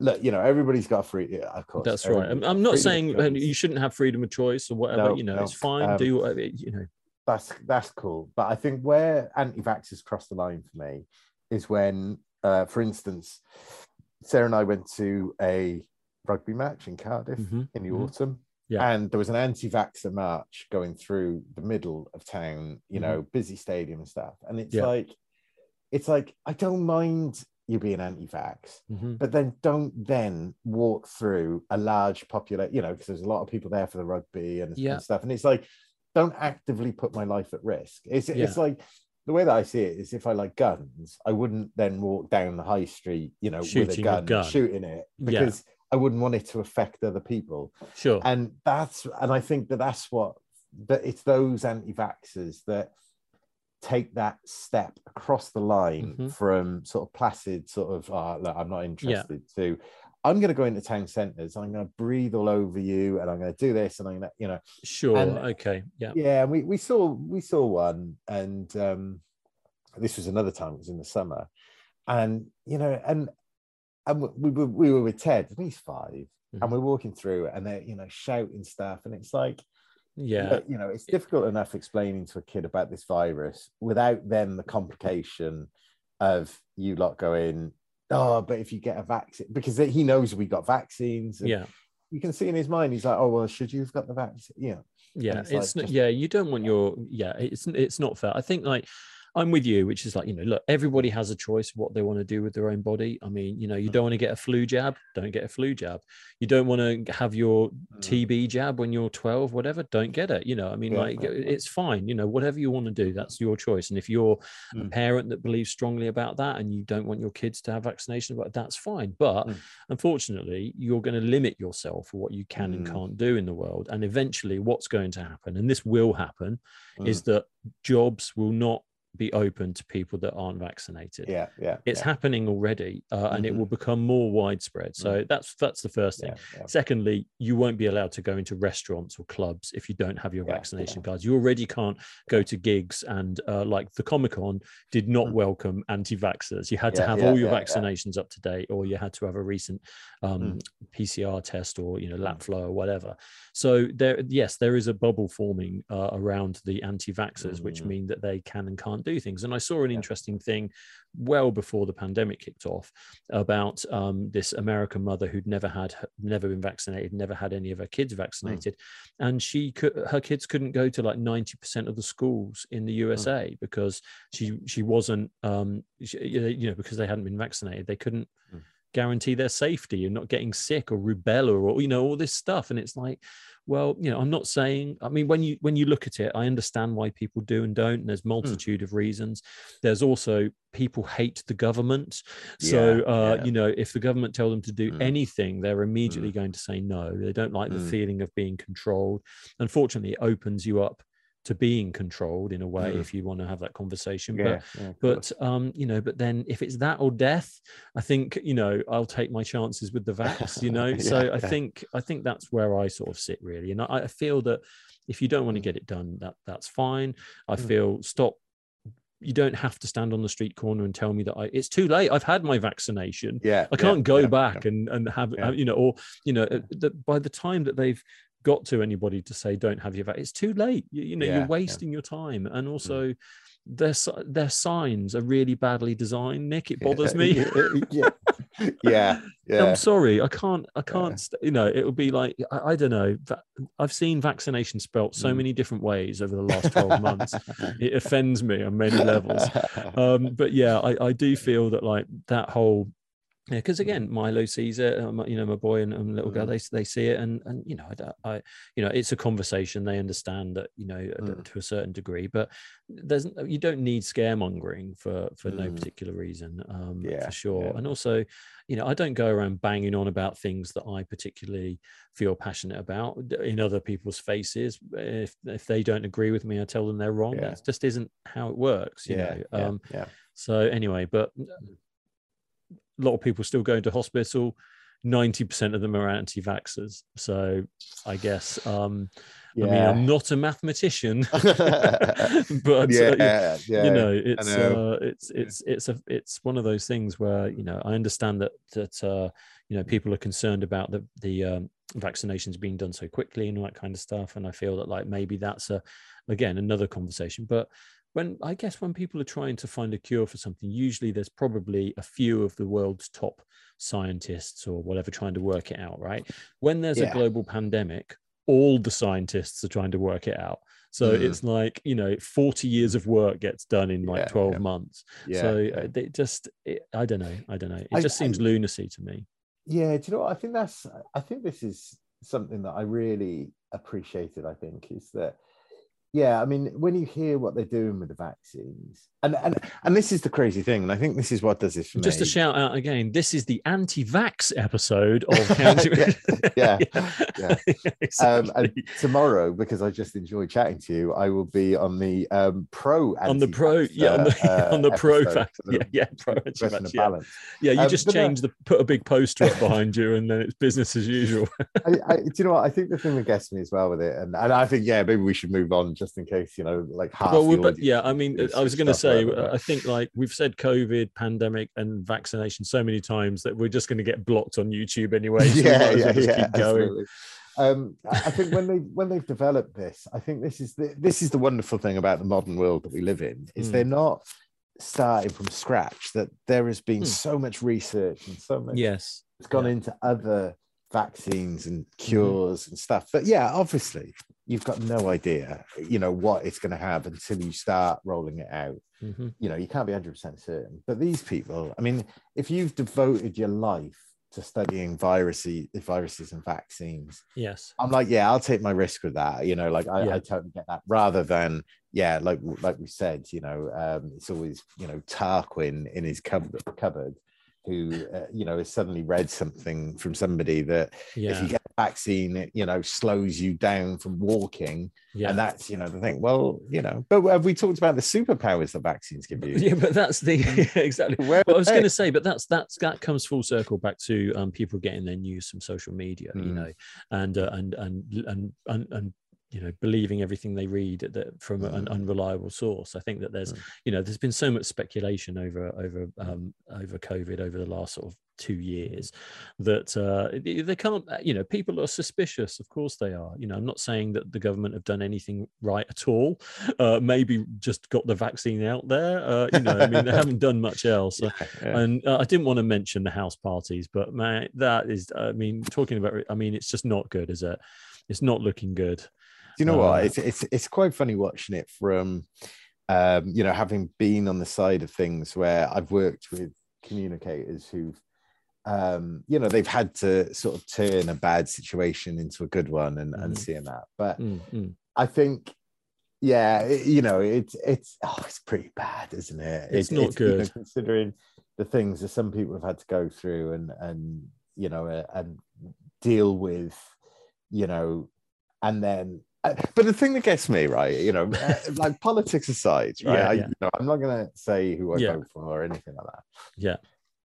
look, you know, everybody's got free. Yeah, of course, That's right. I'm, I'm not saying you shouldn't have freedom of choice or whatever. No, you know, no. it's fine. Um, do whatever. You know, that's that's cool. But I think where anti-vaxxers cross the line for me is when, uh, for instance, Sarah and I went to a rugby match in Cardiff Mhm, in the mhm. autumn. Yeah. And there was an anti-vaxxer march going through the middle of town, you know, busy stadium and stuff. And it's Mm-hmm. Yeah. like, it's like, I don't mind you being anti-vax, Mhm. but then don't then walk through a large population, you know, because there's a lot of people there for the rugby and, and stuff. And it's like, don't actively put my life at risk. It's it's like the way that I see it is if I like guns, I wouldn't then walk down the high street, you know, with a Shooting a gun, gun. shooting it Yeah. because I wouldn't want it to affect other people. sure. And that's and I think that that's what that it's those anti-vaxxers that take that step across the line Mhm. from sort of placid sort of oh, look, I'm not interested to I'm going to go into town centres. I'm going to breathe all over you, and I'm going to do this, and I'm going to, you know, Sure. and- okay. Yeah. yeah. We we saw we saw one, and um, this was another time. It was in the summer, and you know, and and we were we were with Ted, and he's 5 Mhm. and we're walking through, and they're you know shouting stuff, and it's like, Yeah. you know, it's difficult enough explaining to a kid about this virus without then the complication of you lot going, oh, but if you get a vaccine, because he knows we got vaccines. and Yeah. You can see in his mind, he's like, oh, well, should you have got the vaccine? Yeah. yeah it's it's, like not, just- yeah you don't want your yeah it's it's not fair i think like i'm with you which is like you know look everybody has a choice what they want to do with their own body i mean you know you Mm. don't want to get a flu jab don't get a flu jab you don't want to have your Mm. tb jab when you're 12 whatever don't get it you know i mean Yeah, like yeah, it's fine you know whatever you want to do that's your choice and if you're a Mm. parent that believes strongly about that and you don't want your kids to have vaccination but that's fine but Mm. unfortunately you're going to limit yourself for what you can and Mm. can't do in the world and eventually what's going to happen and this will happen Mm. is that jobs will not be open to people that aren't vaccinated Yeah. Yeah. it's yeah, happening already uh, and it Mhm. will become more widespread so that's that's the first thing yeah, yeah. Secondly, you won't be allowed to go into restaurants or clubs if you don't have your vaccination cards. You already can't go to gigs, and uh, like the Comic Con did not Mm. welcome anti-vaxxers. You had to have all your vaccinations up to date, or you had to have a recent um, Mm. PCR test, or you know lap Mm. flow or whatever. So there, yes, there is a bubble forming uh, around the anti-vaxxers, which Mm. mean that they can and can't do things. And I saw an interesting thing well before the pandemic kicked off about um, this American mother who'd never had never been vaccinated, never had any of her kids vaccinated, and she could her kids couldn't go to like ninety percent of the schools in the USA because she she wasn't um, she, you know because they hadn't been vaccinated, they couldn't Mm. guarantee their safety and not getting sick or rubella or you know all this stuff, and it's like well you know i'm not saying i mean when you when you look at it i understand why people do and don't and there's Hmm. multitude of reasons there's also people hate the government so Yeah, uh yeah. you know if the government tell them to do Mm. anything they're immediately going to say no they don't like the Mm. feeling of being controlled unfortunately it opens you up to being controlled in a way Mm. if you want to have that conversation but yeah, yeah, of course. but um you know but then if it's that or death i think you know i'll take my chances with the (laughs) vax you know so i yeah. think i think that's where i sort of sit really and i, I feel that if you don't want to Mm. get it done that that's fine i Mm. feel stop you don't have to stand on the street corner and tell me that I, it's too late i've had my vaccination yeah, I can't go yeah, back yeah. and and have Yeah. uh, you know, or you know, uh, that by the time that they've got to anybody to say don't have your vaccine it's too late. You, you know, Yeah, you're yeah. wasting your time, and also their their signs are really badly designed. Nick, it bothers me. yeah, (laughs) yeah, yeah. I'm sorry, I can't, I can't, st- you know, it would be like, I, I don't know. I've seen vaccination spelt so Mm. many different ways over the last 12 months. It offends me on many levels (laughs) um but yeah I, I do feel that like that whole yeah because again milo sees it um, you know my boy and, and little girl Mm. they, they see it and and you know I, I you know it's a conversation they understand that you know uh, Mm. to a certain degree but there's you don't need scaremongering for for no Mm. particular reason um Yeah, for sure yeah. and also you know i don't go around banging on about things that i particularly feel passionate about in other people's faces if if they don't agree with me i tell them they're wrong Yeah. that just isn't how it works you yeah, know yeah, um yeah. so anyway, but a lot of people still going to hospital. 90% of them are anti-vaxxers. So I guess um I mean I'm not a mathematician, (laughs) (laughs) but yeah, uh, yeah, you know it's know. uh, it's it's it's a it's one of those things where you know I understand that that uh, you know people are concerned about the the um, vaccinations being done so quickly and all that kind of stuff, and I feel that like maybe that's a again another conversation, but when I guess when people are trying to find a cure for something, usually there's probably a few of the world's top scientists or whatever trying to work it out, right? When there's Yeah. a global pandemic, all the scientists are trying to work it out. So Mm. it's like, you know, 40 years of work gets done in like Yeah, 12 yeah. months. yeah, so yeah. they just, it, I don't know. I don't know. It I- just seems I- lunacy to me. Yeah, do you know what? I think that's I think this is something that I really appreciated, I think, is that yeah, I mean, when you hear what they're doing with the vaccines, and and and this is the crazy thing, and I think this is what does this for me. Just me. to shout out again, this is the anti-vax episode of (laughs) Counter. Yeah, yeah. (laughs) (laughs) Um, exactly. and tomorrow, because I just enjoyed chatting to you, I will be on the um, pro on the pro, yeah, on the, uh, on the pro fact, yeah, yeah, pro anti-vax, yeah. balance. yeah. You Um, just no- change the put a big poster up behind you, and then it's business as usual. I, I, do you know what? I think the thing that gets me as well with it, and, and I think yeah, maybe we should move on just in case you know, like half. well, we, but yeah, I mean, I was going to say, whatever, I think like we've said, COVID, pandemic, and vaccination so many times that we're just going to get blocked on YouTube anyway. So we might as well just keep going. absolutely. Um, I think when they when they've developed this, I think this is the this is the wonderful thing about the modern world that we live in is Mm. they're not starting from scratch. That there has been Mm. so much research and so much Yes, it's gone Yeah. into other vaccines and cures and stuff. But yeah, obviously, you've got no idea, you know, what it's going to have until you start rolling it out. Mhm. You know, you can't be 100% certain. But these people, I mean, if you've devoted your life to studying viruses, viruses and vaccines, yes, I'm like, yeah, I'll take my risk with that. You know, like I, Yeah. I totally get that. Rather than, yeah, like like we said, you know, um, it's always you know Tarquin in his cupboard, cupboard who uh, you know has suddenly read something from somebody that if you get a vaccine, it you know slows you down from walking, yeah. and that's you know the thing. Well, you know, but have we talked about the superpowers that vaccines give you? (laughs) yeah, but that's the (laughs) exactly. Where Well, I was going to say, but that's that's that comes full circle back to um, people getting their news from social media, you Mm. know, and uh, and and and and and you know believing everything they read that from an Mm. unreliable source. I think that there's Mm. you know there's been so much speculation over over um, over COVID over the last sort of two years that uh, they they can't you know people are suspicious. Of course they are. You know, I'm not saying that the government have done anything right at all. Uh, maybe just got the vaccine out there. Uh, you know, I mean they haven't done much else. (laughs) Yeah, yeah. And uh, I didn't want to mention the house parties, but man, that is, I mean, talking about, I mean, it's just not good, is it? It's not looking good. Do you know what? Uh, It's it's it's quite funny watching it from, um, you know, having been on the side of things where I've worked with communicators who've um, you know, they've had to sort of turn a bad situation into a good one and, and Mhm. seeing that. But Mm, mm. I think, yeah, it- you know, it's it's oh, it's pretty bad, isn't it? It's It- not you know, good. considering the things that some people have had to go through and and you know uh, and deal with, you know, and then. Uh, But the thing that gets me, right, you know, uh, (laughs) like politics aside, right? Yeah, I, yeah. You know, I'm not going to say who I Yeah. vote for or anything like that. Yeah.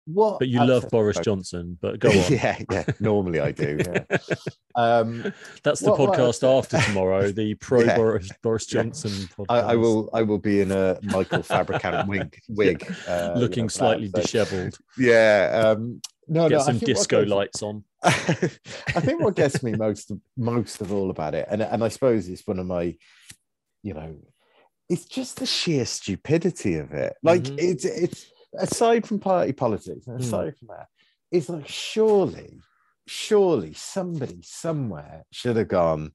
What? But you love Boris me- Johnson. But go (laughs) on. yeah, yeah. Normally I do. Yeah. (laughs) um, That's the What- what podcast else? after tomorrow. The pro. Boris, Boris. Johnson podcast. I, I will. I will be in a Michael Fabricant wig. Wig. uh, you looking know, for that, slightly dishevelled. Yeah. Um, no, Get no. Some disco lights on. I think what gets me most most of all about it, and and I suppose it's one of my, you know, it's just the sheer stupidity of it. Like Mhm. it's it's aside from party politics, and Mm. aside from that, it's like surely, surely somebody somewhere should have gone.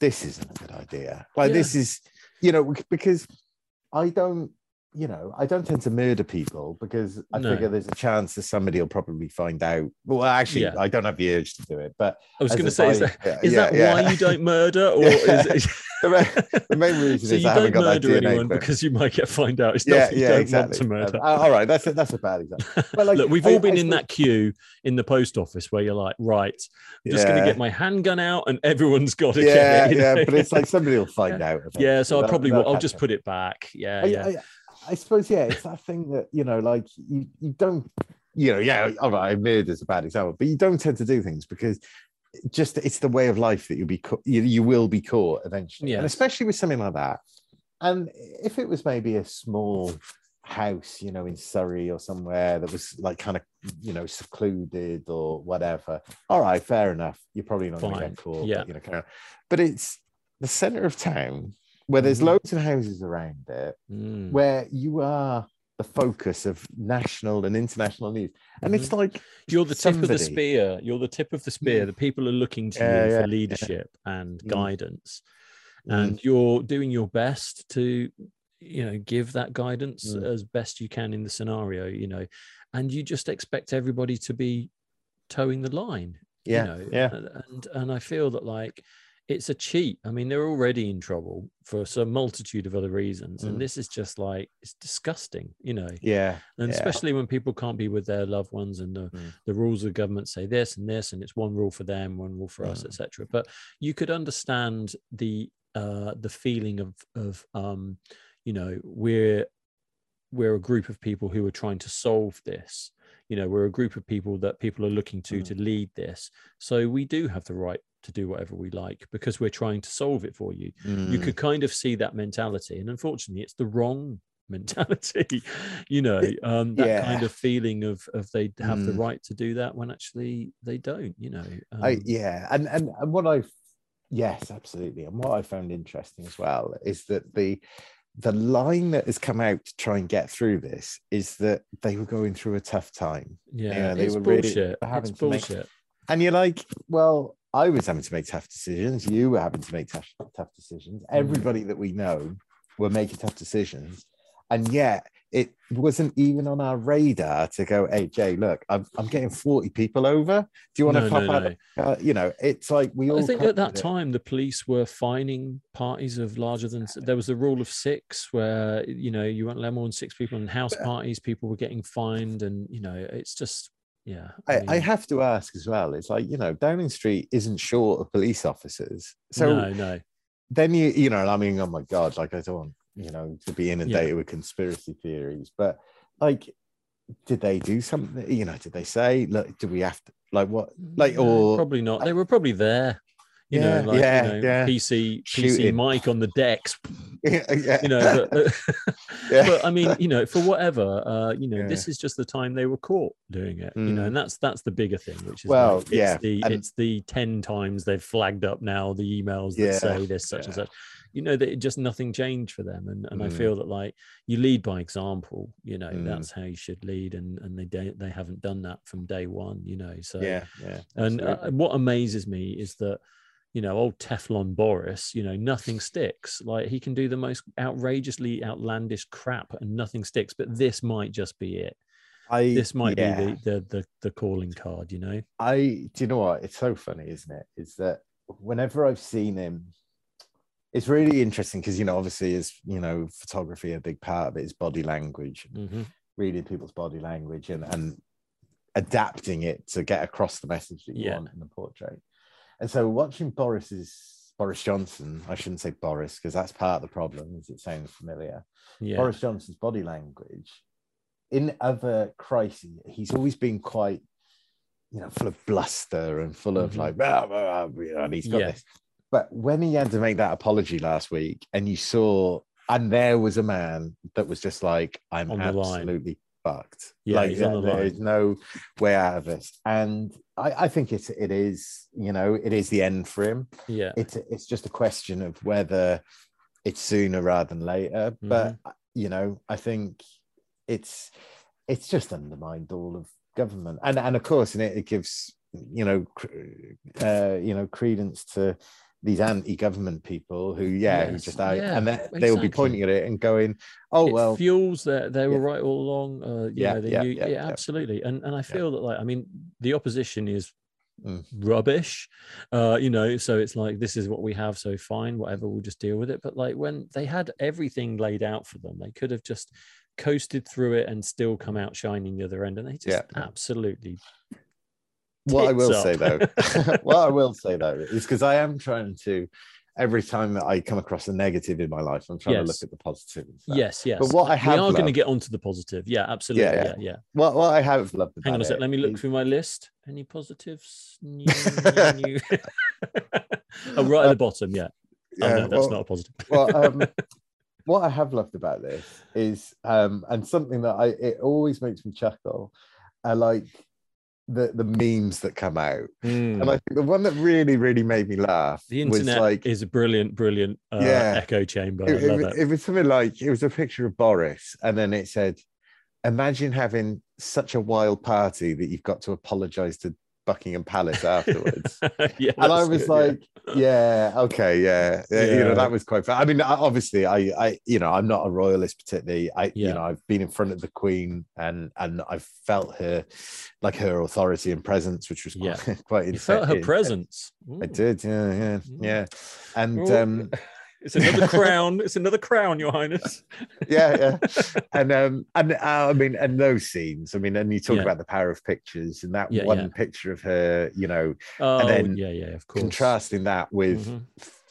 This isn't a good idea. Like Yeah. this is, you know, because I don't. You know, I don't tend to murder people because I No. figure there's a chance that somebody will probably find out. Well, actually, Yeah. I don't have the urge to do it, but I was going to say, is that, yeah, is yeah, that why you don't murder, (laughs) or is it, the, main, the main reason so is you I haven't don't murder anyone because you might get find out? It's yeah, not that you yeah, don't exactly. want to murder. Um, all right, that's a, that's a bad example. But like, Look, we've I- all been I in that queue in the post office where you're like, right, I'm just going to get my handgun out, and everyone's got it. Yeah, get it. you yeah, but it's like (laughs) somebody will find out. yeah. So I probably They'll- I'll just put it back. Yeah, yeah. I, suppose, yeah, it's that thing that you know, like you, you don't, you know, yeah, all right, murder's a bad example, but you don't tend to do things because just it's the way of life that you'll be caught, you, you will be caught eventually, and especially with something like that. And if it was maybe a small house, you know, in Surrey or somewhere that was like kind of, you know, secluded or whatever, all right, fair enough. You're probably not going to get caught, yeah. but, you know, carry on. but it's the center of town where there's Mhm. loads of houses around it Mm. where you are the focus of national and international news. And it's like Mm-hmm. You're the tip of the spear. You're the tip of the spear. Mm. The people are looking to Yeah, you yeah, for yeah. leadership and Mm. guidance, Mm. and you're doing your best to, you know, give that guidance Mm. as best you can in the scenario. You know, and you just expect everybody to be toeing the line. yeah, you know, yeah. and and I feel that like it's a cheat. I mean, they're already in trouble for some multitude of other reasons, Mm. and this is just like it's disgusting. You know, Yeah. and yeah. especially when people can't be with their loved ones and the, Mm. the rules of government say this and this and it's one rule for them one rule for us Mm. etc but you could understand the uh the feeling of of um you know we're we're a group of people who are trying to solve this you know we're a group of people that people are looking to Mm. to lead this so we do have the right to do whatever we like because we're trying to solve it for you. You Mm. could kind of see that mentality and unfortunately it's the wrong (laughs) mentality you know um that kind of feeling of of they have the Mm. right to do that when actually they don't you know um, I, yeah, and, and and what I've yes, absolutely, and what I found interesting as well is that the the line that has come out to try and get through this is that they were going through a tough time, yeah, they it's were really bullshit. Having it's to make- bullshit. And you're like, well, I was having to make tough decisions. You were having to make tough tough decisions. Mm. Everybody that we know were making tough decisions, and yet it wasn't even on our radar to go, "Hey, Jay, look, I'm, I'm getting 40 people over. Do you want no, to pop no, out?" no. Uh, you know, it's like we all. I think at that it. time the police were fining parties of larger than there was a rule of six where you know you weren't allowed more than six people in house parties people were getting fined and you know it's just yeah I, I mean, have to ask as well. It's like you know, Downing Street isn't short of police officers, so no no then you you know, I mean, oh my god, like I don't want you know to be inundated with conspiracy theories, but like, did they do something? You know, did they say, look, do we have to like what? Like, or probably not. They were probably there. You Yeah, know, like yeah, you know, yeah. PC PC mic on the decks. (laughs) yeah, You know, but, (laughs) but I mean, you know, for whatever, uh, you know, this is just the time they were caught doing it. You know, Mm. and that's that's the bigger thing, which is Well, like, it's yeah, the and- it's the ten times they've flagged up now the emails that say this such and such. You know that it just nothing changed for them, and and I Mm. feel that like you lead by example. You know, Mm. that's how you should lead, and and they don't they haven't done that from day one. You know, so yeah, yeah. and uh, what amazes me is that, you know, old Teflon Boris, you know, nothing sticks. Like he can do the most outrageously outlandish crap and nothing sticks. But this might just be it. I this might yeah. be the, the the the calling card. You know. I do you know what? It's so funny, isn't it? Is that whenever I've seen him, it's really interesting because you know, obviously, is you know, photography a big part of it is body language, Mhm. reading people's body language, and and adapting it to get across the message that you Yeah. want in the portrait. And so, watching Boris's Boris Johnson, I shouldn't say Boris because that's part of the problem. It sounds familiar? Yeah. Boris Johnson's body language in other crises, he's always been quite, you know, full of bluster and full of Mhm. like, "Rah, rah, rah," you know, and he's got Yeah. this. But when he had to make that apology last week, and you saw, and there was a man that was just like, I'm absolutely fucked. Yeah, like the there line. is no way out of this. And I, I think it's it is, you know, it is the end for him yeah. it's it's just a question of whether it's sooner rather than later but Mm-hmm. you know i think it's it's just undermined all of government and and of course and it, it gives you know uh you know credence to these anti-government people who yeah who just out yeah, and they, they'll be pointing at it and going oh it well fuels that they were yeah. right all along. Uh, you Yeah, know, they yeah, yeah, yeah, absolutely. And and I feel that like I mean the opposition is Mm. rubbish, uh, you know. So it's like this is what we have, so fine, whatever, we'll just deal with it. But like when they had everything laid out for them, they could have just coasted through it and still come out shining the other end, and they just absolutely. What I will up. say though, (laughs) (laughs) what I will say though is because I am trying to every time that I come across a negative in my life, I'm trying to look at the positive. Yes, yes. But what I have we are going to get onto the positive. Yeah, absolutely. Yeah, Yeah, yeah. yeah. What what I have loved about Hang on a sec. Let me look is- through my list. Any positives? New, new, (laughs) new. oh, right at the bottom. Yeah. oh Yeah, no, that's well- not a positive. well, um, what I have loved about this is, um, and something that I it always makes me chuckle, are like the the memes that come out, and I think the one that really really made me laugh the was internet like is a brilliant, brilliant uh, Yeah. echo chamber. it, I love it- it. it was something like it was a picture of Boris, and then it said, "Imagine having such a wild party that you've got to apologize to Buckingham Palace afterwards." (laughs) yeah, and I was good, like, yeah, okay, yeah, yeah, you know, that was quite fun. I mean, I- obviously, I, I, you know, I'm not a royalist particularly. I, Yeah. you know, I've been in front of the Queen and and I've felt her, like her authority and presence, which was Yeah. quite, (laughs) quite you felt her insane. presence. I Ooh. did, yeah, yeah, Mm. yeah, and Oh, um, (laughs) it's another (laughs) crown. It's another crown, Your Highness. yeah, yeah, (laughs) and um, and uh, I mean, and those scenes. I mean, and you talk Yeah. about the power of pictures and that Yeah, one yeah. picture of her, you know, Oh, then yeah, yeah, of course. contrasting that with Mhm.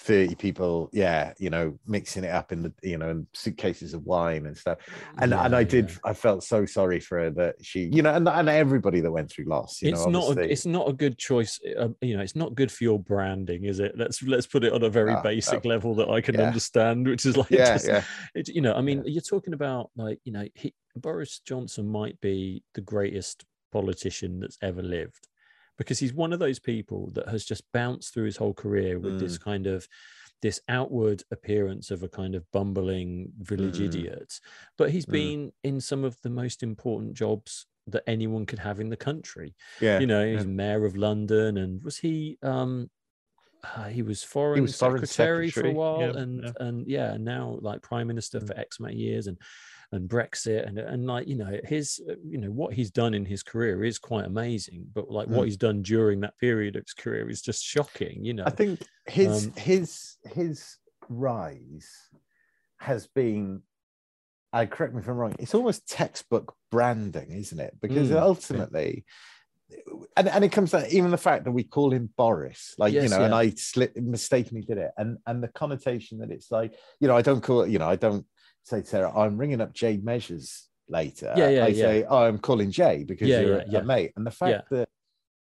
30 people yeah you know mixing it up in the you know in suitcases of wine and stuff and and i did yeah. i felt so sorry for her that she you know and, and everybody that went through loss you it's know not a, it's not a good choice uh, you know it's not good for your branding is it let's let's put it on a very No, basic no. level that i can Yeah. understand which is like (laughs) yeah just- yeah it, you know i mean you're talking about like you know he, boris johnson might be the greatest politician that's ever lived because he's one of those people that has just bounced through his whole career with this Mm. kind of this outward appearance of a kind of bumbling village Mm. idiot but he's Mm. been in some of the most important jobs that anyone could have in the country yeah you know yeah. he's mayor of london and was he um uh, he was foreign was foreign secretary, for a while yeah, and yeah. and yeah and now like prime minister Mm. for x amount of years and and brexit and and like you know his uh, you know what he's done in his career is quite amazing but like what Mm. he's done during that period of his career is just shocking you know i think his Um, his his rise has been I correct me if I'm wrong. It's almost textbook branding, isn't it? Because Mm, yeah. ultimately, and, and it comes to even the fact that we call him Boris, like you Yes, know, and. I slip, mistakenly did it, and and the connotation that it's like, you know, I don't call it, you know, I don't say to Sarah, I'm ringing up Jay Measures later. Yeah, yeah, I yeah. say, oh, I'm calling Jay because Yeah, you're yeah, a, a mate, and the fact that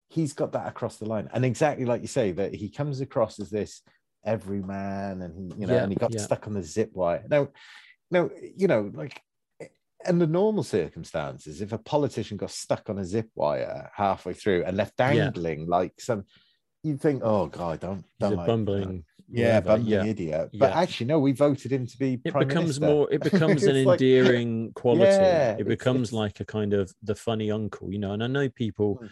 he's got that across the line, and exactly like you say, that he comes across as this everyman, and he, you know, and he got stuck on the zip wire. Now, no, you know, like under normal circumstances, if a politician got stuck on a zip wire halfway through and left dangling like some, you'd think, oh god, don't, don't like, bumbling yeah, whatever, bumbling yeah. idiot. But Yeah. actually, no, we voted him to be. it prime becomes minister. more it (laughs) becomes an like- endearing quality Yeah, it becomes like a kind of the funny uncle you know and i know people Mm.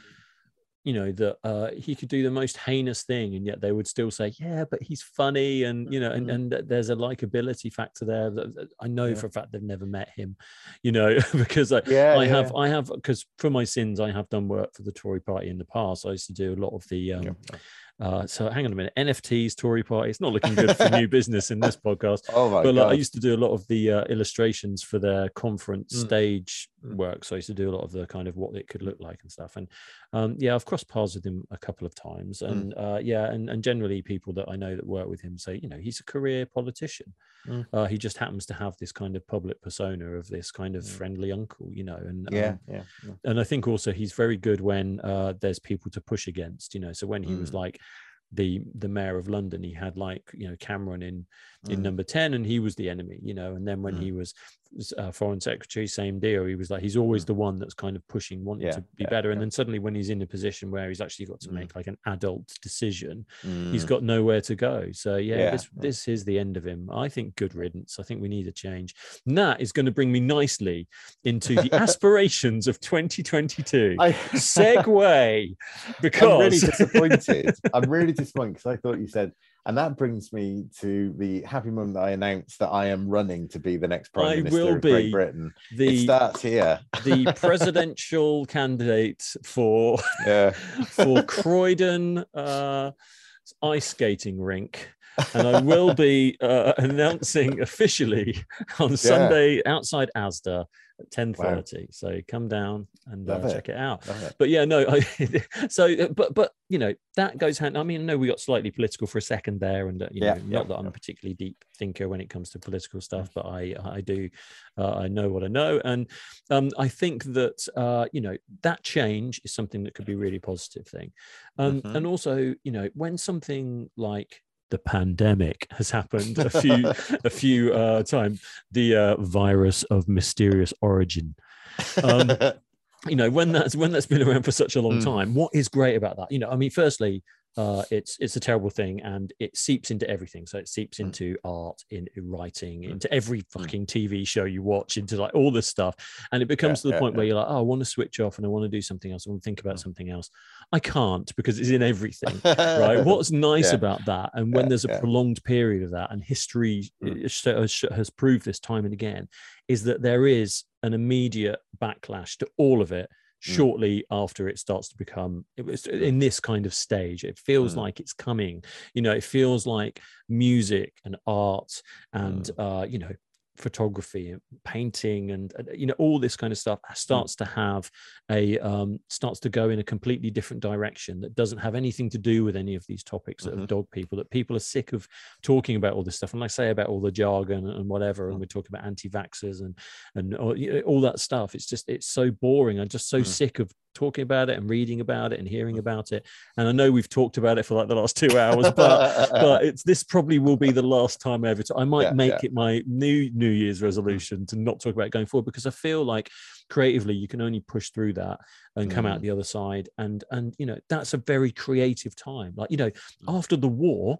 you know that uh, he could do the most heinous thing and yet they would still say yeah but he's funny and you know and, Mhm. and there's a likability factor there that, i know Yeah. for a fact they've never met him you know (laughs) because I, Yeah, I yeah. have i have because for my sins i have done work for the tory party in the past i used to do a lot of the um. Uh, so hang on a minute nfts tory party it's not looking good for new business in this (laughs) podcast Oh my but like! I used to do a lot of the uh, illustrations for their conference Mm. stage Mm. work. So I used to do a lot of the kind of what it could look like and stuff. And um, yeah, I've crossed paths with him a couple of times. Mm. And uh, yeah, and, and generally people that I know that work with him say, you know, he's a career politician. Mm. Uh, he just happens to have this kind of public persona of this kind of Mm. friendly uncle, you know. And yeah, um, yeah, yeah. and I think also he's very good when uh, there's people to push against, you know. So when he was Mm. like the the mayor of London, he had like you know Cameron in in Mm. number 10 and he was the enemy you know and then when Mm. he was uh, foreign secretary same deal. He was like he's always the one that's kind of pushing wanting Yeah, to be yeah, better. And yeah. then suddenly when he's in a position where he's actually got to Mm. make like an adult decision he's got nowhere to go. So yeah, this yeah. this is the end of him. I think good riddance. I think we need a change. And that is going to bring me nicely into the (laughs) aspirations of 2022 I, segue because (laughs) I'm really disappointed. I'm really disappointed because I thought you said, and that brings me to the happy moment that I announced that I am running to be the next prime I minister will of Great Britain. It starts here. the presidential (laughs) candidate for Yeah. (laughs) for Croydon uh, ice skating rink. And I will be uh, announcing officially on (laughs) Sunday outside Asda at 10.30. So come down and uh, it. check it out. It. But yeah, no, I, (laughs) so, but, but, you know, that goes hand. I mean, I know we got slightly political for a second there and, uh, you Yeah, know, yeah, not that I'm a particularly deep thinker when it comes to political stuff, but I, I do, uh, I know what I know. And um, I think that, uh, you know, that change is something that could be a really positive thing. Um, Mhm. And also, you know, when something like the pandemic has happened a few (laughs) a few uh times the uh, virus of mysterious origin um, (laughs) you know when that's when that's been around for such a long Mm. time what is great about that you know i mean firstly uh, it's it's a terrible thing and it seeps into everything so it seeps Mm. into art in writing Mm. into every fucking tv show you watch into like all this stuff and it becomes Yeah, to the yeah, point where you're like oh i want to switch off and i want to do something else i want to think about Mm. something else i can't because it's in everything right (laughs) what's nice Yeah. about that and when Yeah, there's a yeah. prolonged period of that and history Mm. is- has sh- has proved this time and again is that there is an immediate backlash to all of it Mm. shortly after it starts to become it was in this kind of stage it feels Mm. like it's coming you know it feels like music and art and Mm. uh you know photography and painting and uh, you know all this kind of stuff Mm. starts to have a um starts to go in a completely different direction that doesn't have anything to do with any of these topics that Mhm. have dogged people that people are sick of talking about all this stuff and I say about all the jargon and whatever and Mm. we're talking about anti-vaxxers and and all, you know, all that stuff it's just it's so boring i'm just so Mm. sick of talking about it and reading about it and hearing about it and i know we've talked about it for like the last two hours but (laughs) but it's this probably will be the last time ever to, i might Yeah, make yeah. it my new new year's resolution to not talk about it going forward because i feel like creatively you can only push through that and come out Mm. the other side and and you know that's a very creative time like you know Mm. after the war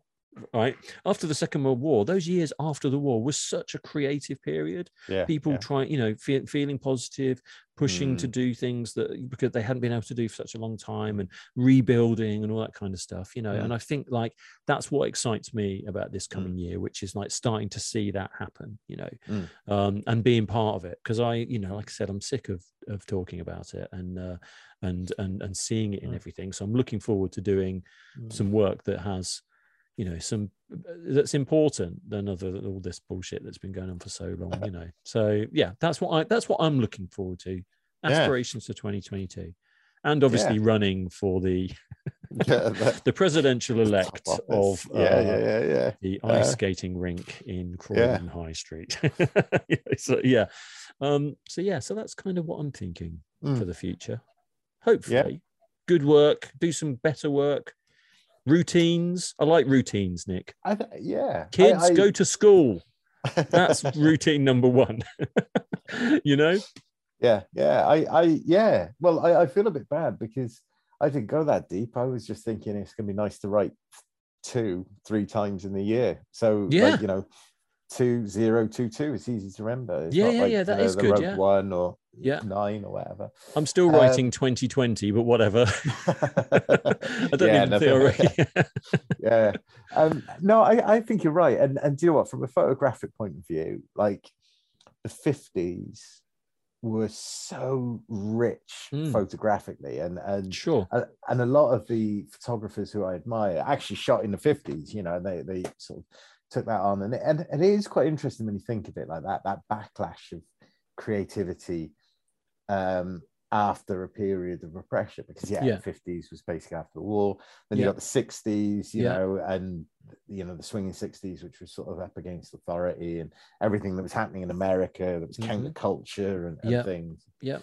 right after the second world war those years after the war was such a creative period yeah, people yeah. trying you know fe- feeling positive pushing to Mm. do things that because they hadn't been able to do for such a long time Mm. and rebuilding and all that kind of stuff you know Mm. and i think like that's what excites me about this Mm. coming year which is like starting to see that happen you know Mm. um and being part of it because i you know like i said i'm sick of of talking about it and uh and and and seeing it in Mm. everything so i'm looking forward to doing Mm. some work that has you know some that's important than other than all this bullshit that's been going on for so long you know so yeah that's what i that's what i'm looking forward to Yeah. aspirations to 2022 and obviously running for the (laughs) Yeah, that- (laughs) the presidential elect of yeah, uh, yeah, yeah, yeah. the Uh, ice skating rink in Croydon High Street. (laughs) So yeah, um, so yeah, so that's kind of what I'm thinking Mm. for the future. Hopefully, good work, do some better work, routines. I like routines, Nick. I th- yeah. Kids I- go to school. That's (laughs) routine number one. (laughs) you know, yeah, yeah. I, I, yeah. Well, I, I feel a bit bad because I didn't go that deep. I was just thinking it's gonna be nice to write two, three times in the year. So, Yeah. like, you know, two zero two two. It's easy to remember. It's Yeah, not yeah, like, yeah, that know, is good, yeah. One or Yeah. nine or whatever. I'm still Um, writing 2020, but whatever. (laughs) (laughs) I don't Yeah, I nothing- wrote- (laughs) yeah. Um, no, I, I think you're right. And and do you know what? From a photographic point of view, like the 50s were so rich Mm. photographically and and Sure. and and a lot of the photographers who I admire actually shot in the 50s, you know, they they sort of took that on. And it, and, and it is quite interesting when you think of it like that, that backlash of creativity um, after a period of repression. Because, yeah, Yeah. the 50s was basically after the war. Then you got the 60s, you Yeah. know, and, you know, the swinging 60s, which was sort of up against authority and everything that was happening in America that was Mhm. counterculture and, and Yeah. things Yeah.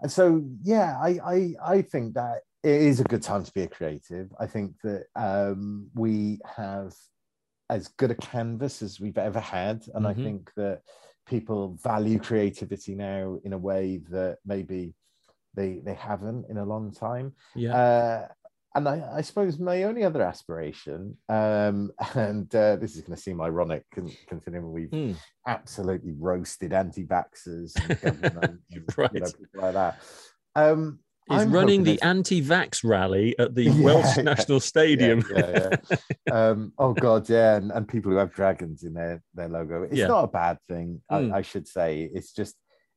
and so yeah I, I i think that it is a good time to be a creative i think that um we have as good a canvas as we've ever had and i Mhm. think that people value creativity now in a way that maybe they they haven't in a long time Yeah. uh, and I, I suppose my only other aspiration, um, (laughs) and uh, this is going to seem ironic considering we've Mm. absolutely roasted anti-vaxxers and (laughs) government, and, you know, Right. people like that. Um, Is I'm running the anti-vax rally at the (laughs) Yeah, Welsh yeah. National Stadium. Yeah, (laughs) um, oh god, yeah, and, and people who have dragons in their their logo. It's not a bad thing, Mm. I, I should say. It's just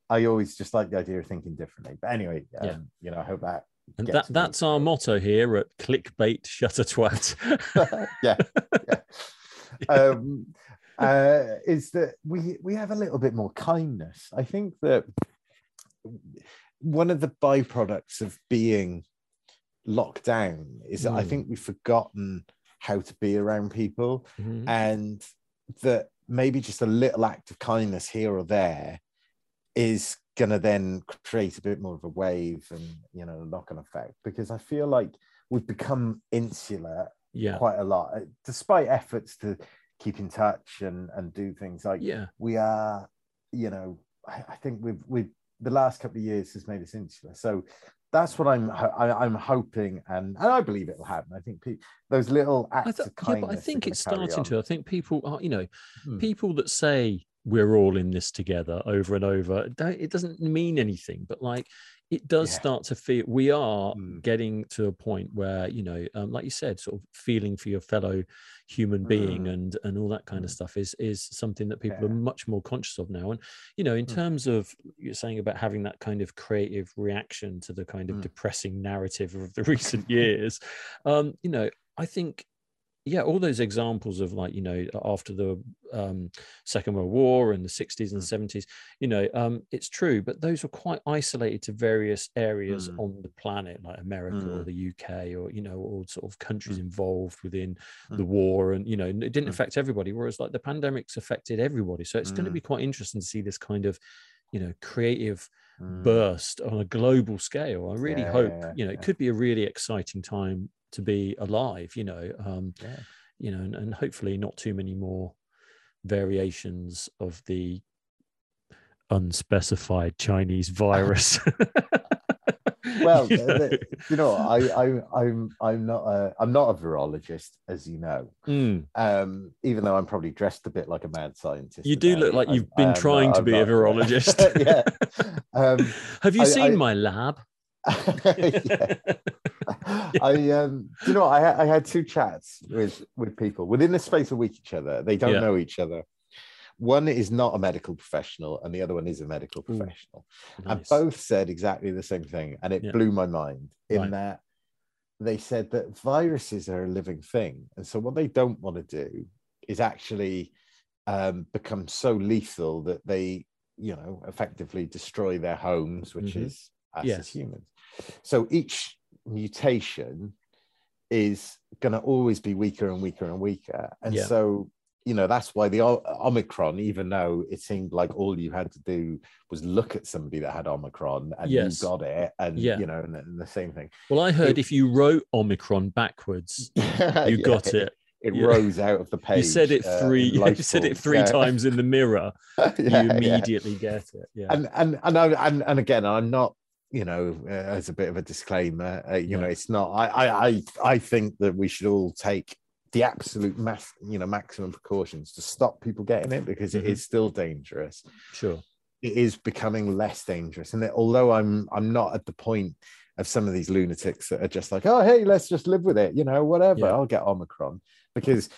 I always just like the idea of thinking differently. But anyway, um, you know, I hope that. and that me. that's our motto here at Clickbait Shutter Twat. (laughs) yeah, yeah. Um, uh, is that we we have a little bit more kindness. I think that one of the byproducts of being locked down is that I Mm. think we've forgotten how to be around people, Mhm. and that maybe just a little act of kindness here or there is going to then create a bit more of a wave and you know knock-on effect because I feel like we've become insular Yeah. quite a lot, uh, despite efforts to keep in touch and and do things like Yeah. we are. You know, I, I think we've we've the last couple of years has made us insular. So that's what I'm I, I'm hoping, and and I believe it will happen. I think pe- those little acts I th- of yeah, kindness. but I think it's starting on. to. I think people are, you know, Hmm. people that say we're all in this together over and over, it doesn't mean anything. But like, it does Yeah. start to feel we are Hmm. getting to a point where you know, um, like you said, sort of feeling for your fellow human being Mm. and and all that kind of Mm. stuff is is something that people Yeah. are much more conscious of now. And you know, in Mm. terms of you're saying about having that kind of creative reaction to the kind of Mm. depressing narrative of the (laughs) recent (laughs) years, um, you know, I think yeah all those examples of like you know after the um, second world war and the 60s and Mm. 70s you know um, it's true but those were quite isolated to various areas Mm. on the planet like america or Mm. the uk or you know or sort of countries Mm. involved within Mm. the war and you know it didn't Mm. affect everybody whereas like the pandemics affected everybody so it's going to Mm. be quite interesting to see this kind of you know creative Mm. burst on a global scale i really Yeah, hope yeah, you know it could be a really exciting time to be alive you know um Yeah. you know and, and hopefully not too many more variations of the unspecified chinese virus (laughs) Well, You know? the- you know, I, I, I'm, I'm not a, I'm not a virologist, as you know. Mm, Um, even though I'm probably dressed a bit like a mad scientist. you do look like I'm- you've been I am trying not- to I'm be a (laughs) virologist yeah. (laughs) Um, have you I- seen I- my lab yeah. (laughs) I um, you know? I, I had two chats with with people within the space of a week each other. They don't Yeah. know each other. One is not a medical professional, and the other one is a medical Ooh, professional. And both said exactly the same thing, and it Yeah. blew my mind. In Right. that they said that viruses are a living thing, and so what they don't want to do is actually um, become so lethal that they, you know, effectively destroy their homes, which Mhm. is us Yes. as humans. So each mutation is going to always be weaker and weaker and weaker, and Yeah. so you know that's why the omicron even though it seemed like all you had to do was look at somebody that had omicron and Yes. you got it and Yeah. you know and, and the same thing. Well i heard it- if you wrote omicron backwards (laughs) you Yeah, got it. It rose out of the page you said it uh, three in (laughs) you said it three times in the mirror. (laughs) You immediately get it. Yeah. And and and, I, and and again i'm not you know uh, as a bit of a disclaimer uh, you Yeah. know it's not I, I i i think that we should all take the absolute mass you know maximum precautions to stop people getting it because it Mhm. is still dangerous sure it is becoming less dangerous. And that although I'm I'm not at the point of some of these lunatics that are just like, oh hey, let's just live with it, you know, whatever. Yeah. I'll get Omicron because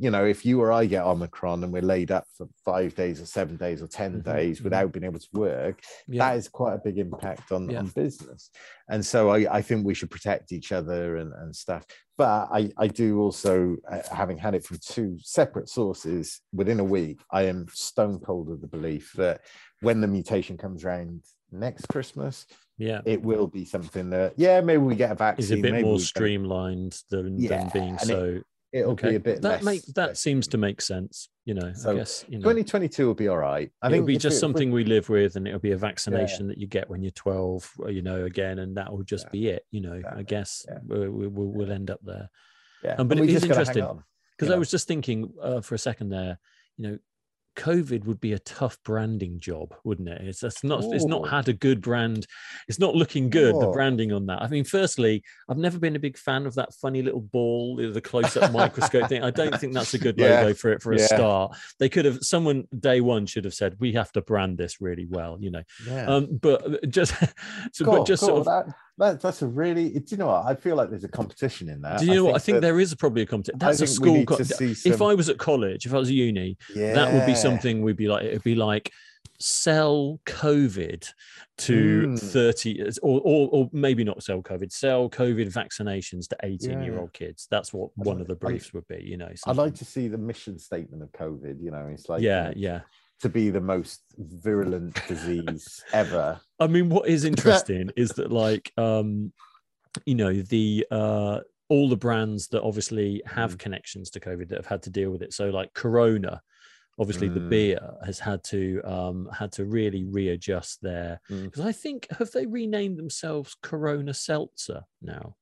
you know, if you or I get Omicron and we're laid up for five days or seven days or 10 Mhm, days mhm. without being able to work, Yeah. that is quite a big impact on, Yeah. on business. And so I, I think we should protect each other and, and stuff. But I, I do also, uh, having had it from two separate sources within a week, I am stone cold of the belief that when the mutation comes around next Christmas, yeah. it will be something that, yeah, maybe we get a vaccine. Is a bit more streamlined than, Yeah, than being and it- It'll be okay. a bit that less. make that less- seems to make sense. You know, So, I guess you know. 2022 will be all right. I think it'll think be just it- something we live with, and it'll be a vaccination that you get when you're 12. uh, You know, again, and that will just Yeah. be it. You know, I guess Yeah. we, we, we'll, end up there. Yeah, Um, but it is just gotta hang interesting. Because I was just thinking uh, for a second there, you know, COVID would be a tough branding job, wouldn't it? It's that's not it's not had a good brand. It's not looking good. The Oh. branding on that. I mean, firstly, I've never been a big fan of that funny little ball, the close-up microscope thing. I don't think that's a good (laughs) Yeah. logo for it for a Yeah. start. They could have someone day one should have said we have to brand this really well, you know. Yeah. Um, but just (laughs) so, Cool, but just cool. sort of that, that, that's a really. Do you know what? I feel like there's a competition in that. do you know what? I think that- there is probably a competition. That's a school. co- see if I was at college, if I was at uni, yeah. that would be something we'd be like it'd be like sell covid to Mm. 30 or, or or maybe not sell covid sell covid vaccinations to 18 year old kids that's what I'd one like- of the I- briefs would be you know I'd like to see the mission statement of COVID. You know, it's like you yeah know, yeah to be the most virulent disease ever. i mean what is (laughs) interesting is that like um you know the uh all the brands that obviously have Mm. connections to covid that have had to deal with it so like corona obviously the Mm. beer has had to um had to really readjust their Mm. because i think have they renamed themselves corona seltzer now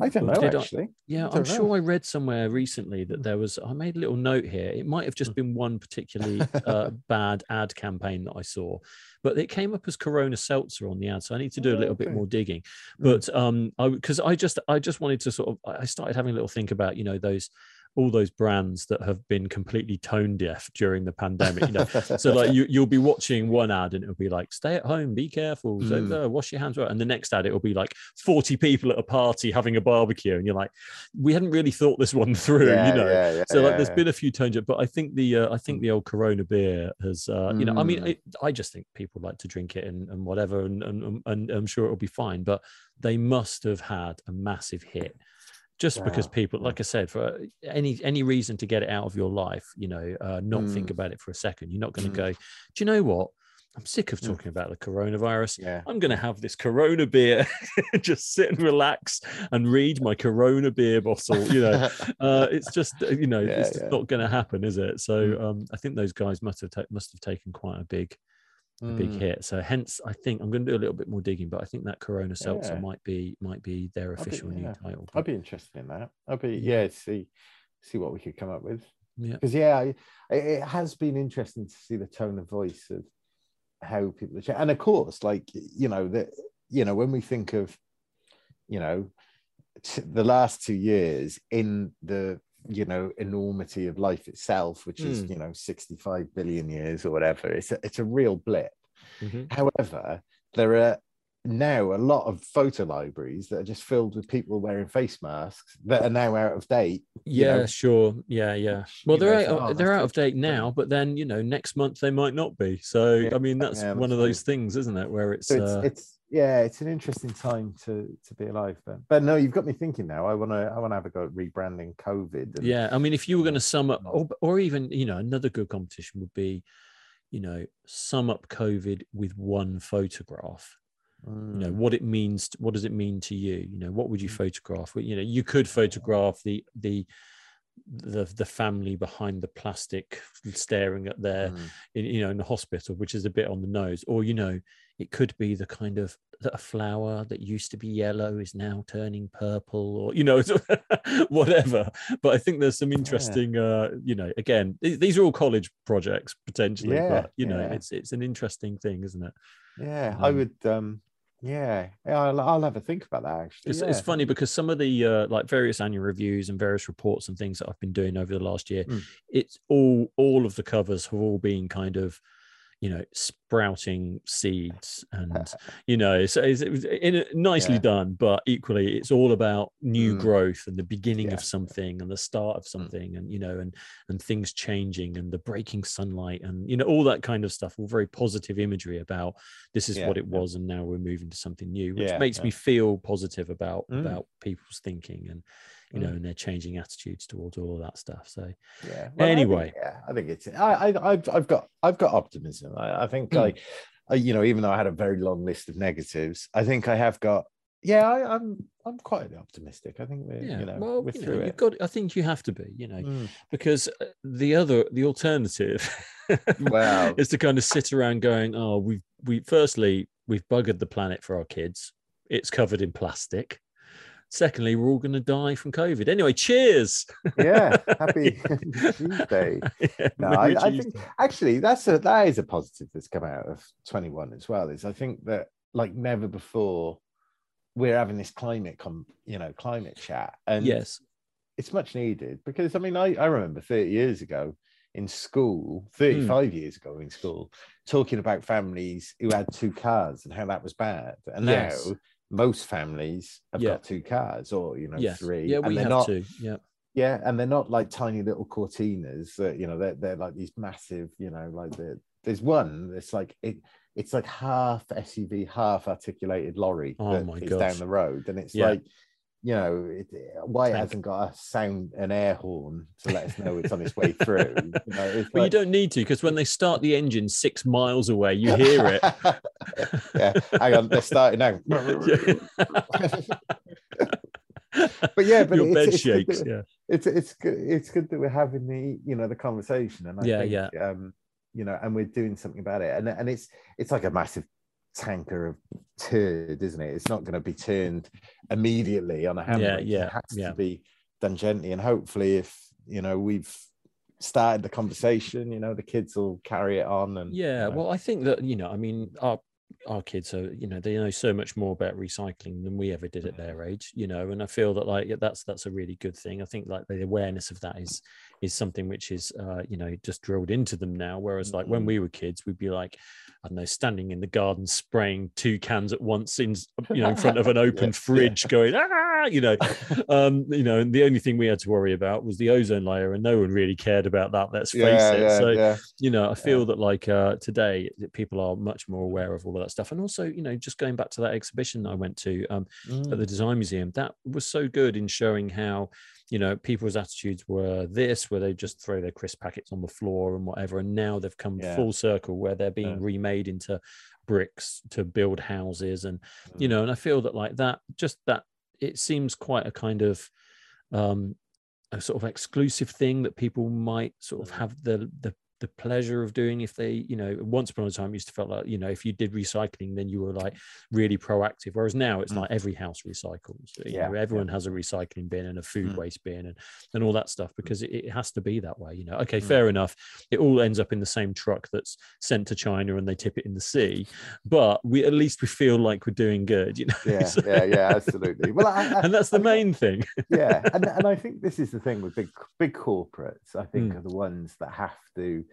I don't know did I- actually. yeah I i'm don't sure i read somewhere recently that there was i made a little note here it might have just been one particularly (laughs) uh, bad ad campaign that i saw but it came up as corona seltzer on the ad so i need to do a little bit more digging. Mm. but um i because i just i just wanted to sort of i started having a little think about you know those all those brands that have been completely tone deaf during the pandemic you know (laughs) so like you you'll be watching one ad and it'll be like stay at home be careful so, Mm. uh, wash your hands right and the next ad it'll be like 40 people at a party having a barbecue and you're like we hadn't really thought this one (laughs) through Yeah, you know yeah, yeah, so like there's been a few tones but i think the uh, i think the old corona beer has uh you know i mean Mm. it, i just think people like to drink it and, and whatever and, and and i'm sure it'll be fine but they must have had a massive hit just because people like i said for any any reason to get it out of your life you know uh not think Mm. about it for a second you're not going to Mm. go do you know what i'm sick of Mm. talking about the coronavirus yeah. I'm going to have this Corona beer, (laughs) just sit and relax and read my Corona beer bottle. You know, (laughs) uh, it's just uh, you know, Yeah, it's not going to happen, is it? So Mm. um, I think those guys must have ta- must have taken quite a big a big Mm. hit. So hence, I think I'm going to do a little bit more digging, but I think that Corona Seltzer Yeah. might be might be their I'd be- official new yeah. title. I'd be interested in that. I'd be Yeah. See, see what we could come up with. yeah, because yeah, I- it, it has been interesting to see the tone of voice of how people are, and of course, like you know that you know when we think of you know the last two years in the you know enormity of life itself, which is Mm. you know sixty five billion years or whatever. It's a, it's a real blip. Mhm. However, there are now a lot of photo libraries that are just filled with people wearing face masks that are now out of date. yeah, know, sure, yeah, yeah. Well, you they're know, out, so, oh, they're out of date interesting. now, but then you know, next month they might not be. So Yeah, I mean, that's yeah, one of true. those things, isn't it? Where it's, so it's, uh, it's yeah it's an interesting time to to be alive but but no you've got me thinking now. I want to i want to have a go at rebranding covid and, yeah i mean if you were going to sum up or, or even you know another good competition would be you know sum up covid with one photograph. You know Mm, what it means what does it mean to you? You know what would you Mm. photograph? You know you could photograph the the the the family behind the plastic staring at their mm, in, you know in the hospital which is a bit on the nose. Or you know it could be the kind of that a flower that used to be yellow is now turning purple or you know (laughs) whatever but i think there's some interesting uh you know again th- these are all college projects potentially Yeah, but you know yeah. it's it's an interesting thing isn't it yeah i Um, would um yeah, yeah I'll, I'll have a think about that actually it's, yeah. it's funny because some of the uh, like various annual reviews and various reports and things that I've been doing over the last year, Mm. it's all all of the covers have all been kind of, you know sprouting seeds and (laughs) you know so it's, it was in, nicely Yeah. done but equally it's all about new Mm. growth and the beginning Yeah. of something and the start of something and you know and and things changing and the breaking sunlight and you know all that kind of stuff all very positive imagery about this is Yeah, what it was and now we're moving to something new which makes me feel positive about Mm. about people's thinking and you know Mm. and their changing attitudes towards all that stuff so yeah Well, I think- Anyway. yeah i think it's i, I I've, I've got i've got optimism i, I think Mm. I, I you know even though i had a very long list of negatives i think i have got yeah I, i'm i'm quite optimistic i think we're yeah you know well we're you know, through you've it got i think you have to be you know Mm. because uh, the other the alternative Wow. (laughs) is to kind of sit around going oh we've we firstly we've buggered the planet for our kids it's covered in plastic secondly we're all going to die from covid. Anyway cheers. Yeah (laughs) happy tuesday. (laughs) Yeah, no I, I think actually that's a that is a positive that's come out of 21 as well is i think that like never before we're having this climate com you know climate chat and yes. it's much needed because i mean i, I remember 30 years ago in school Hmm. 35 years ago in school talking about families who had two cars and how that was bad and Yes. now most families have Yeah. got two cars or you know yes three yeah and we they're have not to yeah yeah and they're not like tiny little cortinas that you know they're, they're like these massive you know like the there's one that's like it it's like half suv half articulated lorry Oh that my is gosh. down the road and it's Yeah. like you know it, why it hasn't got a sound an air horn to let us know it's on its way through you (laughs) know but you don't need to because when they start the engine six miles away you (laughs) hear it. Yeah hang on they're starting now. (laughs) But yeah but your it's, bed it's good shakes that- yeah. it's it's good it's good that we're having the you know the conversation and I Yeah, think, yeah. um you know and we're doing something about it and and it's it's like a massive tanker of turd isn't it it's not going to be turned immediately on a hammer yeah, yeah, it has yeah. to be done gently and hopefully if you know we've started the conversation you know the kids will carry it on and you yeah know. well i think that you know i mean our our kids are you know they know so much more about recycling than we ever did at their age you know and i feel that like that's that's a really good thing i think like the awareness of that is is something which is uh you know just drilled into them now whereas like when Mhm. we were kids we'd be like i don't know standing in the garden spraying two cans at once in (laughs) you know in front of an open Yeah, yeah. fridge going ah you know (laughs) um you know and the only thing we had to worry about was the ozone layer and no one really cared about that let's face yeah, it yeah, so yeah. you know i feel that like uh today that people are much more aware of all of that stuff and also you know just going back to that exhibition i went to um Mm. at the design museum that was so good in showing how you know people's attitudes were this where they just throw their crisp packets on the floor and whatever and now they've come Yeah. full circle where they're being Yeah. remade into bricks to build houses and you Mm. know and i feel that like that just that it seems quite a kind of um a sort of exclusive thing that people might sort of Mm. have the the the pleasure of doing if they you know once upon a time used to felt like you know if you did recycling then you were like really proactive whereas now it's Mm. like every house recycles you Yeah, know yeah. everyone has a recycling bin and a food Mm. waste bin and and all that stuff because it, it has to be that way you know okay Mm. fair enough it all ends up in the same truck that's sent to china and they tip it in the sea but we at least we feel like we're doing good you know (laughs) yeah So- yeah yeah absolutely well I, I, (laughs) and that's the I main thing yeah (laughs) and, and i think this is the thing with big big corporates i think Mm. are the ones that have to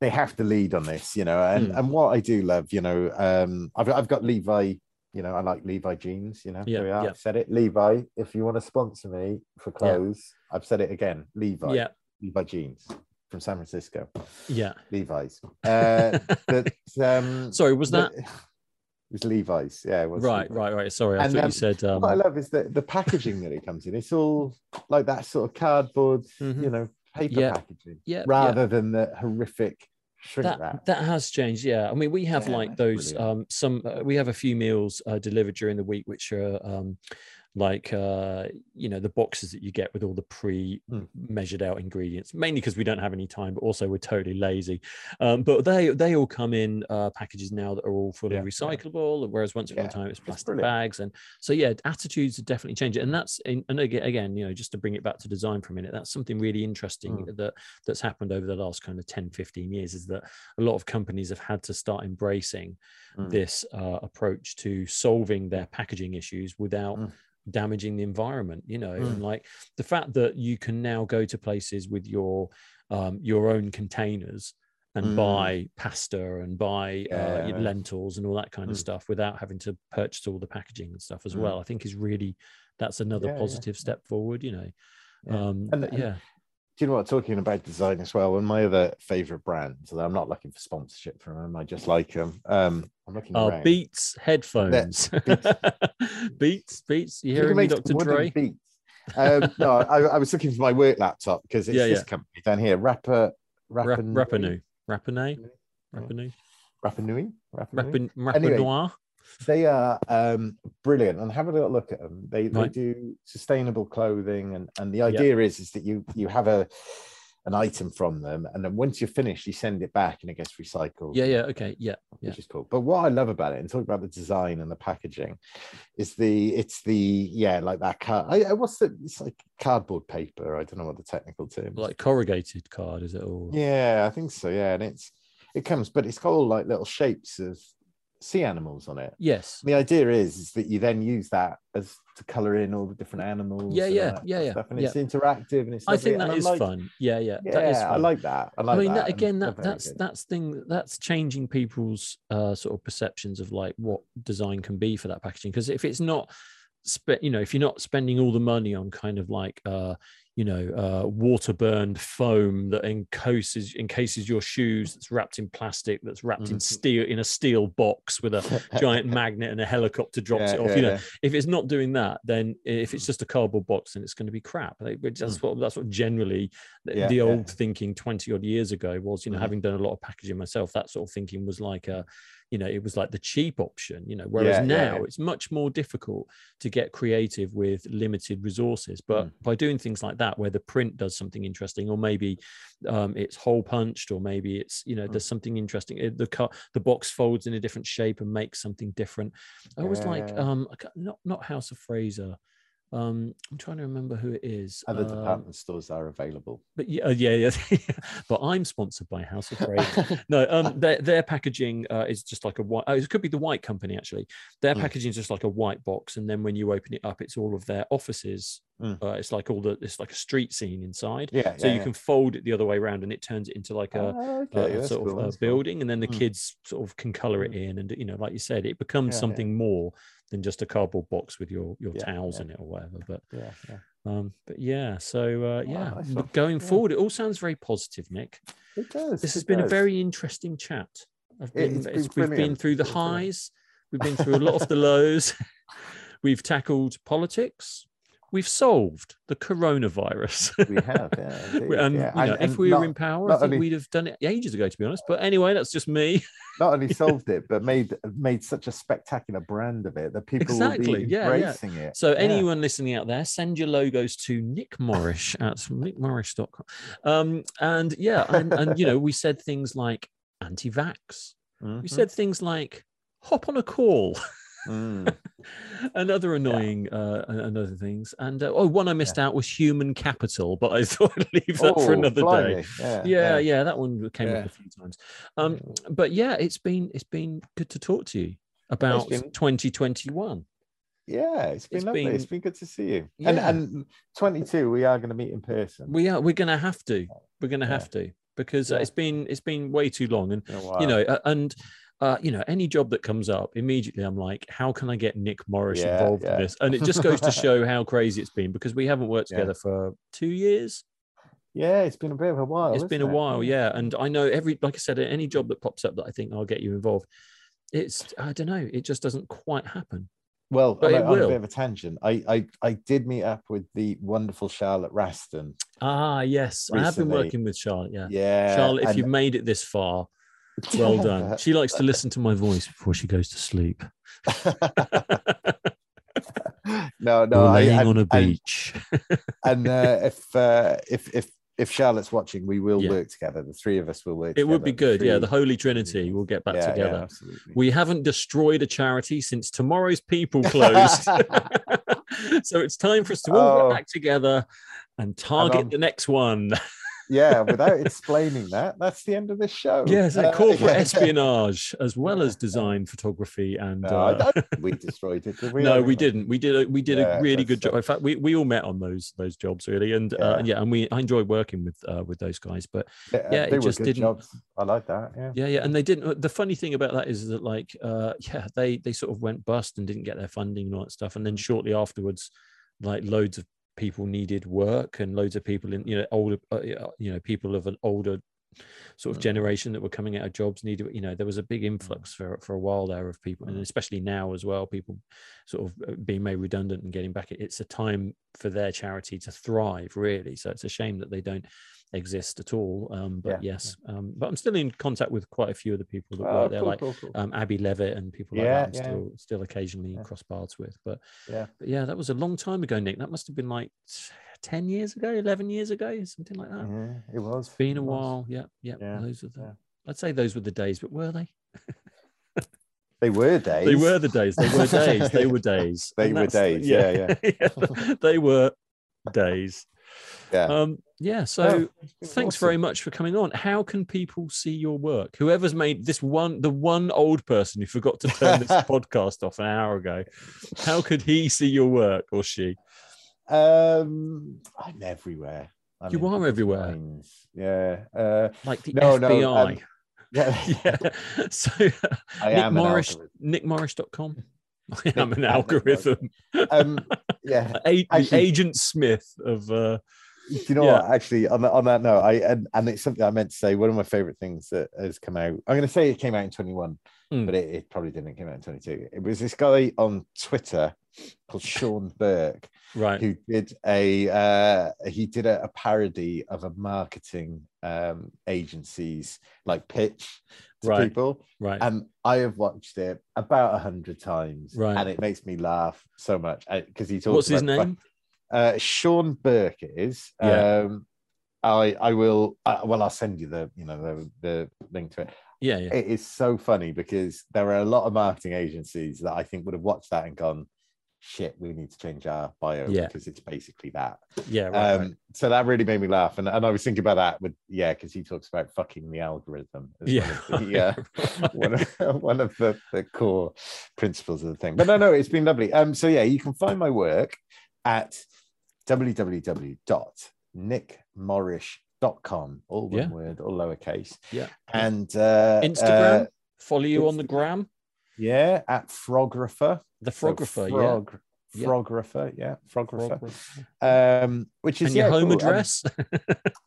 they have to lead on this you know and Mm. and what i do love you know um i've, I've got levi you know i like levi jeans you know Yeah, we are. yeah. i've said it levi if you want to sponsor me for clothes i've said it again levi yeah levi jeans from san francisco yeah levi's uh but (laughs) um sorry was that the- (laughs) it was levi's yeah it was right Levi's. right right sorry i And, thought you um, said um what I love is the, the packaging that it comes in. It's all like that sort of cardboard, (laughs) Mhm. you know, paper Yeah. packaging, yeah yeah. rather than the horrific shrink that wrap. that has changed yeah i mean we have Yeah, like those um some uh, we have a few meals uh, delivered during the week which are um like uh you know the boxes that you get with all the pre Mm. measured out ingredients mainly because we don't have any time but also we're totally lazy um but they they all come in uh packages now that are all fully Yeah, yeah. recyclable whereas once upon Yeah, a time it was plastic bags and so yeah attitudes are definitely changing and that's in, and again, again you know just to bring it back to design for a minute that's something really interesting Mm. that that's happened over the last kind of 10 15 years is that a lot of companies have had to start embracing Mm. this uh, approach to solving their packaging issues without Mm. Damaging the environment you know Mm. and like the fact that you can now go to places with your um, your own containers and Mm. buy pasta and buy uh, lentils and all that kind of Mm. stuff without having to purchase all the packaging and stuff as Mm. well. I think is really that's another Yeah, yeah, positive yeah. step forward. You know, Yeah. um, and yeah, Do you know what? Talking about design as well, one of my other favorite brands, and I'm not looking for sponsorship from them, I just like them. Um, I'm looking around. Beats headphones, (laughs) Beats, Beats. You You hearing me, Doctor Dre? beats. um, no, I, I was looking for my work laptop because it's Yeah, this yeah. company down here, Rapper, Rap, Rapper, Rapanui, Rapanui, Yeah. Rapanui, Rappanui, Rappanui. Rapan, Anyway, Rapanoir. They are um, brilliant, and have a little look at them. They, they do sustainable clothing, and and the idea is is that you you have a an item from them, and then once you're finished, you send it back, and it gets recycled. Yeah, yeah, okay, yeah, yeah. which is cool. But what I love about it, and talking about the design and the packaging, is the it's the yeah like that card. I, I- what's the it's like cardboard paper. I don't know what the technical term. is. Like corrugated card, is it all? yeah, I think so. Yeah, and it's it comes, but it's got all like little shapes of sea animals on it. Yes. The idea is, is that you then use that as to color in all the different animals. Yeah, yeah, yeah, yeah, Stuff. And yeah. it's interactive and it's. I think that is like- fun. Yeah, yeah, Yeah, that is I like that. I like that. I mean, that. that, again, that that's good. that's thing that's changing people's uh, sort of perceptions of like what design can be for that packaging. Because if it's not, spe- you know, if you're not spending all the money on kind of like, uh, you know, uh, water burned foam that encases encases your shoes, that's wrapped in plastic, that's wrapped in Mhm. steel in a steel box with a (laughs) giant magnet and a helicopter drops Yeah, it off. yeah, you know, yeah. if it's not doing that, then if it's just a cardboard box, then it's going to be crap. Which That's what that's what generally the. Yeah, the yeah. old thinking twenty odd years ago was. You know, Mhm. having done a lot of packaging myself, that sort of thinking was like a, you know, it was like the cheap option. You know, whereas Yeah, now yeah. it's much more difficult to get creative with limited resources. But Mm. by doing things like that, where the print does something interesting, or maybe um, it's hole punched, or maybe it's you know Mm. there's something interesting. The cut the box folds in a different shape and makes something different. I always like um not not House of Fraser. Um, I'm trying to remember who it is. Other Um, department stores are available. but yeah, uh, yeah, (laughs) yeah. but I'm sponsored by House of Fraser. (laughs) no, um, their their packaging uh, is just like a white. Oh, it could be the white company actually. Their Mm. packaging is just like a white box, and then when you open it up, it's all of their offices. Mm. Uh, it's like all the it's like a street scene inside. Yeah. So yeah, you yeah. can fold it the other way around, and it turns it into like a, Oh, okay, a that's sort cool, of a that's cool. building, and then the Mm. kids sort of can color it in, and you know, like you said, it becomes Yeah, yeah. something more than just a cardboard box with your your Yeah, towels yeah. in it or whatever. But Yeah, yeah. um, but yeah, so uh, yeah, nice going Yeah. forward, it all sounds very positive, Nick. It does. This has it been a very interesting chat. I've been, been we've been through the highs, we've been through a lot of the lows, (laughs) we've tackled politics, we've solved the coronavirus. We have, yeah. (laughs) indeed, and yeah. you know, And- if we were in power, I think only- we'd have done it ages ago, to be honest. But anyway, that's just me. (laughs) not only (laughs) solved it, but made made such a spectacular brand of it that people will Exactly, be yeah, yeah. embracing it. So Yeah. anyone listening out there, send your logos to Nick Morrish at nickmorrish.com. Um, and yeah, and, and you know, we said things like anti-vax. We Mhm. said things like hop on a call Mm. and other annoying uh, and other things. And uh, oh, one I missed out was human capital, but I (laughs) thought I'd leave that for Oh, another day. blimey, Yeah, Yeah, yeah, that one came Yeah. up a few times. Um, but yeah, it's been it's been good to talk to you about been- 2021. Yeah, it's been It's lovely. been- it's been good to see you. And Yeah. and 22, we are going to meet in person. We are we're gonna have to. We're gonna Yeah. have to because uh, it's been it's been way too long and you know uh, and uh, you know any job that comes up immediately i'm like how can i get nick morris Yeah, involved yeah. in this and it just goes to show (laughs) how crazy it's been because we haven't worked Yeah. together for two years yeah, it's been a bit of a while. it's been a it? while yeah and i know every like i said any job that pops up that i think i'll get you involved it's i don't know it just doesn't quite happen Well, But on, it a, on a bit of a tangent, I, I I did meet up with the wonderful Charlotte Raston. ah yes i have been working with charlotte yeah Yeah, charlotte if and- you've made it this far (laughs) well (laughs) done she likes to listen to my voice before she goes to sleep (laughs) no, no, We're I, laying on a and- beach And, uh, if uh, if if if Charlotte's watching, we will Yeah. work together. The three of us will work. it would be together. good yeah the holy trinity will get back Yeah, yeah, together absolutely. We haven't destroyed a charity since tomorrow's people closed. so it's time for us to all Oh. get back together and target on- the next one. Yeah, without explaining that, that's the end of this show. Yes, Uh, corporate yeah. espionage as well as (laughs) design photography and. No, uh, I don't think we (laughs) destroyed it. Did we? No, we didn't. We did. A, we did Yeah, a really good job. In fact, we, we all met on those those jobs really, and yeah, uh, Yeah. and, yeah and we I enjoyed working with uh, with those guys. But Yeah, Yeah, they it just didn't- jobs. I like that. Yeah. yeah, yeah, and they didn't. The funny thing about that is that like, uh, (laughs) yeah, they they sort of went bust and didn't get their funding and all that stuff, and then shortly afterwards, like loads of people needed work and loads of people in you know older uh, you know people of an older sort of Mm. generation that were coming out of jobs needed you know there was a big influx for for a while there of people and Mm. especially now as well people sort of uh, being made redundant and getting back it's a time for their charity to thrive really so it's a shame that they don't exist at all um but Yeah, yes um but i'm still in contact with quite a few of the people that Oh, work there cool, like cool, cool. um, Abby Levitt and people like Yeah, that. I'm yeah. still still occasionally Yeah. cross paths with, but Yeah. but yeah, that was a long time ago, Nick. That must have been like ten years ago, eleven years ago, something like that. Yeah, it was. Been it a was. while. Yeah, yeah. Yeah, Those are the. yeah. I'd say those were the days, but were they? They were days. They were the days. They were days. They were (laughs) days. They were days, yeah, (laughs) yeah. they were days. Yeah. Um. Yeah. So. Oh, Thanks awesome. very much for coming on. How can people see your work? Whoever's made this one, the one old person who forgot to turn this (laughs) podcast off an hour ago, how could he see your work or she? Um, I'm everywhere. I'm You are everywhere. Yeah. Uh, Like the No, no, FBI. um, yeah. (laughs) yeah. So (laughs) I Nick am an Morris, nickmorris.com. I am an algorithm. Um, yeah. A- Actually- Agent Smith of uh Do you know Yeah. what? Actually, on that on that note, I and, and it's something I meant to say. One of my favorite things that has come out. I'm going to say it came out in 21, Mm. but it, it probably didn't. come out in 22. It was this guy on Twitter called Sean Burke right. who did a uh, he did a, a parody of a marketing um, agency's like pitch to Right. people, Right. and I have watched it about a hundred times, Right. and it makes me laugh so much because he talks. What's his name? uh, Sean Burke is. Yeah. Um, I I will. Uh, well, I'll send you the you know the the link to it. Yeah, yeah. It is so funny because there are a lot of marketing agencies that I think would have watched that and gone, "Shit, we need to change our bio Yeah. because it's basically that." Yeah, right. um, right. So that really made me laugh, and, and I was thinking about that with yeah, because he talks about fucking the algorithm. As Yeah. one of the, (laughs) uh, one of, (laughs) one of the, the core principles of the thing. But no, no, it's been lovely. Um, so yeah, you can find my work at www.nickmorrish.com, all one Yeah. word, all lowercase. Yeah. And uh, Instagram. uh, Follow you on the gram. Yeah, at Frographer. The So Frographer, yeah. Frog, Yeah. Frographer, yeah, Frographer. Frographer. Um, which is And your yeah, home cool. Um, address?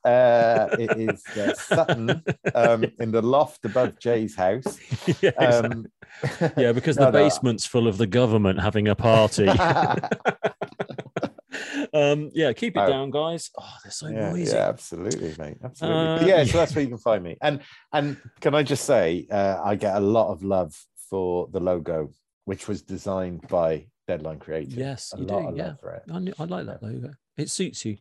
uh, it is uh, (laughs) Sutton um, in the loft above Jay's house. (laughs) yeah, exactly. Um, (laughs) yeah, because no, the no. basement's full of the government having a party. um, yeah, keep it Oh. down, guys. Oh, they're so yeah, noisy. yeah, absolutely, mate. Absolutely. Uh, yeah, yeah. so that's where you can find me. And and can I just say, uh, I get a lot of love for the logo, which was designed by Deadline Creative. Yes, a you lot do. Yeah, love for it. I, I like that logo. It suits you.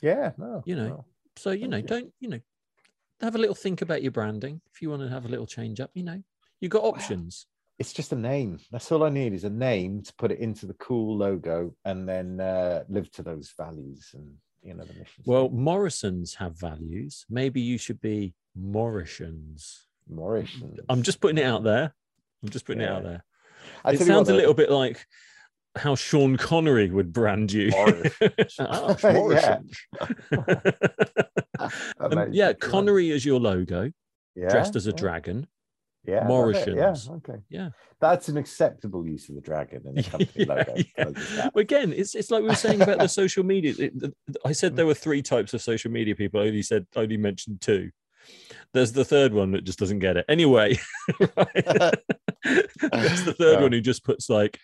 Yeah, no, You know, no. So you Thank know, you. don't you know, have a little think about your branding. If you want to have a little change up, you know, you've got options. it's just a name. That's all I need is a name to put it into the cool logo, and then uh, live to those values and you know the mission. Well, Morrisons have values. Maybe you should be Morrisons. Morrison. I'm just putting it out there. I'm just putting it out there. I it you what, sounds a little bit like how Sean Connery would brand you. Morrisons. (laughs) (laughs) Ah, Yeah. (laughs) Um, yeah, Connery as your logo, Yeah, dressed as a yeah, dragon. Yeah, it, Yeah, okay. Yeah. That's an acceptable use of the dragon in the company Yeah, logo. yeah. Can I just add? Well, Again, it's it's like we were saying about the social media. It- the- I said there were three types of social media people. I only said I only mentioned two. There's the third one that just doesn't get it. Anyway, (laughs) there's the third Oh. one who just puts like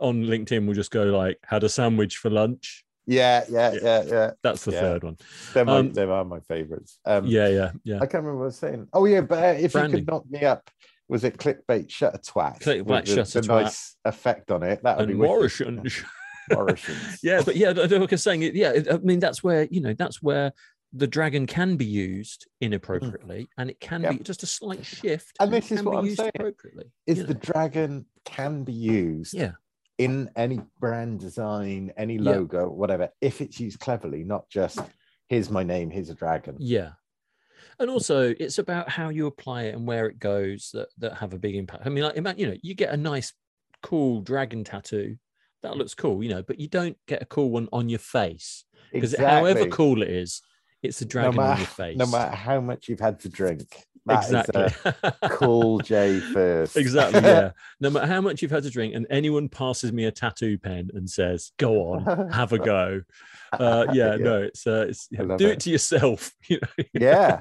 on LinkedIn will just go like had a sandwich for lunch. Yeah, yeah, Yeah. yeah, yeah. That's the Yeah. third one. They're my, Um, they are my favorites. Um, Yeah, yeah, yeah. I can't remember what I was saying. Oh yeah, but uh, if you could knock me up, was it clickbait shut a twat? Clickbait the, shut a twat. nice effect on it. That would be wicked. Morrisons. Morrisons. (laughs) yeah, but yeah, like I was saying. Yeah, I mean that's where you know that's where the dragon can be used mm. inappropriately, and it can Yeah. be just a slight shift. And it this is what I'm saying, appropriately. Is the know. dragon can be used yeah, in any brand design, any Yeah. logo, whatever, if it's used cleverly, not just here's my name, here's a dragon. Yeah. And also, it's about how you apply it and where it goes that that have a big impact. I mean, like, you know, you get a nice, cool dragon tattoo, that looks cool, you know, but you don't get a cool one on your face because however cool it is, it's a no dragon matter, on your face. no matter how much you've had to drink. that exactly. (laughs) cool J first. exactly. (laughs) Yeah. No matter how much you've had to drink, and anyone passes me a tattoo pen and says, "Go on, have a go." (laughs) Uh, yeah, Yeah. no, it's uh, it's do it. it. to yourself. You know, yeah.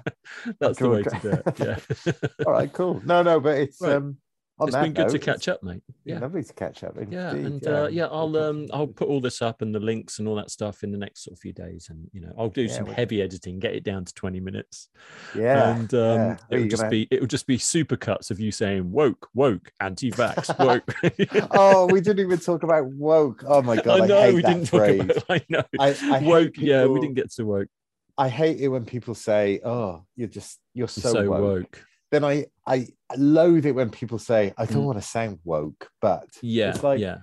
that's the way to do it. Yeah. All right, cool. No, no, but it's Right. um on it's been good to catch up, mate. Yeah. Lovely to catch up. yeah indeed, and uh, yeah i'll um i'll put all this up and the links and all that stuff in the next sort of few days and you know i'll do Yeah, some heavy editing get it down to 20 minutes Yeah. and um yeah. It'll you just gonna- be it'll just be super cuts of you saying woke woke anti-vax (laughs) woke oh, we (laughs) didn't even talk about woke. Oh my god, I, i know hate we didn't phrase. talk about i know I, I woke yeah we didn't get to woke I hate it when people say, "Oh, you're just you're so, so, woke, woke. Then I I loathe it when people say, "I don't Mm. want to sound woke," but yeah It's like- yeah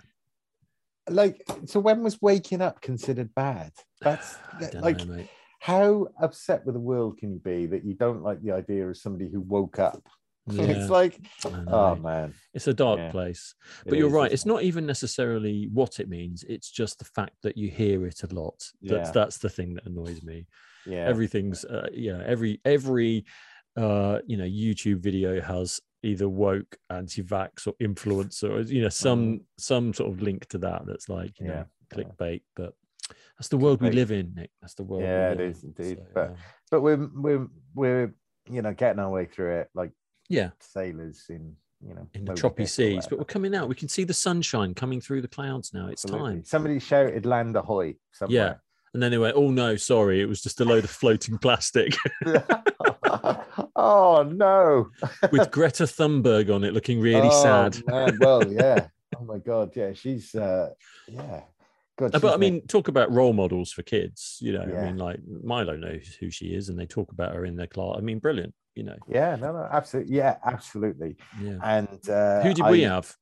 like, so when was waking up considered bad? That's (sighs) I that- don't like, know, how upset with the world can you be that you don't like the idea of somebody who woke up? (laughs) Yeah, it's like, oh man, it's a dark yeah. place It but you're is, right it's it? not even necessarily what it means it's just the fact that you hear it a lot that's Yeah. that's the thing that annoys me Yeah, everything's uh, yeah every every uh you know youtube video has either woke anti-vax or influencer or you know (laughs) some some sort of link to that that's like you know. Yeah, yeah. clickbait but that's the world we live in nick that's the world Yeah, it live is in. indeed, So, but- but we're we're we're you know getting our way through it like yeah sailors in you know in the choppy seas but we're coming out we can see the sunshine coming through the clouds now it's Absolutely. time Somebody shouted "Land ahoy!" somewhere. and then they went oh no sorry it was just a load of floating plastic (laughs) (laughs) oh no! with greta thunberg on it looking really Oh, sad man. Well, (laughs) yeah. Oh my god, yeah. She's uh, yeah. God, Uh, but I mean, talk about role models for kids. You know, I mean, like Milo knows who she is, and they talk about her in their class. I mean, brilliant. You know, yeah, no, no, absolutely, yeah, absolutely. yeah. And uh, who did we have?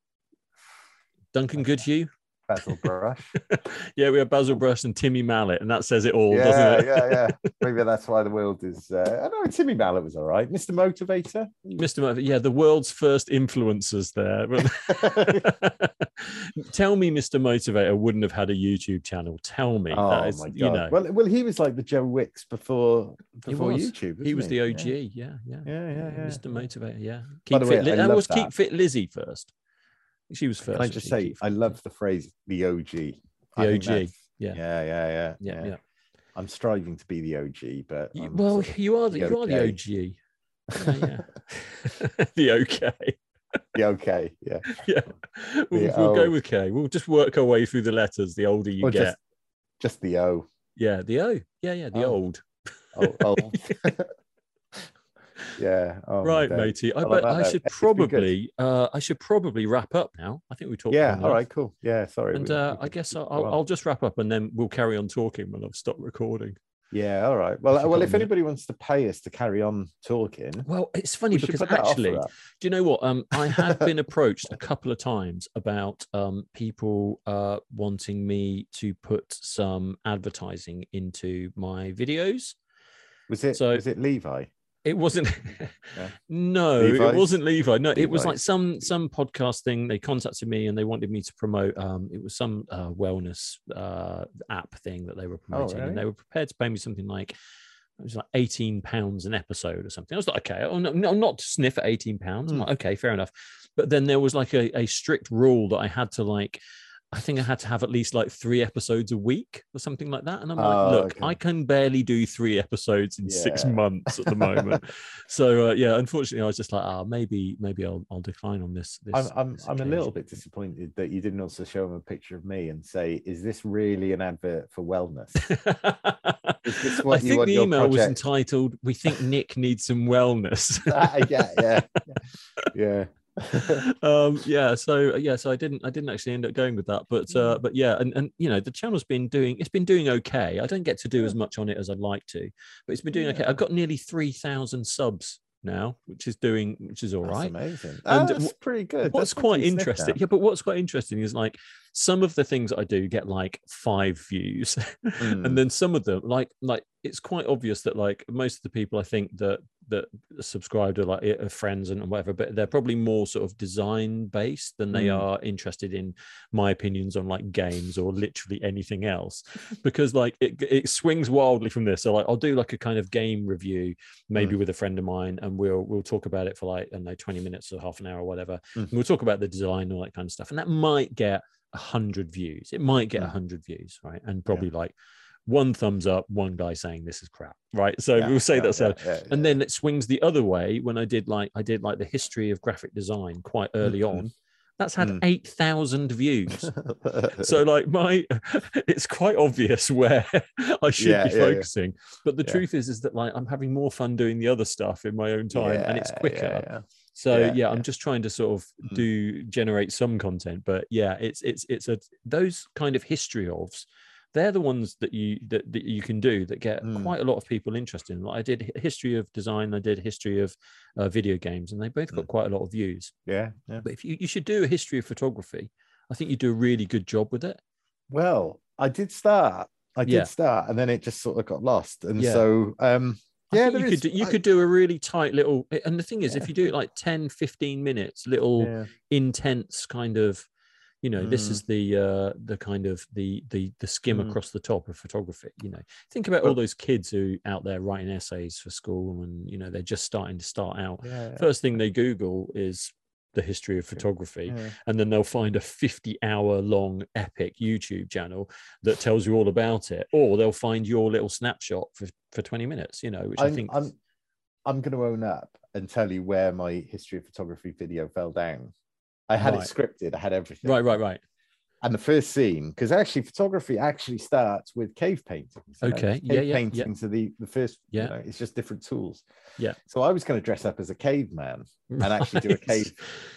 Duncan Goodhew. Basil Brush. (laughs) yeah, we have Basil Brush and Timmy Mallett, and that says it all, yeah, doesn't it? yeah, yeah. (laughs) Maybe that's why the world is. Uh, I know Timmy Mallett was all right. Mr. Motivator. Mr. Murphy, yeah, the world's first influencers there. (laughs) Tell me, Mr. Motivator wouldn't have had a YouTube channel. Tell me. oh is, my god. you know, Well, well, he was like the Joe Wicks before He before. YouTube. he was the OG. Yeah, yeah. Yeah, yeah, yeah. Mr. Motivator, yeah. By Keep the fit. way, Li- I that was that. Keep Fit Lizzie first. She was first. Can I just say, I love the phrase "the OG." The think OG, yeah. yeah, yeah, yeah, Yeah, yeah. I'm striving to be the OG, but I'm well, you are the, the you are the. OG. (laughs) Yeah, yeah. (laughs) the okay. the okay, yeah. (laughs) Yeah, we'll, we'll go with K. We'll just work our way through the letters. The older you Or get, just just the O. yeah, the O, yeah, yeah, the Oh. old. Oh, oh. Yeah. Oh, right, matey. I bet on I should note, it's been good. probably, uh, I should probably wrap up now. I think we talked. Yeah. All enough. right. Cool. Yeah. Sorry. And we- uh, we I guess I'll, I'll. I'll just wrap up, and then we'll carry on talking when I've stopped recording. Yeah. All right. Well, If well, if anybody wants to pay us to carry on talking, Well, it's funny we because put that offer actually. Do you know what? Um, I have been (laughs) approached a couple of times about um, people uh, wanting me to put some advertising into my videos. was it so- was it Levi? It wasn't. (laughs) Yeah. no, Levi's? it wasn't Levi. No, it was like some some podcast thing. They contacted me and they wanted me to promote. Um, it was some uh, wellness uh, app thing that they were promoting, really? and they were prepared to pay me something like it was like 18 pounds an episode or something. I was like, okay, oh, no, no, not to sniff at 18 pounds. I'm Hmm. like, okay, fair enough. But then there was like a, a strict rule that I had to like, I think I had to have at least like three episodes a week or something like that. And I'm like, Oh, look, okay. I can barely do three episodes in six months at the moment. (laughs) so uh, yeah, unfortunately, I was just like, ah, maybe, maybe I'll, I'll decline on this. this I'm I'm this I'm a little bit disappointed that you didn't also show him a picture of me and say, "Is this really an advert for wellness?" (laughs) Is this I what think the email was entitled "We think Nick needs some wellness." (laughs) Ah, yeah, yeah, yeah. (laughs) um yeah so yeah so i didn't i didn't actually end up going with that but uh Mm. but yeah and and you know the channel's been doing it's been doing okay i don't get to do as much on it as i'd like to but it's been doing okay i've got nearly 3000 subs now which is doing which is all That's right amazing. And Ah, that's pretty good. what's That's quite something to sniff interesting yeah but what's quite interesting is like some of the things i do get like five views (laughs) Mm. and then some of them like like it's quite obvious that like most of the people I think that that subscribe to like are friends and whatever, but they're probably more sort of design based than they Mm. are interested in my opinions on like games or literally anything else. Because like it it swings wildly from this. So like I'll do like a kind of game review, maybe with a friend of mine, and we'll we'll talk about it for like I don't know, 20 minutes or half an hour or whatever. Mm. And we'll talk about the design and all that kind of stuff. And that might get a hundred views. It might get a Mm. hundred views, right? And probably like one thumbs up, one guy saying this is crap, right? So Yeah, we'll say yeah, that's yeah, a, yeah, and then it swings the other way when I did like I did like the history of graphic design quite early Mhm. on. That's had Mm. eight thousand views. (laughs) so like my (laughs) it's quite obvious where (laughs) I should be focusing. But the truth is is that like I'm having more fun doing the other stuff in my own time and it's quicker. So Yeah, yeah, I'm yeah. just trying to sort of Mm. do generate some content, but yeah, it's it's it's a those kind of history ofs. They're the ones that you that, that you can do that get Mm. quite a lot of people interested in. Like I did history of design, I did history of uh, video games, and they both got Mm. quite a lot of views. yeah, yeah. But if you you should do a history of photography, I think you do a really good job with it. Well, I did start. I did Yeah. start, and then it just sort of got lost. And Yeah. so, um, yeah, you is- could do, you I- could do a really tight little and the thing is if you do it like 10 15 minutes little yeah, intense kind of you know this Mm. is the uh the kind of the the the skim Mm. across the top of photography you know think about all those kids who out there writing essays for school and you know they're just starting to start out yeah, first thing they google is the history of photography yeah. and then they'll find a 50 hour long epic youtube channel that tells you all about it or they'll find your little snapshot for, for 20 minutes you know which i I'm, think I'm, I'm going to own up and tell you where my history of photography video fell down. I had Right. it scripted. I had everything. right right right And the first scene, because actually photography actually starts with cave paintings. you know, Okay, Cave yeah, yeah, yeah. paintings are the the first. Yeah. You know, it's just different tools. Yeah. So I was going to dress up as a caveman and actually do a (laughs) cave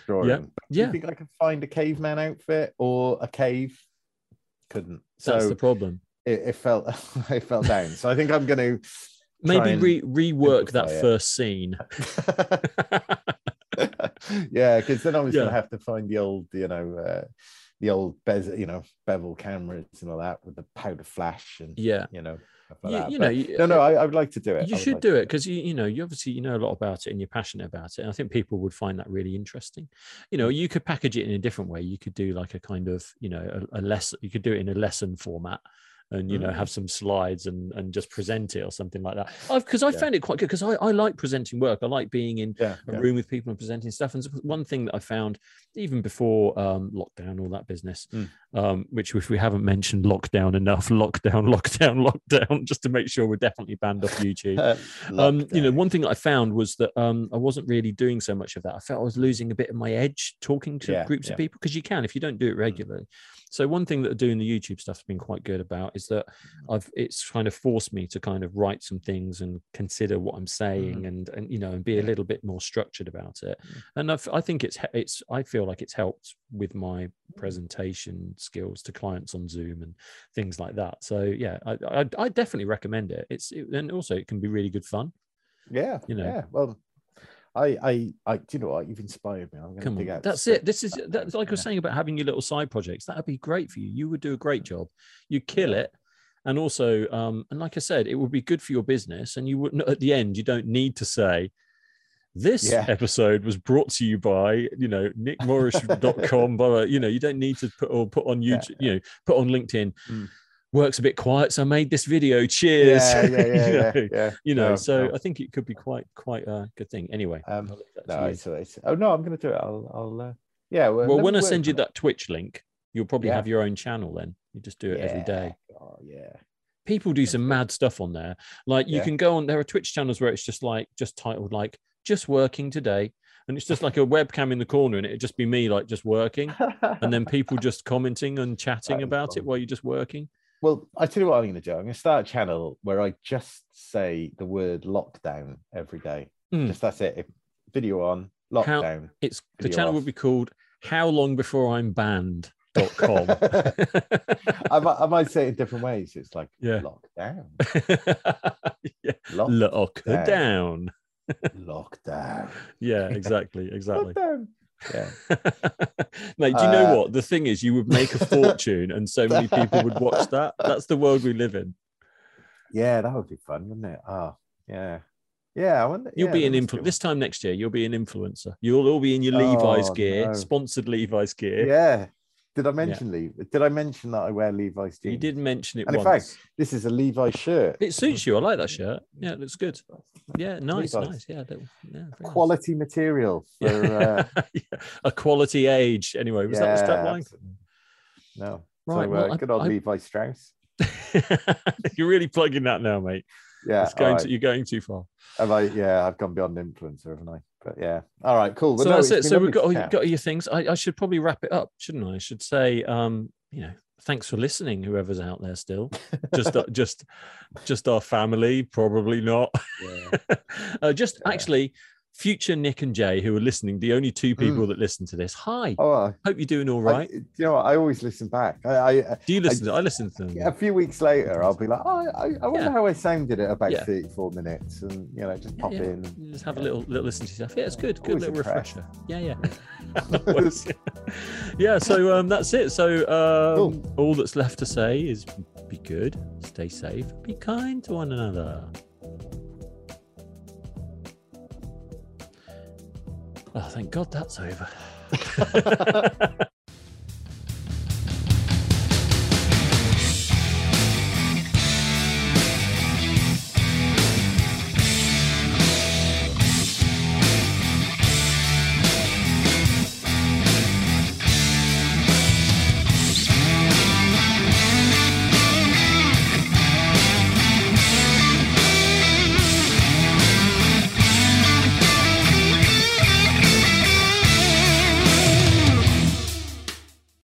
drawing. Yeah, Do yeah. you think I could find a caveman outfit or a cave? Couldn't. that's So the problem it, it felt (laughs) it fell down. So I think I'm going to maybe re- rework that first scene. (laughs) yeah, because then I was Yeah. going to have to find the old, you know, uh, the old bez, you know, bevel cameras and all that with the powder flash and yeah you know, like you, you know you- no, no, I, I would like to do it. you should like do it because you you know you obviously you know a lot about it and you're passionate about it and i think people would find that really interesting you know Mm. you could package it in a different way you could do like a kind of you know a, a lesson you could do it in a lesson format and you know Mm. have some slides and and just present it or something like that because i Yeah. found it quite good because I, I like presenting work i like being in Yeah, a yeah. room with people and presenting stuff. And one thing that I found even before um, lockdown, all that business, Mm. um, which if we haven't mentioned lockdown enough, (laughs) lockdown, lockdown, lockdown, just to make sure we're definitely banned off YouTube. (laughs) um, you know, one thing that I found was that um, I wasn't really doing so much of that. I felt I was losing a bit of my edge talking to groups of people because you can if you don't do it regularly. So one thing that doing the YouTube stuff has been quite good about is that mm-hmm. I've it's kind of forced me to kind of write some things and consider what I'm saying mm-hmm. and and you know and be a little bit more structured about it. Mm. And I've, I think it's it's I feel like it's helped with my presentation skills to clients on Zoom and things like that. So yeah, I I, I definitely recommend it. It's it, and also it can be really good fun. yeah, you know. yeah. Well, I, I, I, do you know what? You've inspired me. I'm going to Come dig on, out. that's it. This is that's like I was saying about having your little side projects. That'd be great for you. You would do a great job. You kill Yeah. it, and also, um, and like I said, it would be good for your business. And you would at the end, you don't need to say. This Yeah. episode was brought to you by, you know, nickmorris.com. (laughs) blah, blah. You know, you don't need to put or put on Yeah, YouTube, you know, put on LinkedIn. Mm. Works a bit quiet, so I made this video. Cheers. Yeah, yeah, yeah, (laughs) you know, yeah. you know, No, so no. I think it could be quite quite a good thing. Anyway, Um, I'll leave that to No, it's, it's, oh no, I'm going to do it. I'll, I'll, uh, yeah. well, let when I send you on it. that Twitch link, you'll probably Yeah. have your own channel then. You just do it every day. Yeah. Oh yeah. People do some mad stuff on there. Like you Yeah. can go on, there are Twitch channels where it's just like, just titled like, just working today. And it's just like a webcam in the corner and it'd just be me like just working. And then people (laughs) just commenting and chatting That about it while you're just working. Well, I tell you what I'm going to do. I'm going to start a channel where I just say the word lockdown every day. Mm. Just that's it. If video on lockdown. It's the channel off. would be called How Long Before I'm Banned.com. (laughs) I, might, I might say it in different ways. It's like Yeah. lockdown, (laughs) yeah. lock, Lock down. lockdown, (laughs) Yeah, exactly. Exactly. lockdown. Yeah. (laughs) Mate, do you know Uh, what? The thing is, you would make a fortune and so many people would watch that. (laughs) That's the world we live in. Yeah, that would be fun, wouldn't it? Oh, yeah. Yeah, I wonder. You'll yeah, be an influ- this time next year. You'll be an influencer. You'll all be in your Levi's Oh, gear, no. sponsored Levi's gear. Yeah. Did I mention Levi? Did I mention that I wear Levi's jeans? You did mention it And in fact, This is a Levi shirt. it suits you. I like that shirt. Yeah, it looks good. Yeah, nice, Levi's. nice. Yeah, yeah very nice. Quality material for. Uh, (laughs) Yeah, a quality age. Anyway, was that the strap line? No. Right, So, well, uh, I- good old I- Levi Strauss. (laughs) You're really plugging that now, mate. Yeah. It's going all to, you're going too far. Have I? Yeah, I've gone beyond influencer, haven't I? But yeah. All right. Cool. But so no, that's it. So we've got to all, chat. got your things. I, I should probably wrap it up, shouldn't I? I should say, um, you know, thanks for listening, whoever's out there still. Just, uh, (laughs) just, just our family, probably not. Yeah. (laughs) uh, just Yeah. actually, future Nick and Jay who are listening, the only two people that listen to this. Hi, Oh, I- hope you're doing all right. I- you know, what? I always listen back. I, I Do you listen? to, I listen to them. a few weeks later, I'll be like, oh, I, I wonder Yeah. how I sounded at about Yeah. 34 minutes, and you know, just pop yeah. in. You Just have a little little listen to yourself. Yeah, it's good. Good Always little refresher. Yeah, yeah. (laughs) (laughs) Yeah. So um, that's it. So um, all that's left to say is be good, stay safe, be kind to one another. Oh, thank God that's over. (laughs) (laughs)